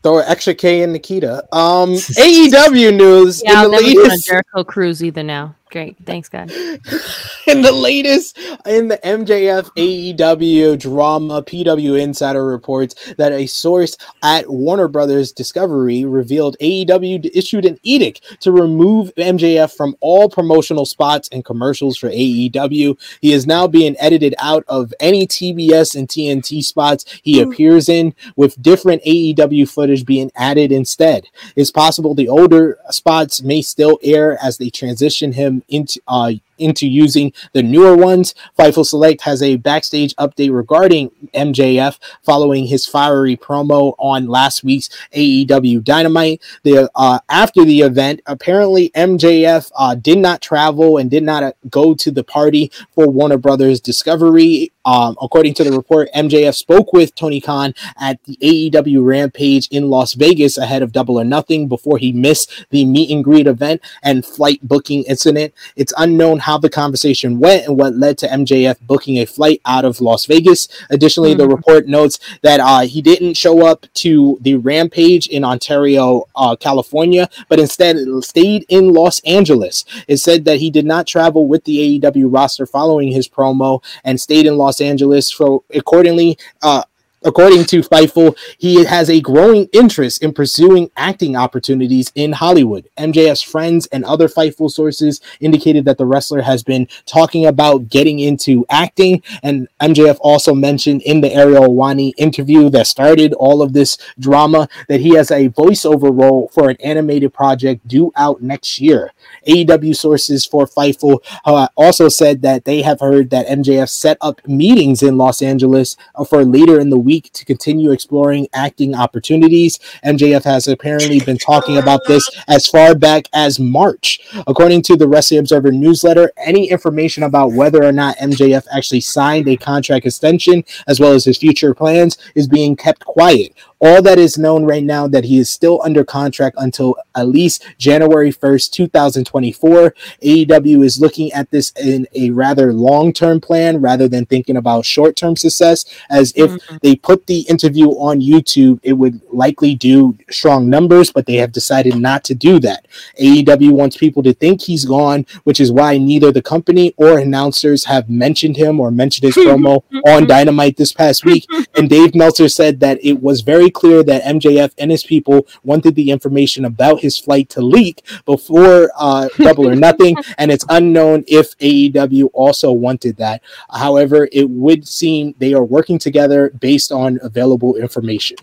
throw an extra K in Nikita. Um, AEW news yeah, I'll in the never go on a latest Jericho cruise either now. Great. Thanks, guys. in the latest in the MJF AEW drama. PW Insider reports that a source at Warner Brothers Discovery revealed AEW issued an edict to remove MJF from all promotional spots and commercials for AEW. He is now being edited out of any TBS and TNT spots he appears in, with different AEW footage being added instead. It's possible the older spots may still air as they transition him into uh into using the newer ones. Fightful Select has a backstage update regarding MJF following his fiery promo on last week's AEW Dynamite. The uh, after the event, apparently MJF uh, did not travel and did not uh, go to the party for Warner Brothers Discovery. Um, according to the report, MJF spoke with Tony Khan at the AEW Rampage in Las Vegas ahead of Double or Nothing before he missed the meet and greet event and flight booking incident. It's unknown how the conversation went and what led to MJF booking a flight out of Las Vegas. Additionally, the Mhm. report notes that uh, he didn't show up to the Rampage in Ontario, uh, California, but instead stayed in Los Angeles. It said that he did not travel with the AEW roster following his promo and stayed in Los Angeles. So, accordingly, uh, According to Fightful, he has a growing interest in pursuing acting opportunities in Hollywood. MJF's friends and other Fightful sources indicated that the wrestler has been talking about getting into acting, and MJF also mentioned in the Ariel Helwani interview that started all of this drama that he has a voiceover role for an animated project due out next year. AEW sources for Fightful uh, also said that they have heard that MJF set up meetings in Los Angeles for later in the week to continue exploring acting opportunities. MJF has apparently been talking about this as far back as March. According to the Wrestling Observer newsletter, any information about whether or not MJF actually signed a contract extension as well as his future plans is being kept quiet. All that is known right now that he is still under contract until at least January 1st, 2024. AEW is looking at this in a rather long-term plan rather than thinking about short-term success as if Mhm. they put the interview on YouTube, it would likely do strong numbers, but they have decided not to do that. AEW wants people to think he's gone, which is why neither the company or announcers have mentioned him or mentioned his promo on Dynamite this past week. And Dave Meltzer said that it was very clear that MJF and his people wanted the information about his flight to leak before uh, Double or Nothing, and it's unknown if AEW also wanted that. However, it would seem they are working together based on available information.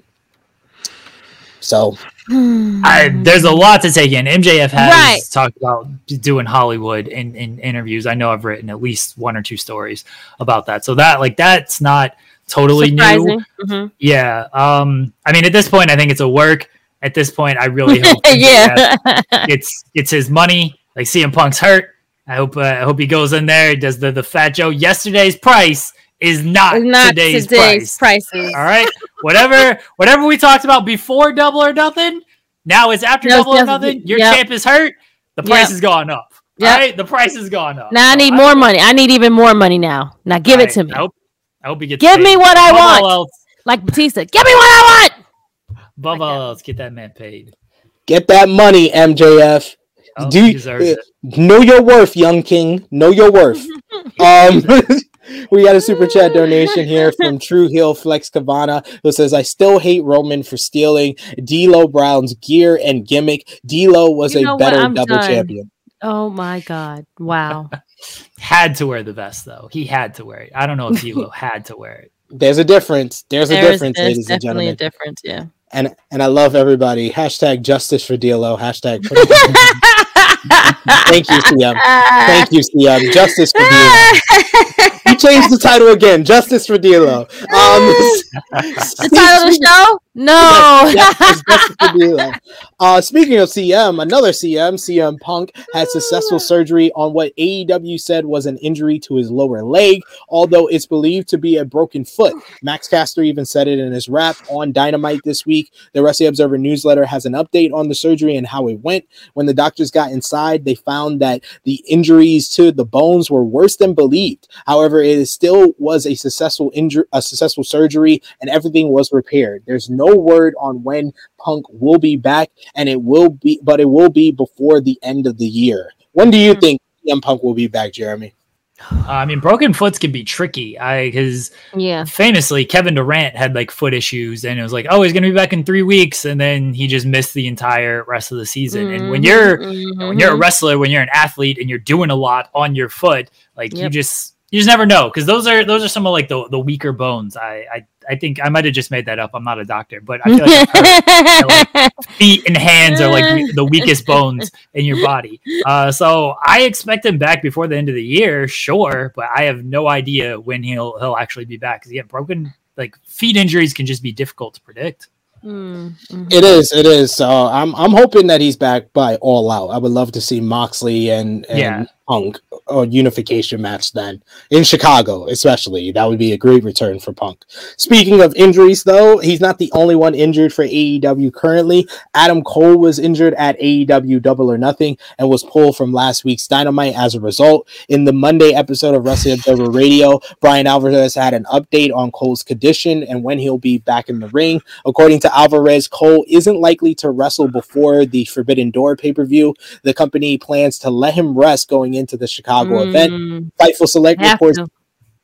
So, I, there's a lot to take in. MJF has Right. talked about doing Hollywood in, in interviews. I know I've written at least one or two stories about that. So that like that's not totally new. Surprising. Mhm. Yeah. Um. I mean, at this point, I think it's a work. At this point, I really hope yeah. It's it's his money. Like CM Punk's hurt. I hope uh, I hope he goes in there. Does the the Fat Joe yesterday's price is not, It's not today's, today's price. prices. All right. Whatever whatever we talked about before double or nothing, now it's after No, double or nothing. Your yep. champ is hurt. The price Yep. has gone up. Yep. All right. The price has gone up. Now I need more money. I need even more money now. Now give it to me. I hope, I hope he gets Give paid. me what I Above all want. else, Like Batista. Give me what I want. above Like all that. else, get that man paid. get that money, MJF. Oh, Do you- deserves. Know your worth, young king. Know your worth. um, we got a super chat donation here from True Hill Flex Cavana who says, "I still hate Roman for stealing D'Lo Brown's gear and gimmick. D'Lo was You know a better double done. champion." Oh my God. Wow. Had to wear the vest though. He had to wear it. I don't know if D'Lo had to wear it. There's a difference. There's a There's, difference, there's ladies and gentlemen. definitely a difference. Yeah. And and I love everybody. Hashtag justice for D'Lo. Hashtag. For Thank you, CM. Thank you, CM. Justice for D'Lo. You changed the title again. Justice for D'Lo. Um, the title of the show? No. Yes, it's Justice for Uh, speaking of CM, another CM, CM Punk, had successful surgery on what AEW said was an injury to his lower leg, although it's believed to be a broken foot. Max Caster even said it in his rap on Dynamite this week. The Wrestling Observer newsletter has an update on the surgery and how it went. When the doctors got inside, they found that the injuries to the bones were worse than believed. However, it is still was a successful injury, a successful surgery, and everything was repaired. There's no word on when Punk will be back, and it will be, but it will be before the end of the year. When do you Mhm. think CM Punk will be back, Jeremy? Uh, I mean, broken foots can be tricky. I because yeah. famously Kevin Durant had like foot issues, and it was like, oh, he's gonna be back in three weeks, and then he just missed the entire rest of the season. And when you're when you're a wrestler, when you're an athlete, and you're doing a lot on your foot, like you just you just never know because those are those are some of like the the weaker bones. I I, I think I might have just made that up. I'm not a doctor, but I feel like I've heard feet and hands are like the weakest bones in your body. Uh, so I expect him back before the end of the year, sure, but I have no idea when he'll he'll actually be back because he again, broken like feet injuries can just be difficult to predict. Mm, mhm. It is, it is. So I'm I'm hoping that he's back by all out. I would love to see Moxley and, and Yeah. Punk a unification match then in Chicago, especially. That would be a great return for Punk. Speaking of injuries, though, he's not the only one injured for AEW currently. Adam Cole was injured at AEW Double or Nothing and was pulled from last week's Dynamite as a result. In the Monday episode of Wrestling Observer Radio, Bryan Alvarez had an update on Cole's condition and when he'll be back in the ring. According to Alvarez, Cole isn't likely to wrestle before the Forbidden Door pay per view. The company plans to let him rest going into the Chicago mm. event. Fightful Select reports. to.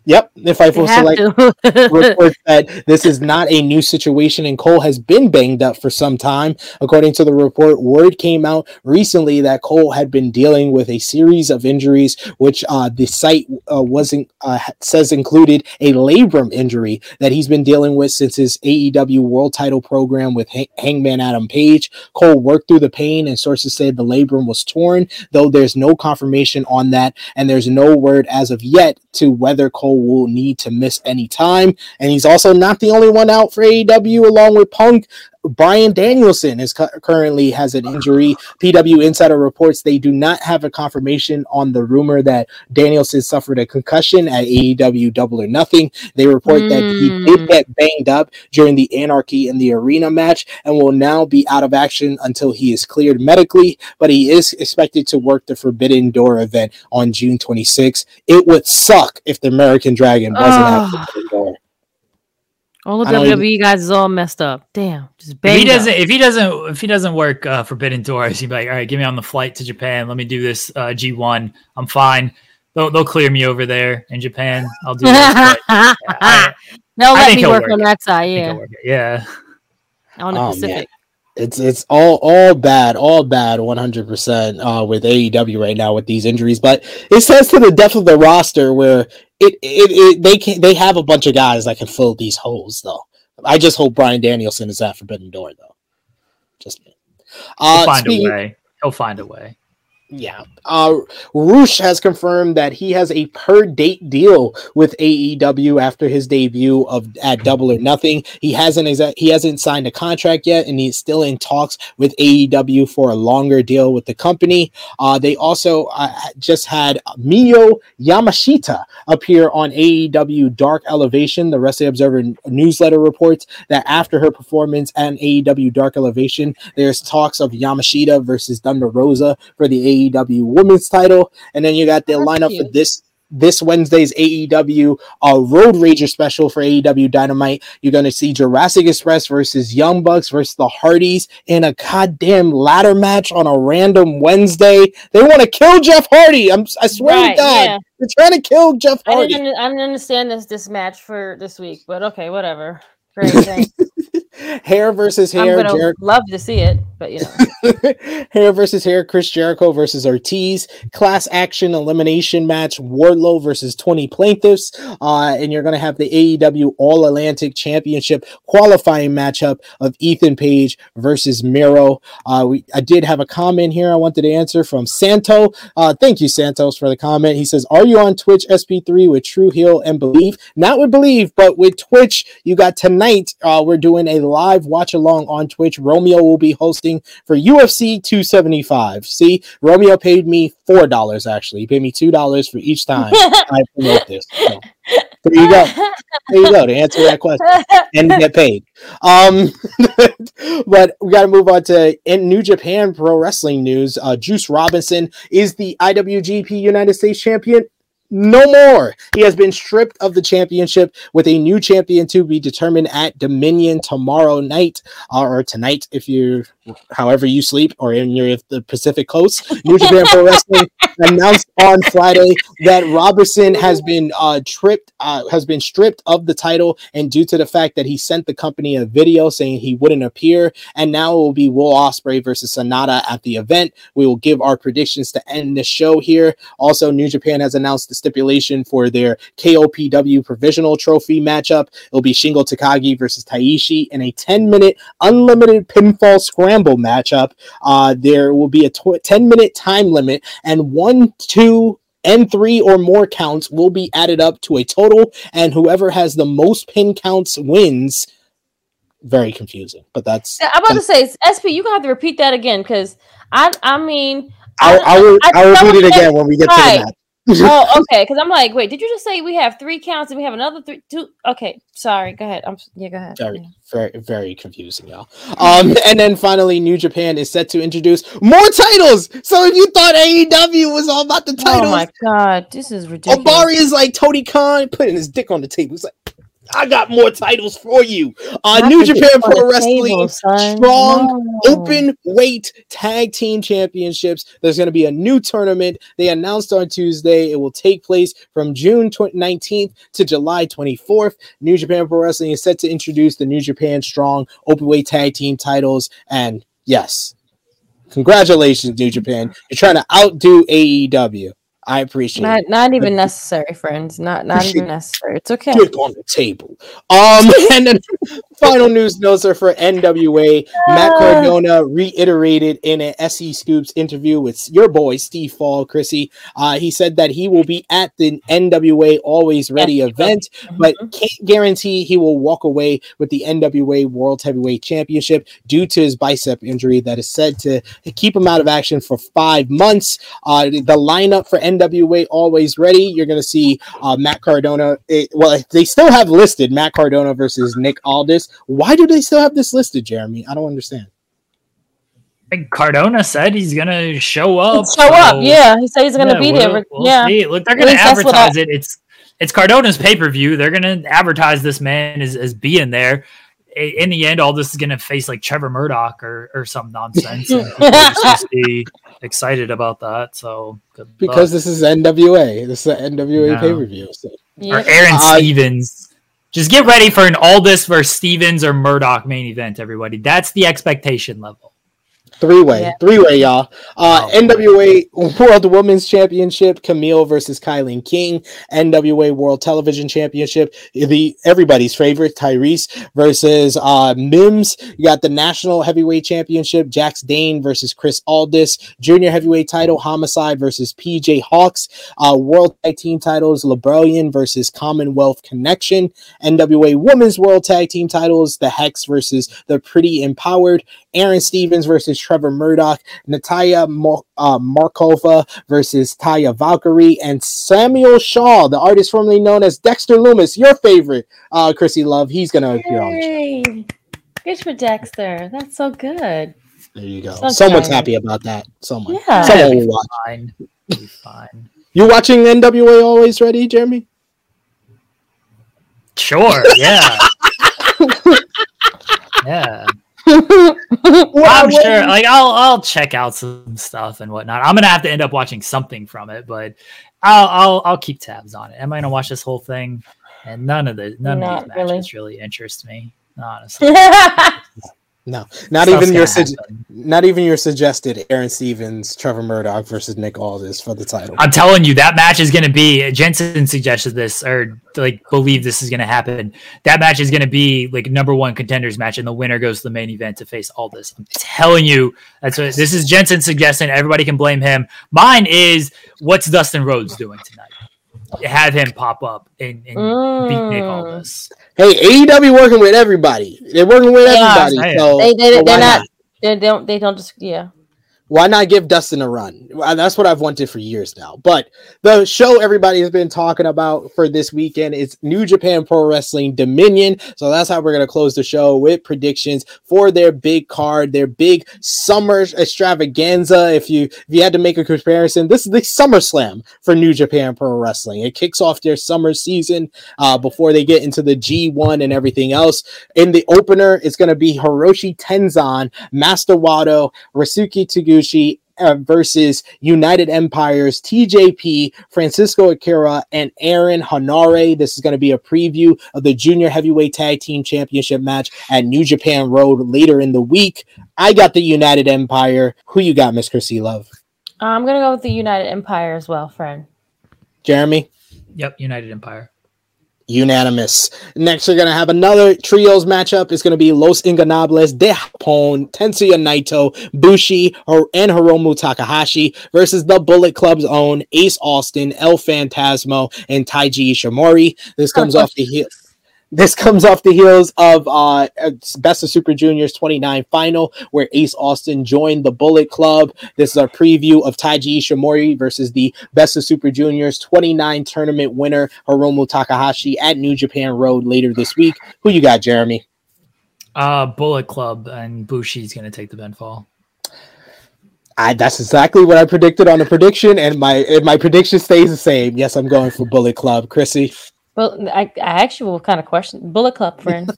Yep, If I was Select to. reports that this is not a new situation and Cole has been banged up for some time. According to the report, word came out recently that Cole had been dealing with a series of injuries, which uh, the site uh, wasn't uh, says included a labrum injury that he's been dealing with since his AEW World Title program with Hang- Hangman Adam Page. Cole worked through the pain, and sources said the labrum was torn, though there's no confirmation on that, and there's no word as of yet to whether Cole will need to miss any time. And he's also not the only one out for AEW, along with Punk. Bryan Danielson is cu- currently has an injury. PW Insider reports they do not have a confirmation on the rumor that Danielson suffered a concussion at AEW Double or Nothing. They report that he Mm. did get banged up during the Anarchy in the Arena match and will now be out of action until he is cleared medically. But he is expected to work the Forbidden Door event on June 26th. It would suck if the American Dragon wasn't at Ah. Forbidden Door. All the I don't WWE guys is all messed up. Damn, just If he banged doesn't, up. if he doesn't, if he doesn't work uh, Forbidden Doors, he'd be like, "All right, get me on the flight to Japan. Let me do this uh, G one. I'm fine. They'll they'll clear me over there in Japan. I'll do this." But, yeah, I, They'll I let think me he'll work work on it. that side. Yeah, yeah. on the Oh, man. Pacific. It's it's all all bad, all bad, one hundred percent uh with AEW right now with these injuries. But it says to the depth of the roster where it it, it they can they have a bunch of guys that can fill these holes though. I just hope Bryan Danielson is at Forbidden Door though. Just me. He'll Uh, find speaking- a way. He'll find a way. Yeah. Uh Roosh has confirmed that he has a per date deal with AEW after his debut of at Double or Nothing. He hasn't exa- he hasn't signed a contract yet and he's still in talks with AEW for a longer deal with the company. Uh they also uh, just had Miyu Yamashita appear on AEW Dark Elevation. The Wrestling Observer newsletter reports that after her performance at AEW Dark Elevation, there's talks of Yamashita versus Thunder Rosa for the AEW Women's title, and then you got the That's lineup for this. This Wednesday's AEW uh, Road Rager special for AEW Dynamite. You're going to see Jurassic Express versus Young Bucks versus the Hardys in a goddamn ladder match on a random Wednesday. They want to kill Jeff Hardy. I'm, I swear Right, to God, yeah. they're trying to kill Jeff I Hardy. didn't, under- I didn't understand this this match for this week, but okay, whatever. Great. hair versus I'm hair. gonna Jericho love to see it, but you know, hair versus hair, Chris Jericho versus Ortiz, class action elimination match, Wardlow versus 20 plaintiffs. Uh, and you're going to have the AEW All Atlantic Championship qualifying matchup of Ethan Page versus Miro. Uh, we, I did have a comment here I wanted to answer from Santo. Uh, thank you, Santos, for the comment. He says, Are you on Twitch SP3 with True Heel and Believe? Not with Believe, but with Twitch. You got tonight, uh, we're doing a live watch along on Twitch. Romeo will be hosting for UFC 275. See, Romeo paid me four dollars actually. He paid me two dollars for each time I promote this. So, there you go. There you go to answer that question and get paid. Um, but we got to move on to in New Japan Pro Wrestling news. Uh, Juice Robinson is the IWGP United States Champion. No more. He has been stripped of the championship with a new champion to be determined at Dominion tomorrow night uh, or tonight if you, however you sleep, or in your the Pacific Coast. New Japan Pro Wrestling announced on Friday that Robertson has been uh, tripped, uh, has been stripped of the title, and due to the fact that he sent the company a video saying he wouldn't appear, and now it will be Will Ospreay versus Sanada at the event. We will give our predictions to end the show here. Also, New Japan has announced the stipulation for their KOPW provisional trophy matchup. It'll be Shingo Takagi versus Taichi in a 10 minute unlimited pinfall scramble matchup. Uh, there will be a tw- 10 minute time limit, and one, two, and three or more counts will be added up to a total, and whoever has the most pin counts wins. Very confusing, but that's I'm about to say, SP, you gonna have to repeat that again because I, I mean, I'll, I will. I will don't it again when we get to right. the match. Oh, okay. Because I'm like, wait, did you just say we have three counts and we have another three, two? Okay, sorry. Go ahead. I'm yeah. Go ahead. Very, very, very confusing, y'all. Um, and then finally, New Japan is set to introduce more titles. So if you thought AEW was all about the titles, Oh my god, this is ridiculous. Ohbari is like Tony Khan putting his dick on the table. He's like, I got more titles for you. Uh, Not New Japan Pro Wrestling table, strong No. open weight tag team championships. There's going to be a new tournament. They announced on Tuesday. It will take place from June 19th to July 24th. New Japan Pro Wrestling is set to introduce the New Japan Strong open weight tag team titles. And yes, congratulations, New Japan. You're trying to outdo AEW. I appreciate Not, it. not even necessary, friends. Not, not even necessary. It's okay. Dick on the table. Um, and then final news notes are for NWA. Matt Cardona reiterated in an SE Scoops interview with your boy Steve Fall, Chrissy. Uh, he said that he will be at the NWA Always Ready Yes, he will. event, but Mhm. can't guarantee he will walk away with the NWA World Heavyweight Championship due to his bicep injury that is said to keep him out of action for five months. Uh, the lineup for NWA WA always Ready, you're going to see uh, Matt Cardona. It, well, they still have listed Matt Cardona versus Nick Aldis. Why do they still have this listed, Jeremy? I don't understand. I think Cardona said he's gonna show up. Show up. Yeah, he said he's gonna Yeah, be we'll- there. we'll yeah. see. Look, they're gonna least that's what I- advertise it. It's it's Cardona's pay per view. They're gonna advertise this man as, as being there. In the end, all this is gonna face like Trevor Murdoch or, or some nonsense. and people are supposed to be excited about that. So good Because luck. this is NWA. This is an NWA No. pay per view. So. Yeah. or Aaron Uh, Stevens. Just get ready for an Aldis versus Stevens or Murdoch main event, everybody. That's the expectation level. Three way, Yeah. three way, y'all. Uh, Oh. NWA World Women's Championship, Kamille versus Kilynn King. NWA World Television Championship, the everybody's favorite Tyrus versus uh, Mims. You got the National Heavyweight Championship, Jax Dane versus Chris Adonis. Junior Heavyweight Title, Homicide versus PJ Hawx. Uh, World Tag Team Titles, La Rebelión versus Commonwealth Connection. NWA Women's World Tag Team Titles, the Hex versus the Pretty Empowered. Aaron Stevens versus Trevor Murdoch, Natalia Mo- uh, Markova versus Taya Valkyrie, and Samuel Shaw, the artist formerly known as Dexter Lumis, your favorite, uh, Chrissy Love. He's going to appear on the show. Good for Dexter. That's so good. There you go. So Someone's excited. happy about that. Someone. Yeah. Someone It'll watch. fine. Fine. You watching NWA Always Ready, Jeremy? Sure. Yeah. yeah. Well, I'm sure. Like I'll I'll check out some stuff and whatnot. I'm gonna have to end up watching something from it, but I'll I'll I'll keep tabs on it. Am I gonna watch this whole thing? And none of the none of these Not really. matches really. interest me. Honestly, No, not Stuff's even your happen. not even your suggested Aaron Stevens, Trevor Murdoch versus Nick Aldis for the title. I'm telling you, that match is going to be. Jensen suggested this, or like believe this is going to happen. That match is going to be like number one contenders match, and the winner goes to the main event to face Aldis. I'm telling you, that's what this is. Jensen suggesting. Everybody can blame him. Mine is what's Dustin Rhodes doing tonight? Have him pop up and, and beat Nick Mm. Aldis. Hey, AEW working with everybody. They're working with They are. everybody. So, They, they, so they're why not, they don't, they don't just, yeah. Why not give Dustin a run? That's what I've wanted for years now. But the show everybody has been talking about for this weekend is New Japan Pro Wrestling Dominion. So that's how we're going to close the show with predictions for their big card, their big summer extravaganza. If you if you had to make a comparison, this is the Summer Slam for New Japan Pro Wrestling. It kicks off their summer season uh, before they get into the G1 and everything else. In the opener, it's going to be Hiroshi Tenzan, Master Wato, Ryusuke Taguchi uh, versus United Empires, TJP, Francisco Akira, and Aaron Henare. This is going to be a preview of the Junior Heavyweight Tag Team Championship match at New Japan Road later in the week. I got the United Empire. Who you got, Miss Chrissy Love? I'm going to go with the United Empire as well, friend. Jeremy? Yep, United Empire. Unanimous. Next, we're gonna have another trios matchup. It's gonna be Los Ingobernables de Japón, Tetsuya Naito, Bushi, and Hiromu Takahashi versus the Bullet Club's own Ace Austin, El Phantasmo, and Taiji Ishimori. This comes off the heel. This comes off the heels of uh, Best of Super Juniors 29 final, where Ace Austin joined the Bullet Club. This is our preview of Taiji Ishimori versus the Best of Super Juniors 29 tournament winner, Hiromu Takahashi, at New Japan Road later this week. Who you got, Jeremy? Uh, Bullet Club and Bushi's going to take the pinfall. I, that's exactly what I predicted on the prediction, and my and my prediction stays the same. Yes, I'm going for Bullet Club, Chrissy. Well, I, I actually will kind of question Bullet Club friend.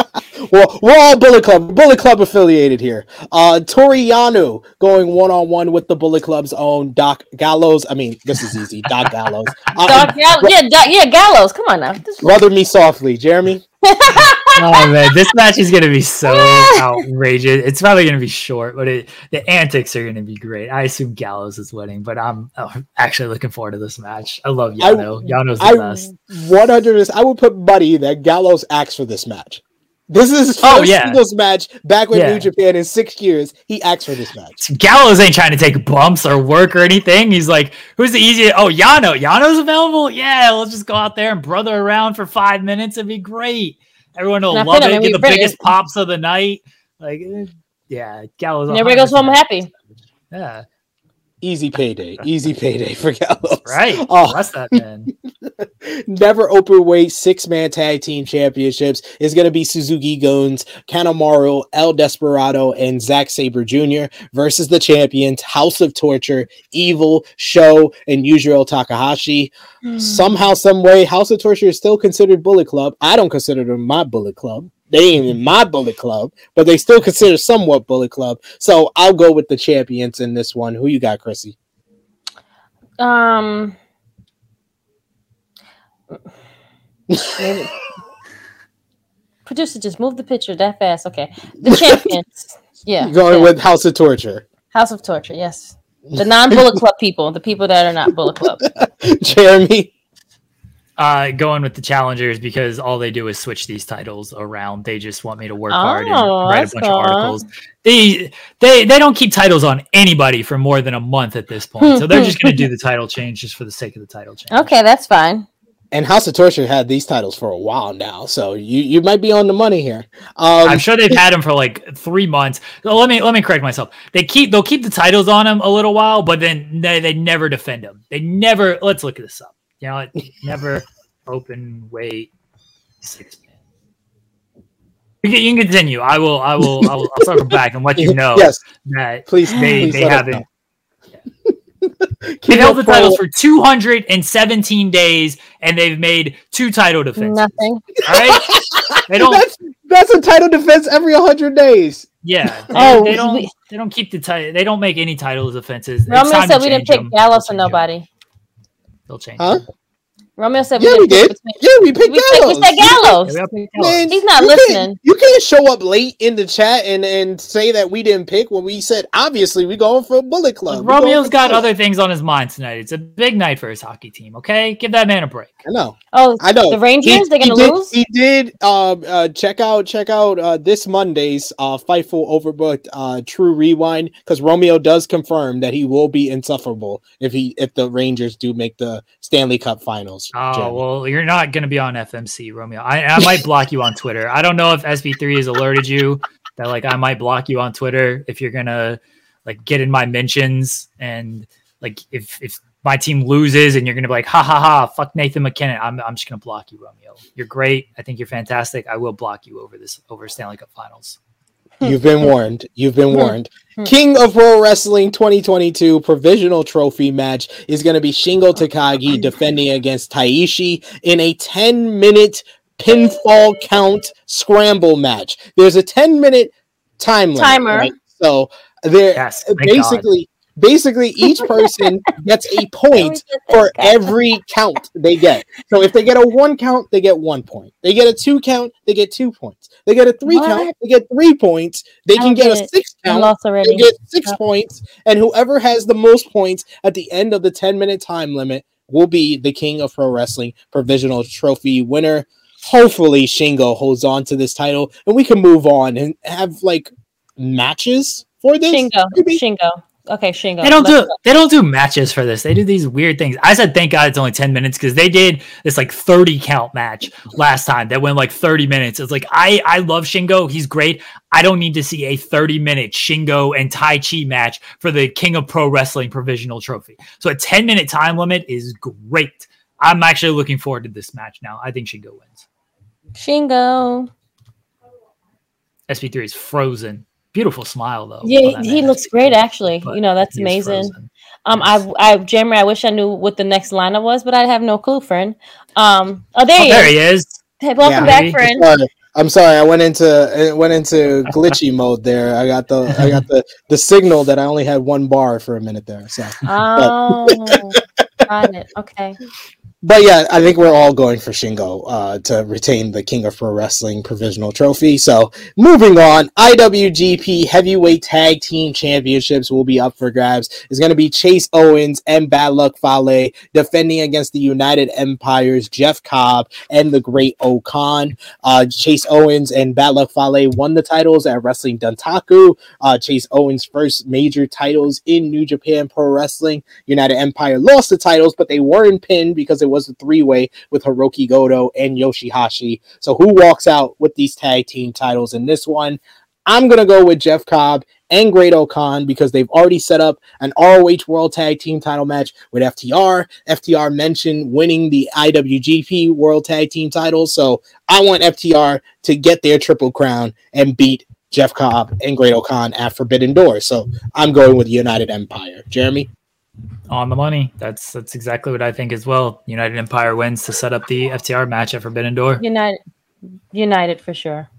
well, we're all Bullet Club, Bullet Club affiliated here. Uh, Toru Yano going one on one with the Bullet Club's own Doc Gallows. I mean, this is easy, Doc Gallows. Uh, Doc Gallows, yeah, Doc, yeah, Gallows. Come on now. Brother me softly, Jeremy. oh man, this match is gonna be so outrageous. It's probably gonna be short, but it, the antics are gonna be great. I assume Gallows is winning, but I'm oh, actually looking forward to this match. I love Yano. I, Yano's the I, best. One hundred. I would put money that Gallows acts for this match. This is his oh, first oh, yeah. singles match back with yeah. New Japan in six years. He acts for this match. Gallows ain't trying to take bumps or work or anything. He's like, who's the easiest? Oh, Yano. Yano's available? Yeah, let's just go out there and brother around for five minutes. It'd be great. Everyone will love it. Get the biggest pops of the night. Like, eh, yeah, Gallows. everybody goes home happy. Yeah. Easy payday, easy payday for Gallows. Right, oh. that's that man. Never open weight six man tag team championships is going to be Suzuki Goons, Kanemaru, El Desperado, and Zack Sabre Jr. versus the champions House of Torture, Evil, Show, and Yujiro Takahashi. Mm. Somehow, some way, House of Torture is still considered Bullet Club. I don't consider them my Bullet Club. They ain't in my Bullet Club, but they still consider somewhat Bullet Club. So I'll go with the champions in this one. Who you got, Chrissy? Um. Producer, just move the picture that fast. Okay, the champions. Yeah, going yeah. with House of Torture. House of Torture. Yes, the non-Bullet Club people, the people that are not Bullet Club. Jeremy. Uh, going with the challengers because all they do is switch these titles around. They just want me to work oh, hard and oh, write a bunch cool. of articles. They they they don't keep titles on anybody for more than a month at this point, so they're just going to do the title change just for the sake of the title change. Okay, that's fine. And House of Torture had these titles for a while now, so you you might be on the money here. Um, I'm sure they've had them for like three months. So let me let me correct myself. They keep they'll keep the titles on them a little while, but then they, they never defend them. They never. Let's look at this up. You know, never open weight six man. You can, continue. I will. I will. I will I'll circle back and let you know. yes, that please. They please they haven't. they held the titles for 217 days, and they've made two title defenses. Nothing. All right. They don't. That's, that's a title defense every 100 days. Yeah. They, oh, they don't. We, they don't keep the title. They don't make any title defenses. Romeo said we didn't pick Gallows or nobody. They'll change. Huh? Romeo said, "Yeah, we, did. Yeah, we picked we Gallows. we said Gallows. Man, He's not you listening. Can't, you can't show up late in the chat and and say that we didn't pick when we said obviously we going for a Bullet Club. Romeo's got other things on his mind tonight. It's a big night for his hockey team. Okay, give that man a break. I know. Oh, I know. The Rangers, they're gonna he did, lose. He did. Uh, uh, check out check out uh, this Monday's uh, Fightful Overbooked uh, True Rewind because Romeo does confirm that he will be insufferable if he if the Rangers do make the Stanley Cup Finals. Oh Jeremy. well you're not going to be on FMC, Romeo. I, I might block you on Twitter. I don't know if SP3 has alerted you that like I might block you on Twitter if you're gonna like get in my mentions and like if if my team loses and you're gonna be like ha ha ha fuck Nathan MacKinnon. I'm I'm just gonna block you, Romeo. You're great. I think you're fantastic. I will block you over this over Stanley Cup Finals. You've been warned. You've been hmm. warned. Hmm. King of Pro Wrestling 2022 provisional trophy match is going to be Shingo Takagi defending against Taichi in a 10 minute pinfall count scramble match. There's a 10 minute time limit, timer. Right? So there yes, basically basically each person gets a point for every count they get. So if they get a one count, they get one point. They get a two count, they get two points. They get a three what? count, they get three points. They can get, get a six count, they get six oh. points. And whoever has the most points at the end of the 10 minute time limit will be the king of pro wrestling provisional trophy winner. Hopefully, Shingo holds on to this title and we can move on and have like matches for this. Shingo, Maybe? Shingo. Okay, Shingo. They don't do go. they don't do matches for this. They do these weird things. I said thank God it's only 10 minutes because they did this like 30 count match last time that went like 30 minutes. It's like I I love Shingo. He's great. I don't need to see a 30 minute Shingo and Taichi match for the King of Pro Wrestling provisional trophy. So a 10 minute time limit is great. I'm actually looking forward to this match now. I think Shingo wins. Shingo. SP3 is frozen. Beautiful smile though. Yeah, on he man. looks great actually. But You know, that's amazing. frozen. Um, I, I, Jeremy, I wish I knew what the next lineup was, but I have no clue, friend. Um, oh, there, Oh, he, there is. he is. Hey, welcome Yeah. back, Maybe. friend. Sorry. I'm sorry. I went into it went into glitchy mode there. I got the I got the the signal that I only had one bar for a minute there. So, Oh, got it. Okay. But yeah, I think we're all going for Shingo uh, to retain the King of Pro Wrestling provisional trophy. So, moving on, IWGP Heavyweight Tag Team Championships will be up for grabs. It's going to be Chase Owens and Bad Luck Fale defending against the United Empires, Jeff Cobb and the Great-O-Khan. Uh, Chase Owens and Bad Luck Fale won the titles at Wrestling Dontaku. Uh, Chase Owens' first major titles in New Japan Pro Wrestling. United Empire lost the titles, but they weren't pinned because it was a three way with Hiroki Goto and Yoshihashi. So, who walks out with these tag team titles in this one? I'm going to go with Jeff Cobb and Great-O-Khan because they've already set up an ROH World Tag Team title match with FTR. FTR mentioned winning the IWGP World Tag Team titles. So, I want FTR to get their triple crown and beat Jeff Cobb and Great-O-Khan at Forbidden Door. So, I'm going with United Empire. Jeremy? On the money. That's that's exactly what I think as well. United Empire wins to set up the FTR match at Forbidden Door. United, United for sure.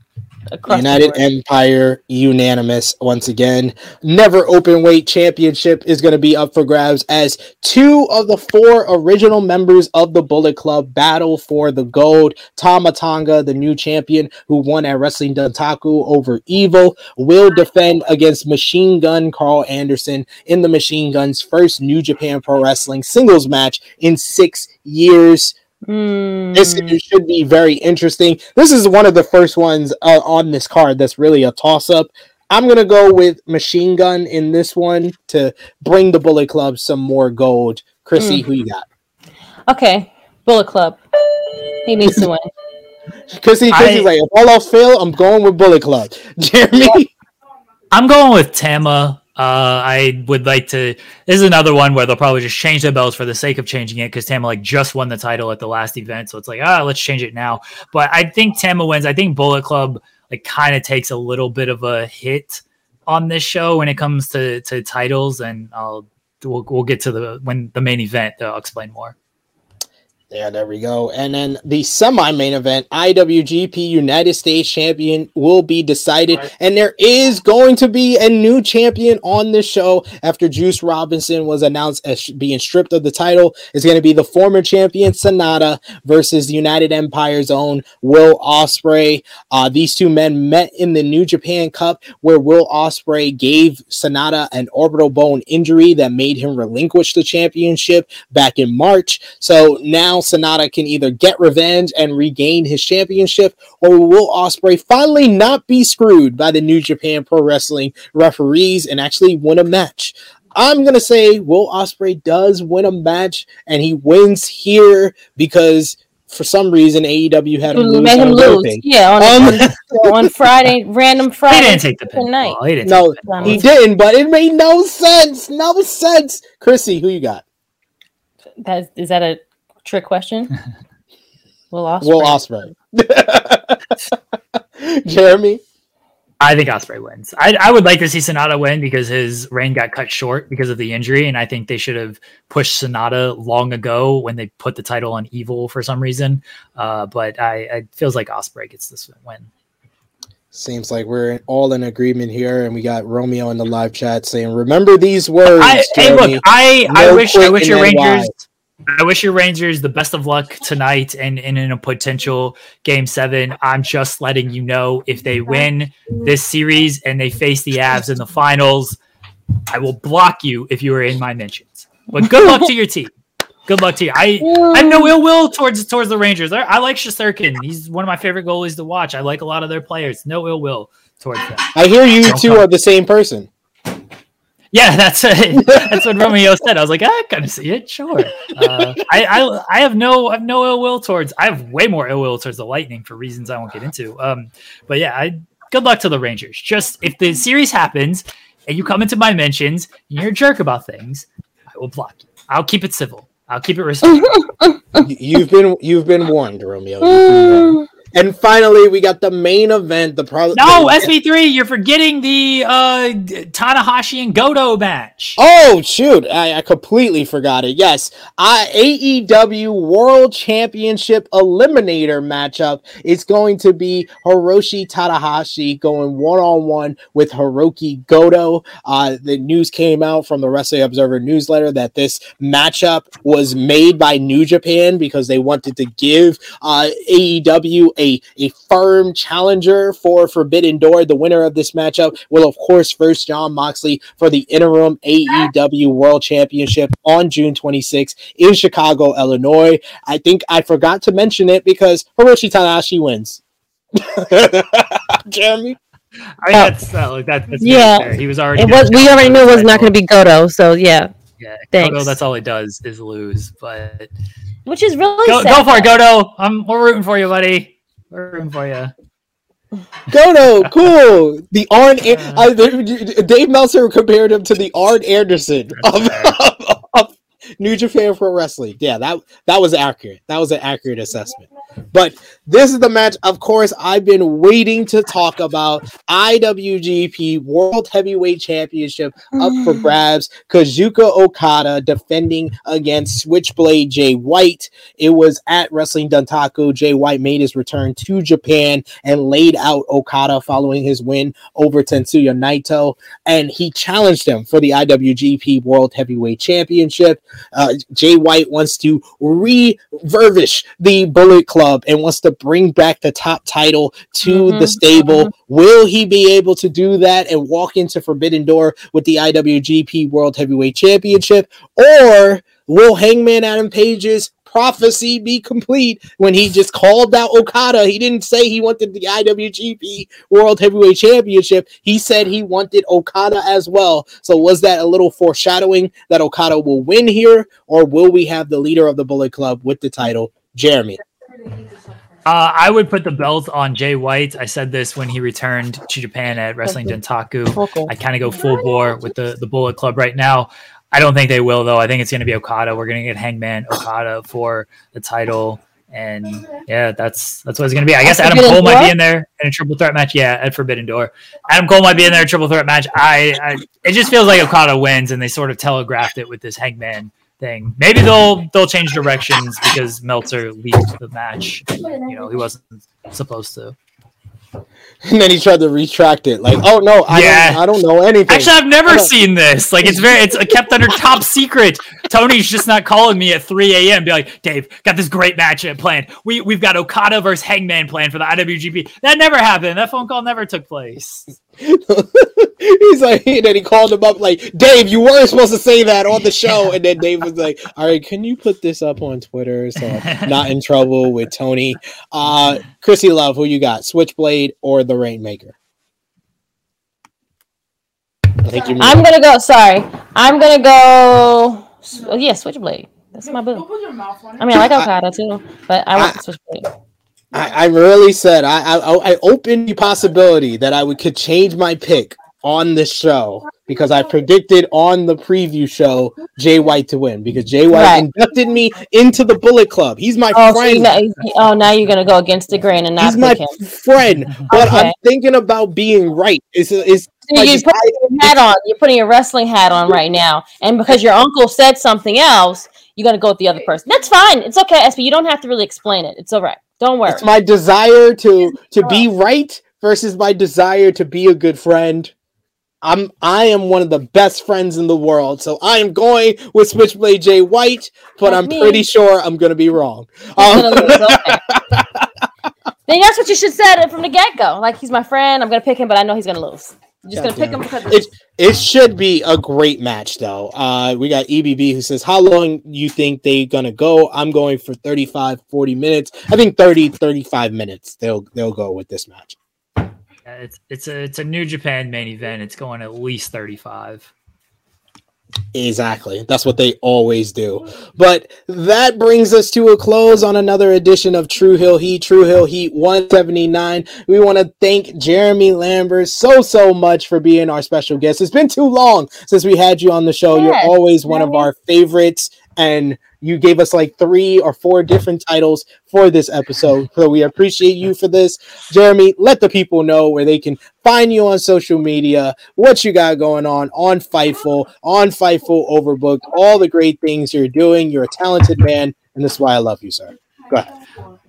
United. Empire unanimous once again. Never open weight championship is going to be up for grabs as two of the four original members of the Bullet Club battle for the gold. Tama Tonga, the new champion who won at Wrestling Dontaku over Evil, will defend against Machine Gun Karl Anderson in the Machine Gun's first New Japan Pro Wrestling singles match in six years. Mm, This should be very interesting. This is one of the first ones uh, on this card that's really a toss up. I'm going to go with Machine Gun in this one to bring the Bullet Club some more gold. Chrissy, who you got? okay, Bullet Club. He needs to win. Chrissy, Chrissy's I- like, if all else fail, I'm going with Bullet Club. Jeremy? I'm going with Tama. Uh, I would like to. This is another one where they'll probably just change the belts for the sake of changing it because Tama like just won the title at the last event, so it's like ah, let's change it now. But I think Tama wins. I think Bullet Club like kind of takes a little bit of a hit on this show when it comes to to titles, and I'll we'll, we'll get to the when the main event. I'll explain more. Yeah, there we go. And then the semi main event, IWGP United States Champion, will be decided. And there is going to be a new champion on this show after Juice Robinson was announced as being stripped of the title. It's going to be the former champion Sanada versus United Empire's own Will Ospreay. Uh, these two men met in the New Japan Cup, where Will Ospreay gave Sanada an orbital bone injury that made him relinquish the championship back in March. So now Sanada can either get revenge and regain his championship, or will Ospreay finally not be screwed by the New Japan Pro Wrestling referees and actually win a match? I'm gonna say Will Ospreay does win a match, and he wins here because for some reason AEW had him You lose. made him on lose. Yeah, on, Um, on, on Friday, random He Friday. didn't take the night. pinfall. He didn't No, take the pinfall. he didn't, but it made no sense. No sense. Chrissy, who you got? That, is that a trick question? Will Ospreay. Will Ospreay. Jeremy. I think Ospreay wins. I, I would like to see Sanada win because his reign got cut short because of the injury, and I think they should have pushed Sanada long ago when they put the title on Evil for some reason. Uh, but I it feels like Ospreay gets this win. Seems like we're all in agreement here, and we got Romeo in the live chat saying, "Remember these words." I, hey, look, I I wish I wish in your NY. Rangers. I wish your Rangers the best of luck tonight and, and in a potential game seven. I'm just letting you know if they win this series and they face the Avs in the finals, I will block you if you are in my mentions. But good luck to your team. Good luck to you. I, I have no ill will towards towards the Rangers. I, I like Shesterkin. He's one of my favorite goalies to watch. I like a lot of their players. No ill will towards them. I hear you Don't two come. are the same person. Yeah, that's it. That's what Romeo said. I was like, I kind of see it. Sure. Uh, I, I I have no I have no ill will towards. I have way more ill will towards the Lightning for reasons I won't get into. Um, but yeah, I good luck to the Rangers. Just if the series happens and you come into my mentions and you're a jerk about things, I will block you. I'll keep it civil. I'll keep it respectful. you've been you've been warned, Romeo. You've been warned. And finally, we got the main event. The pro- no the- SP3. You're forgetting the uh, Tanahashi and Goto match. Oh shoot! I, I completely forgot it. Yes, I, AEW World Championship Eliminator matchup is going to be Hiroshi Tanahashi going one on one with Hiroki Goto. Uh, the news came out from the Wrestling Observer newsletter that this matchup was made by New Japan because they wanted to give uh, AEW a, a firm challenger for Forbidden Door. The winner of this matchup will, of course, first Jon Moxley for the interim AEW World Championship on June 26th in Chicago, Illinois. I think I forgot to mention it because Hiroshi Tanahashi wins. Jeremy? I mean, that's uh, look, that, that's Yeah. yeah. Fair. He was already. It was. We already knew it was not going to be Goto. So yeah, Yeah, Thanks. Goto, that's all he does is lose. But which is really go, sad. go for it, Goto. I'm we're rooting for you, buddy. We're rooting for you. Goto, cool. The Arn, uh, the- Dave Meltzer compared him to the Arn Anderson of, of, of New Japan Pro Wrestling. Yeah, that that was accurate. That was an accurate assessment. But this is the match, of course, I've been waiting to talk about. IWGP World Heavyweight Championship up for grabs. Kazuchika Okada defending against Switchblade Jay White. It was at Wrestling Dontaku. Jay White made his return to Japan and laid out Okada following his win over Tetsuya Naito. And he challenged him for the IWGP World Heavyweight Championship. Uh, Jay White wants to revervish the Bullet Club and wants to bring back the top title to Mhm, the stable. Will he be able to do that and walk into Forbidden Door with the IWGP World Heavyweight Championship? Or will Hangman Adam Page's prophecy be complete when he just called out Okada? He didn't say he wanted the IWGP World Heavyweight Championship. He said he wanted Okada as well. So was that a little foreshadowing that Okada will win here, or will we have the leader of the Bullet Club with the title, Jeremy? Uh, I would put the belt on Jay White. I said this when he returned to Japan at Wrestling Dontaku. Okay. I kind of go full bore with the the Bullet Club right now. I don't think they will though. I think it's going to be Okada. We're going to get Hangman Okada for the title, and yeah, that's that's what it's going to be. I guess Adam Cole might be in there in a triple threat match. Yeah, at Forbidden Door, Adam Cole might be in there in a triple threat match. I, I it just feels like Okada wins, and they sort of telegraphed it with this Hangman thing. Maybe they'll they'll change directions because Meltzer leaked the match. And, you know, he wasn't supposed to. And then he tried to retract it, like, "Oh no, I Yeah. don't, I don't know anything." Actually, I've never seen this. Like, it's very, it's kept under top secret. Tony's just not calling me at 3 a.m. Be like, Dave, got this great matchup planned. We we've got Okada versus Hangman planned for the IWGP. That never happened. That phone call never took place. He's like, and then he called him up, like, Dave, you weren't supposed to say that on the show. And then Dave was like, All right, can you put this up on Twitter so I'm not in trouble with Tony? Uh, Chrissy Love, who you got, Switchblade or the Rainmaker? I think you. I'm gonna go. Sorry, I'm gonna go. Yeah, Switchblade. That's my boo. I mean, I like Okada too, but I want the Switchblade. I, I really said I, I I opened the possibility that I would could change my pick on this show because I predicted on the preview show Jay White to win because Jay White Right. inducted me into the Bullet Club. He's my Oh, so friend. you know, oh, now you're gonna go against the grain and not He's my him. friend, but I'm thinking about being right. It's it's So like you're it's- putting your hat on. You're putting your wrestling hat on right now, and because your uncle said something else, you're gonna go with the other person. That's fine. It's okay, SP. You don't have to really explain it. It's all right. Don't worry. it's my desire to to be right versus my desire to be a good friend. I'm I am one of the best friends in the world, so I am going with Switchblade Jay White, but I'm me. pretty sure I'm gonna be wrong. Gonna Um, lose, okay. then that's what you should said from the get go. Like he's my friend. I'm gonna pick him, but I know he's gonna lose. You're just gonna pick him because it it should be a great match though. Uh we got EBB who says how long you think they gonna go? I'm going for 35 40 minutes. I think 30 35 minutes they'll they'll go with this match. Yeah, It's it's a it's a New Japan main event. It's going at least 35. Exactly. That's what they always do. But that brings us to a close on another edition of True Hill Heat, True Hill Heat 179. We want to thank Jeremy Lambert so, so much for being our special guest. It's been too long since we had you on the show. Yes, You're always one of our favorites, and you gave us like three or four different titles for this episode. So we appreciate you for this. Jeremy, let the people know where they can find you on social media, what you got going on on Fightful, on Fightful Overbooked, all the great things you're doing. You're a talented man, and this is why I love you, sir. Go ahead.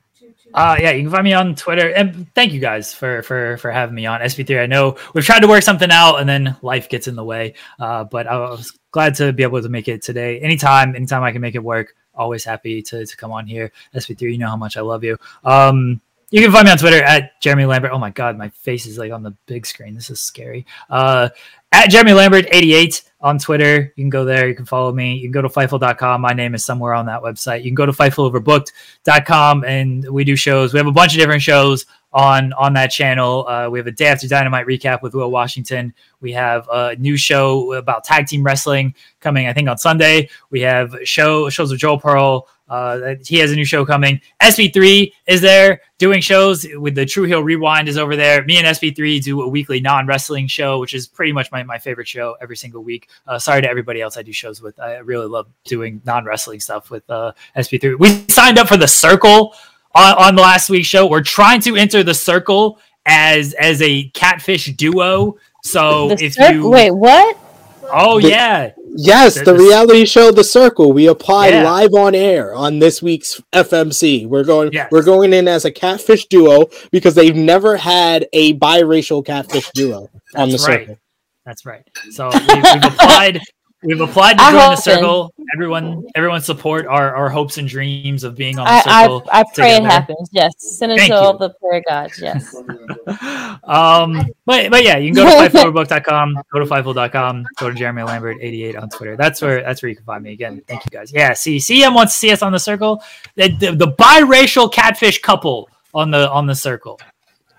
Uh, yeah, you can find me on Twitter, and thank you guys for for for having me on SP3. I know we've tried to work something out, and then life gets in the way. Uh, but I was glad to be able to make it today. Anytime, anytime I can make it work, always happy to to come on here. SP3, you know how much I love you. Um, you can find me on Twitter at Jeremy Lambert. Oh my god, my face is like on the big screen. This is scary. Uh, at Jeremy Lambert 88 on Twitter. You can go there. You can follow me. You can go to Fightful.com. My name is somewhere on that website. You can go to FightfulOverbooked.com and we do shows. We have a bunch of different shows on on that channel. Uh, we have a Day After Dynamite recap with Will Washington. We have a new show about tag team wrestling coming, I think, on Sunday. We have show shows with Joel Pearl. Uh, he has a new show coming. SP3 is there doing shows with the True Hill Rewind is over there. Me and SP3 do a weekly non wrestling show, which is pretty much my, my favorite show every single week. Uh, sorry to everybody else I do shows with. I really love doing non wrestling stuff with uh, SP3. We signed up for the Circle on, on the last week's show. We're trying to enter the Circle as as a catfish duo. So The if Circle- you Wait, what? oh The- yeah, Yes, the The- the- reality show The Circle. We apply Yeah. live on air on this week's FMC. We're going Yes. we're going in as a catfish duo because they've never had a biracial catfish duo on the That's right. circle. That's right. So we, we've applied. We've applied to join the hope so. circle. Everyone, everyone support our, our hopes and dreams of being on the I, circle. I, I pray it happens. Yes. Send it to all the prayer gods. Yes. um, but but yeah, you can go to fightfulbook.com, go to fightful.com, go to Jeremy Lambert 88 on Twitter. That's where that's where you can find me again. Thank you guys. Yeah, see, CM wants to see us on the circle. The, the, the biracial catfish couple on the on the circle.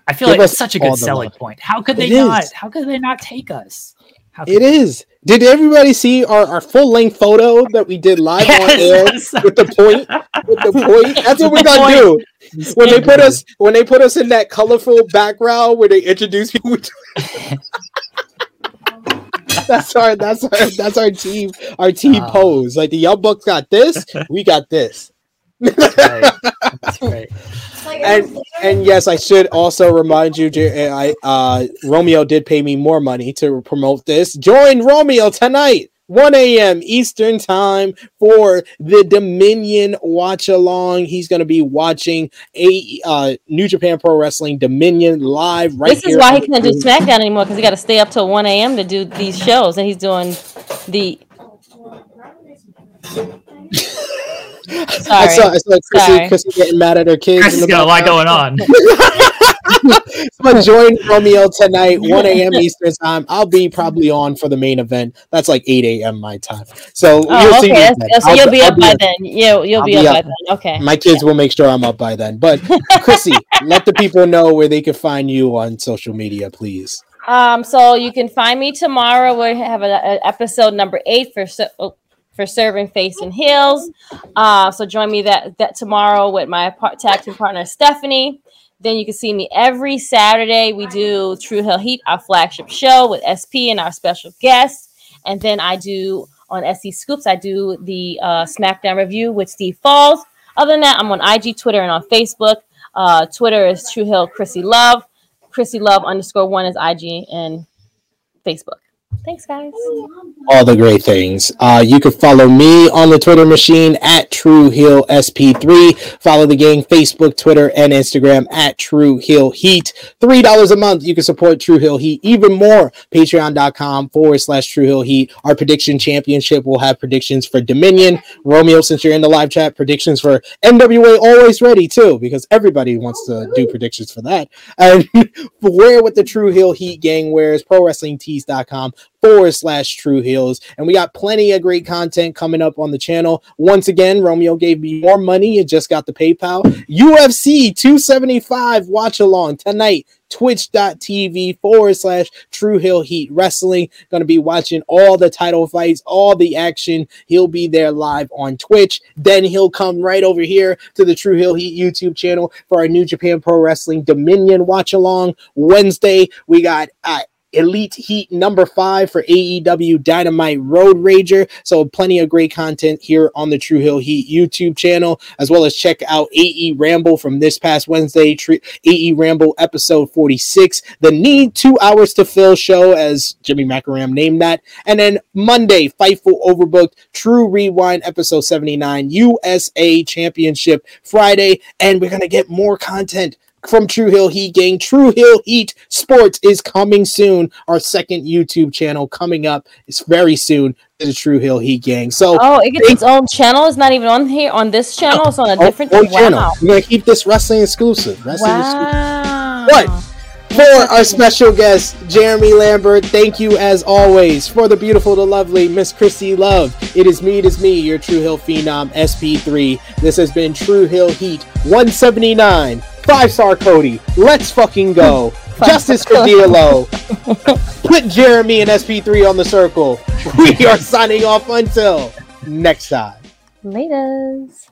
I feel Give like it's such a good selling love. point. How could they It is. not? How could they not take us? How could It is. Did everybody see our, our full length photo that we did live on air Yes, with the point? With the point? That's what we're gonna do. When they put us when they put us in that colorful background where they introduce people. that's our that's our that's our team our team Ah. pose. Like the Young Bucks got this, we got this. That's right. That's right. and and yes, I should also remind you, I uh, Romeo did pay me more money to promote this. Join Romeo tonight. 1 a.m. Eastern time for the Dominion watch along. He's going to be watching a uh, New Japan Pro Wrestling Dominion live right this is here why he can't do SmackDown anymore because he got to stay up till 1 a.m. to do these shows, and he's doing the. I saw, I saw Chrissy, Chrissy getting mad at her kids. Chris in has the got a lot going on. But join Romeo tonight, 1 a.m. Eastern time. I'll be probably on for the main event. That's like 8 a.m. my time. So Oh, you'll see okay. me then. so I'll- you'll be I'll up by up. then. You'll you'll I'll be, be up, up. by then. Okay. My kids will make sure I'm up by then. But Chrissy, let the people know where they can find you on social media, please. Um, so you can find me tomorrow. We have a, a episode number eight for ser- oh, for serving face and heels. Uh, so join me that that tomorrow with my par- tag team partner Stephanie. Then you can see me every Saturday. We do True Hill Heat, our flagship show with SP and our special guests. And then I do on SC Scoops. I do the uh, SmackDown review with Steve Falls. Other than that, I'm on IG, Twitter, and on Facebook. Uh, Twitter is True Hill Chrissy Love. Chrissy Love underscore one is IG and Facebook. Thanks, guys. all the great things. Uh, you can follow me on the Twitter machine at True Hill SP3. Follow the gang Facebook, Twitter, and Instagram at True Hill Heat. Three dollars a month. You can support True Hill Heat even more. Patreon.com forward slash True Hill Heat. Our prediction championship will have predictions for Dominion. Romeo, since you're in the live chat, predictions for NWA always ready too, because everybody wants to do predictions for that. And wear what the True Hill Heat gang wears. ProWrestlingTees.com forward slash True Heels. And we got plenty of great content coming up on the channel. Once again, Romeo gave me more money. You just got the PayPal. UFC 275 watch along tonight twitch.tv forward slash True Hill Heat Wrestling. Going to be watching all the title fights, all the action. He'll be there live on Twitch. Then he'll come right over here to the True Hill Heat YouTube channel for our New Japan Pro Wrestling Dominion watch along. Wednesday, we got uh, Elite Heat number five for AEW Dynamite Road Rager. So plenty of great content here on the True Hill Heat YouTube channel, as well as check out AE Ramble from this past Wednesday, AE Ramble episode 46, the Need Two Hours to Fill show, as Jimmy Macaram named that. And then Monday, Fightful Overbooked, True Rewind episode 79, USA Championship Friday. And we're going to get more content from True Hill Heat Gang. True Hill Heat Sports is coming soon. Our second YouTube channel coming up is very soon to the True Hill Heat Gang. So oh, it gets its own channel. It's not even on here on this channel. It's on a oh, different oh, channel. Wow. We're gonna keep this wrestling exclusive. Wrestling wow. exclusive. But for our special guest, Jeremy Lambert, thank you as always. For the beautiful, the lovely Miss Christy Love, it is me, it is me, your True Hill Phenom SP3. This has been True Hill Heat 179. Five star Cody. Let's fucking go. Justice for D'Lo. Put Jeremy and SP3 on the circle. We are signing off until next time. Laters.